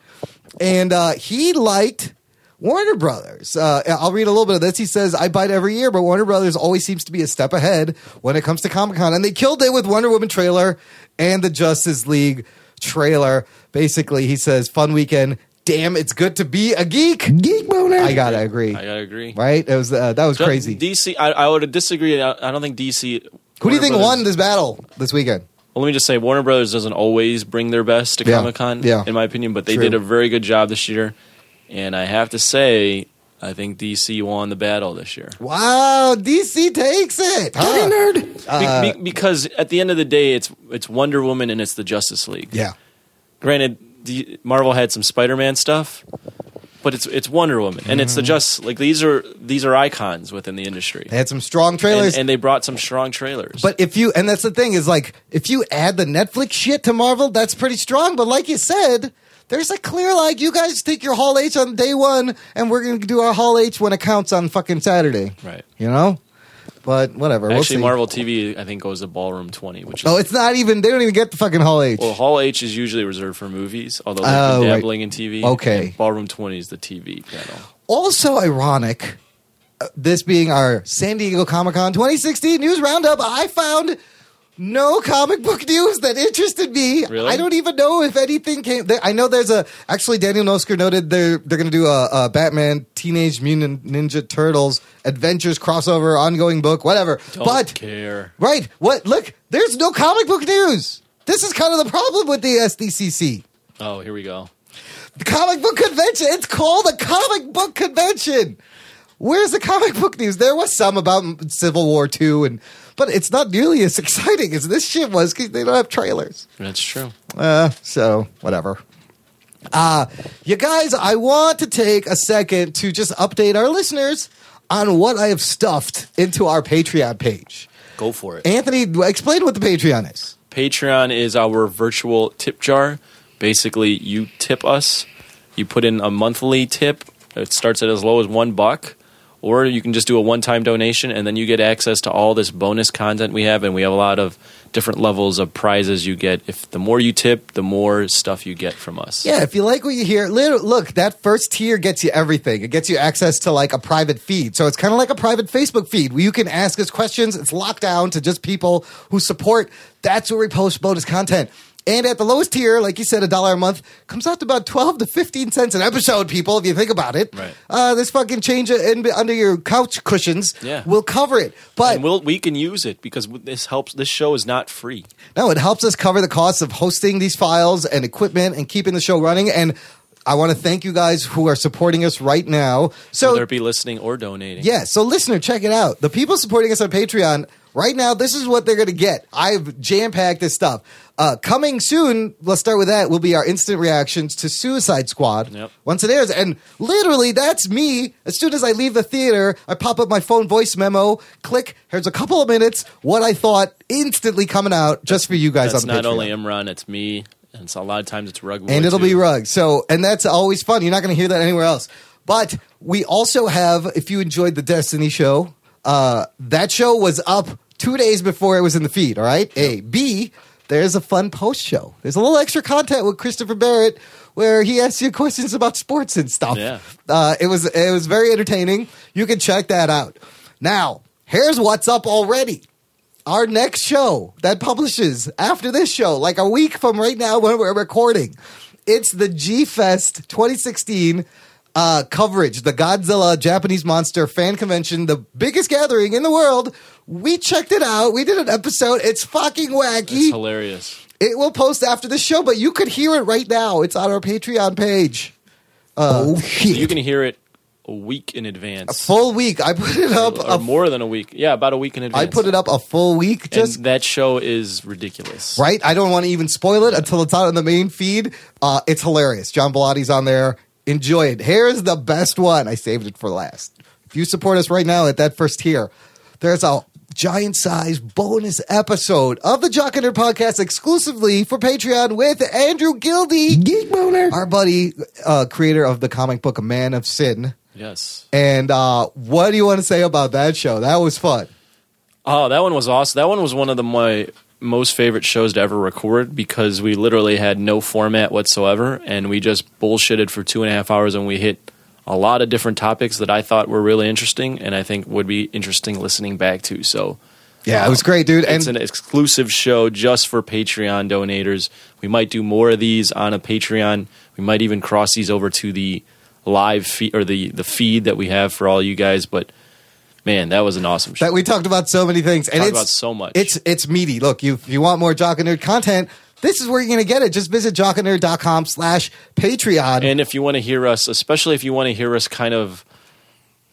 and uh, he liked Warner Brothers. Uh, I'll read a little bit of this. He says, I bite every year, but Warner Brothers always seems to be a step ahead when it comes to Comic Con. And they killed it with Wonder Woman trailer and the Justice League trailer. Basically, he says, fun weekend. Damn, it's good to be a geek. Geek boner. I gotta agree. I gotta agree. Right? It was uh, that was Ju- crazy. DC, I, I would disagree. I, I don't think DC. Who do you think Warner won this battle this weekend? Well, let me just say, Warner Brothers doesn't always bring their best to Yeah. Comic Con, Yeah. in my opinion, but they True. did a very good job this year. And I have to say, I think DC won the battle this year. Wow, DC takes it. Huh? Be- Uh, be- because at the end of the day, it's it's Wonder Woman and it's the Justice League. Yeah. Granted, the, Marvel had some Spider-Man stuff, but it's it's Wonder Woman and it's the Mm-hmm. just like these are these are icons within the industry. They had some strong trailers. and, and they brought some strong trailers. But if you, and that's the thing is like, if you add the Netflix shit to Marvel, that's pretty strong. But like you said, there's a clear like, you guys take your Hall H on day one, and we're going to do our Hall H when it counts on fucking Saturday. right. You know? But whatever. we'll Actually. Marvel TV I think goes to Ballroom 20, which is Oh, it's not even, they don't even get the fucking Hall H. Well, Hall H is usually reserved for movies, although they've Oh, been right. dabbling in TV. Okay. And Ballroom 20 is the TV panel. also ironic, uh, this being our San Diego Comic Con 2016 news roundup, I found no comic book news that interested me. Really? I don't even know if anything came. I know there's a actually Daniel Nosker noted they're they're going to do a, a Batman Teenage Mutant Ninja Turtles Adventures crossover ongoing book, whatever. Don't but care. right, what? Look, there's no comic book news. This is kind of the problem with the SDCC. Oh, here we go. The comic book convention. It's called a comic book convention. Where's the comic book news? There was some about Civil War two, and but it's not nearly as exciting as this shit was because they don't have trailers. That's true. Uh, so whatever. Uh, you guys, I want to take a second to just update our listeners on what I have stuffed into our Patreon page. Go for it. Anthony, explain what the Patreon is. Patreon is our virtual tip jar. Basically, you tip us. You put in a monthly tip. It starts at as low as one buck, or you can just do a one-time donation, and then you get access to all this bonus content we have. And we have a lot of different levels of prizes you get. If the more you tip, the more stuff you get from us. Yeah, if you like what you hear, look, that first tier gets you everything. It gets you access to like a private feed. So it's kind of like a private Facebook feed where you can ask us questions. It's locked down to just people who support. That's where we post bonus content. And at the lowest tier, like you said, a dollar a month comes out to about 12 to 15 cents an episode, people, if you think about it. Right. Uh, this fucking change in, under your couch cushions Yeah. will cover it. But and we'll, we can use it because this helps. This show is not free. No, it helps us cover the costs of hosting these files and equipment and keeping the show running. And I want to thank you guys who are supporting us right now. So, whether it be listening or donating. yeah, so listener, check it out. The people supporting us on Patreon right now, this is what they're going to get. I've jam packed this stuff. Uh, coming soon, let's start with that, will be our instant reactions to Suicide Squad Yep. once it airs. And literally, that's me. As soon as I leave the theater, I pop up my phone voice memo, click, here's a couple of minutes, what I thought instantly coming out just for you guys That's on the not Patreon. only Imran, it's me. And it's a lot of times it's Rug. and it'll too. be rug. So, and that's always fun. You're not going to hear that anywhere else. But we also have, if you enjoyed the Destiny show, uh, that show was up two days before it was in the feed. All right. A B. There's a fun post show. There's a little extra content with Christopher Barrett where he asks you questions about sports and stuff. Yeah. Uh, it was it was very entertaining. You can check that out. Now, here's what's up already our next show that publishes after this show, like a week from right now when we're recording. It's the G Fest 2016 uh, coverage, the Godzilla Japanese Monster fan convention, the biggest gathering in the world. We checked it out. We did an episode. It's fucking wacky. It's hilarious. It will post after the show, but you could hear it right now. It's on our Patreon page. oh shit! You can hear it a week in advance. A full week. I put it up. or A, more than a week. Yeah, about a week in advance. I put it up a full week. Just and that show is ridiculous. right? I don't want to even spoil it until it's out on the main feed. Uh, it's hilarious. John Belotti's on there. Enjoy it. Here's the best one. I saved it for last. If you support us right now at that first tier, there's a giant size bonus episode of the Jock and podcast exclusively for Patreon with Andrew Gildy, Geek Boner, our buddy, uh, creator of the comic book Man of Sin. Yes. And uh, what do you want to say about that show? That was fun. Oh, that one was awesome. That one was one of the my most favorite shows to ever record because we literally had no format whatsoever, and we just bullshitted for two and a half hours, and we hit a lot of different topics that I thought were really interesting, and I think would be interesting listening back to. So. Yeah, it was great, dude. It's And an exclusive show just for Patreon donators. We might do more of these on a Patreon. We might even cross these over to the live feed or the the feed that we have for all you guys. But man, that was an awesome show. that we talked about so many things, and Talked it's about so much. It's it's meaty. Look, you if you want more Jock and Nerd content, this is where you're going to get it. Just visit jockandnerd.com slash Patreon. And if you want to hear us, especially if you want to hear us kind of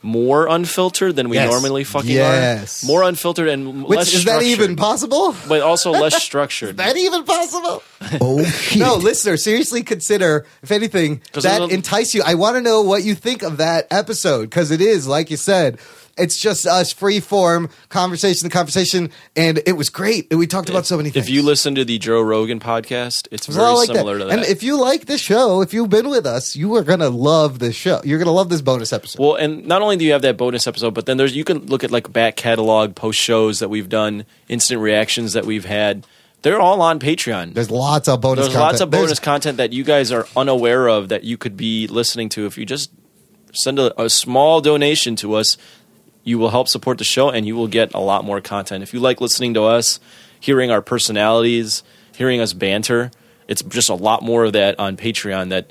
more unfiltered than we Yes. normally fucking Yes. are, more unfiltered and Which less is that even possible? but also less structured. is that even possible? Oh shit. No, listener, seriously consider if anything, that it'll- entice you. I want to know what you think of that episode because it is like you said. It's just us free form conversation, the conversation, and it was great. And we talked about so many things. If you listen to the Joe Rogan podcast, it's very like similar that. to that. And if you like this show, if you've been with us, you are gonna love this show. You're gonna love this bonus episode. Well, and not only do you have that bonus episode, but then there's you can look at like back catalog post shows that we've done, instant reactions that we've had. They're all on Patreon. There's lots of bonus. There's lots content. of There's- bonus content that you guys are unaware of that you could be listening to if you just send a, a small donation to us. You will help support the show, and you will get a lot more content. If you like listening to us, hearing our personalities, hearing us banter, it's just a lot more of that on Patreon that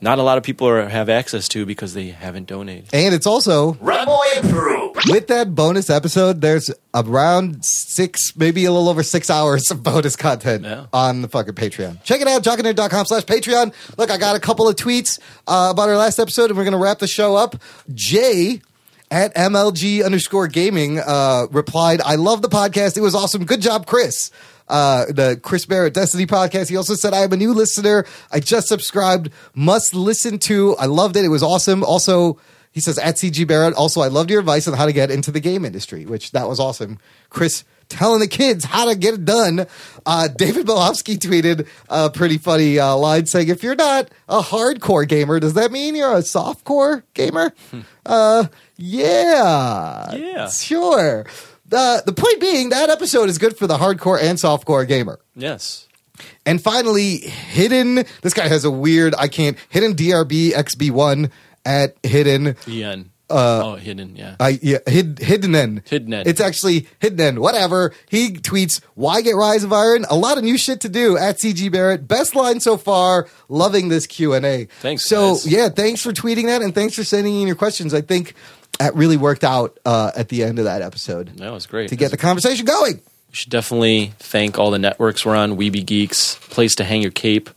not a lot of people are, have access to because they haven't donated. and it's also Rebel approved. with that bonus episode. There's around six, maybe a little over six hours of bonus content Yeah. on the fucking Patreon. Check it out, jockandnerd.com slash Patreon. Look, I got a couple of tweets uh, about our last episode, and we're gonna wrap the show up. Jay. At MLG underscore gaming uh, replied, I love the podcast. It was awesome. Good job, Chris. Uh, the Chris Barrett Destiny podcast. He also said, I am a new listener. I just subscribed. Must listen to. I loved it. It was awesome. Also, he says, at CG Barrett, also, I loved your advice on how to get into the game industry, which that was awesome. Chris telling the kids how to get it done. Uh, David Bilofsky tweeted a pretty funny uh, line saying, if you're not a hardcore gamer, does that mean you're a softcore gamer? uh, yeah. Yeah. Sure. The, the point being, that episode is good for the hardcore and softcore gamer. Yes. And finally, hidden. This guy has a weird. I can't. Hidden DRB XB1 at hidden. Ian. oh, hidden. Yeah. I yeah, hid, hidden. Hidden. It's actually hidden. Whatever. He tweets, "Why get Rise of Iron? A lot of new shit to do." At CG Barrett, best line so far. Loving this Q and A. Thanks, So guys. yeah, thanks for tweeting that, and thanks for sending in your questions. I think that really worked out uh, at the end of that episode that was great. to get the conversation going. You should definitely thank all the networks we're on. Weeby Geeks, place to hang your cape.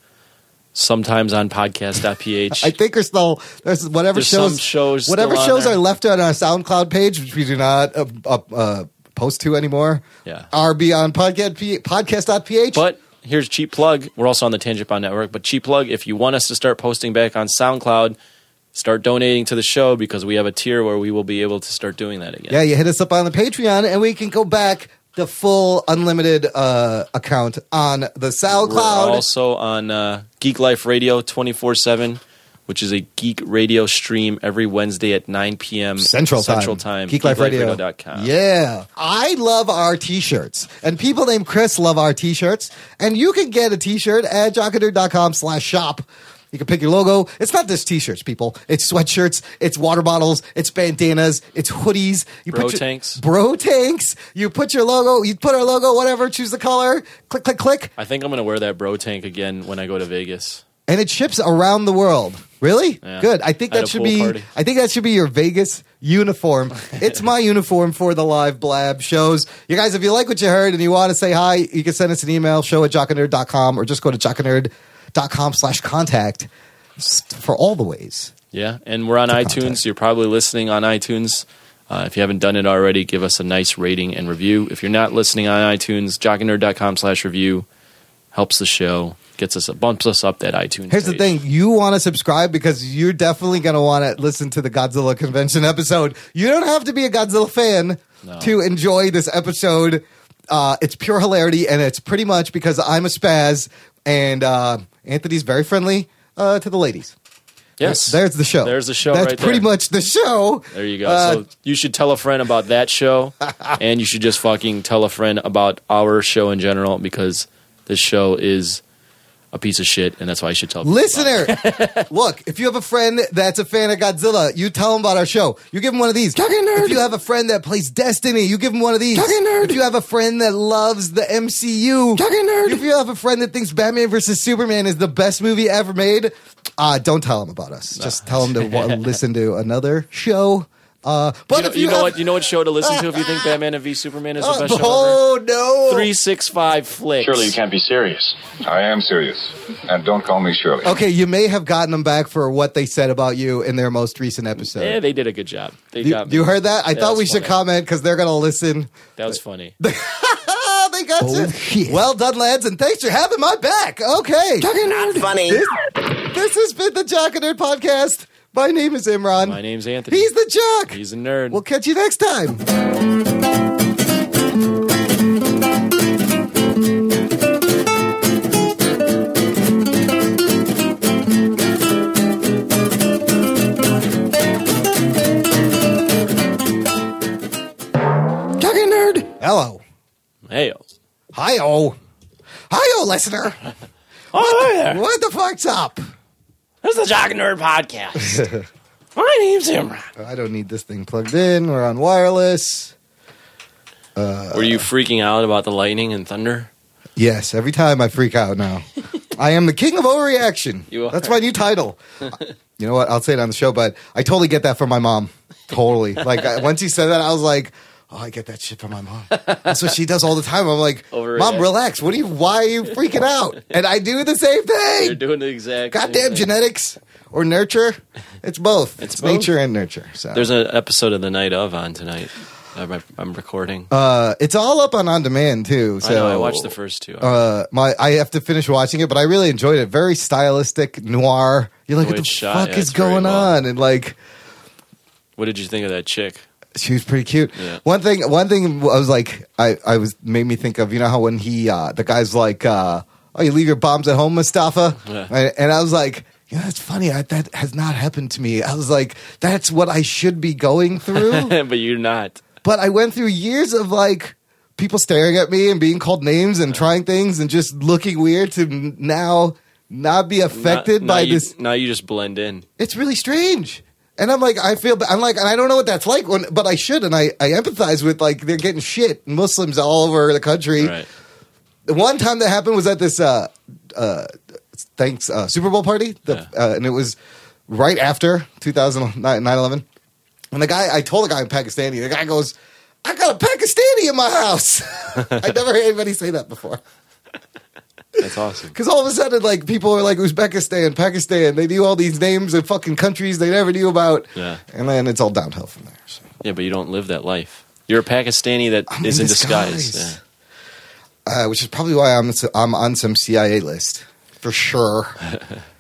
Sometimes on podcast.ph. I think we're still there's whatever There's shows shows whatever shows are left on our SoundCloud page, which we do not uh, uh, uh, post to anymore. Yeah. are beyond podcast podcast.ph. But here's cheap plug. We're also on the Tangent Bound Network. But cheap plug, if you want us to start posting back on SoundCloud, start donating to the show because we have a tier where we will be able to start doing that again. yeah, you hit us up on the Patreon, and we can go back the full unlimited uh, account on the We're SoundCloud. also on uh, Geek Life Radio 24 7, which is a geek radio stream every Wednesday at 9 p.m. Central Time. Central Time. Geek Life Radio. geekliferadio.com. Yeah. I love our t-shirts. And people named Chris love our t-shirts. And you can get a t-shirt at jockandnerd.com slash shop. You can pick your logo. It's not just t-shirts, people. It's sweatshirts. It's water bottles. It's bandanas. It's hoodies. You Bro put your- tanks. Bro tanks. You put your logo. You put our logo, whatever. Choose the color. Click, click, click. I think I'm going to wear that bro tank again when I go to Vegas. And it ships around the world. Really? Yeah. Good. I think At that should be. party. I think that should be your Vegas uniform. it's my uniform for the live blab shows. You guys, if you like what you heard and you want to say hi, you can send us an email, show at jockandnerd.com or just go to jockandnerd.com slash contact for all the ways. Yeah, and we're on iTunes. contact. You're probably listening on iTunes. Uh, if you haven't done it already, give us a nice rating and review. If you're not listening on iTunes, jockandnerd.com slash review helps the show, gets us, bumps us up that iTunes. Here's the thing: you want to subscribe because you're definitely going to want to listen to the Godzilla convention episode. You don't have to be a Godzilla fan No. to enjoy this episode. Uh, it's pure hilarity, and it's pretty much because I'm a spaz, and uh, Anthony's very friendly uh, to the ladies. Yes, There's the show. There's the show That's right pretty there. much the show. There you go. Uh, so you should tell a friend about that show, and you should just fucking tell a friend about our show in general because this show is a piece of shit, and that's why I should tell. people about it. Listener, look, if you have a friend that's a fan of Godzilla, you tell him about our show. You give him one of these. If you have a friend that plays Destiny, you give him one of these. If you have a friend that loves the MCU, if you have a friend that thinks Batman versus Superman is the best movie ever made, uh, don't tell him about us. Just tell him to wa- listen to another show. Uh, but you know, if you you, know have, what? You know what show to listen to if you think Batman and v Superman is the best show ever. oh no, Three six five flicks. Surely you can't be serious. I am serious. And don't call me Shirley. Okay, you may have gotten them back for what they said about you in their most recent episode. Yeah, they did a good job. They you, got me. you heard that? I Yeah, thought that's we should funny. comment because they're going to listen. That was funny. They got Oh, you. shit. Well done, lads, and thanks for having my back. Okay. Not funny. This, this has been the Jock and Nerd Podcast. My name is Imran. My name's Anthony. He's the Jock. He's a nerd. We'll catch you next time. Hello. hey, Hi-oh. Hi-oh, listener. oh yeah, What the fuck's up? This is the Jock and Nerd podcast. My name's Imran. Oh, I don't need this thing plugged in. We're on wireless. Were you freaking out about the lightning and thunder? Yes, every time I freak out now. I am the king of overreaction. You are. That's my new title. you know what? I'll say it on the show, but I totally get that from my mom. Totally. Like I, once you said that, I was like, "Oh, I get that shit from my mom." That's what she does all the time. I'm like, Overreact. "Mom, relax. What are you? Why are you freaking out?" And I do the same thing. You're doing the exact. same Goddamn thing. genetics or nurture. It's both. It's It's, both. nature and nurture. So There's an episode of the night of on tonight. I'm, I'm recording. uh, it's all up on on demand too. So I know. I watched the first two. uh my I have to finish watching it, but I really enjoyed it. Very stylistic noir. You're like, what the shot, fuck yeah, is going well. on? And like, what did you think of that chick? She was pretty cute. Yeah. One thing, one thing I was like, I I was made me think of. You know how when he uh the guy's like, uh oh, you leave your bombs at home, Mustafa, Yeah. and, and I was like. Yeah, that's funny. I, that has not happened to me. I was like, that's what I should be going through. but you're not. but I went through years of like people staring at me and being called names and trying things and just looking weird to now not be affected Now- by now you, this. Now you just blend in. It's really strange. And I'm like, I feel, I'm like, and I don't know what that's like, when, but I should, and I, I empathize with like they're getting shit Muslims all over the country. Right. The one time that happened was at this uh, uh, thanks uh, Super Bowl party, the, uh, and it was right after 2009 9/11. And the guy, I told the guy in Pakistani, the guy goes, "I got a Pakistani in my house." I never heard anybody say that before. That's awesome. Because all of a sudden, like people are like Uzbekistan, Pakistan, they knew all these names of fucking countries they never knew about, Yeah. and then it's all downhill from there. So. Yeah, but you don't live that life. You're a Pakistani that I'm is in disguise. disguise. Uh, which is probably why I'm I'm on some CIA list for sure.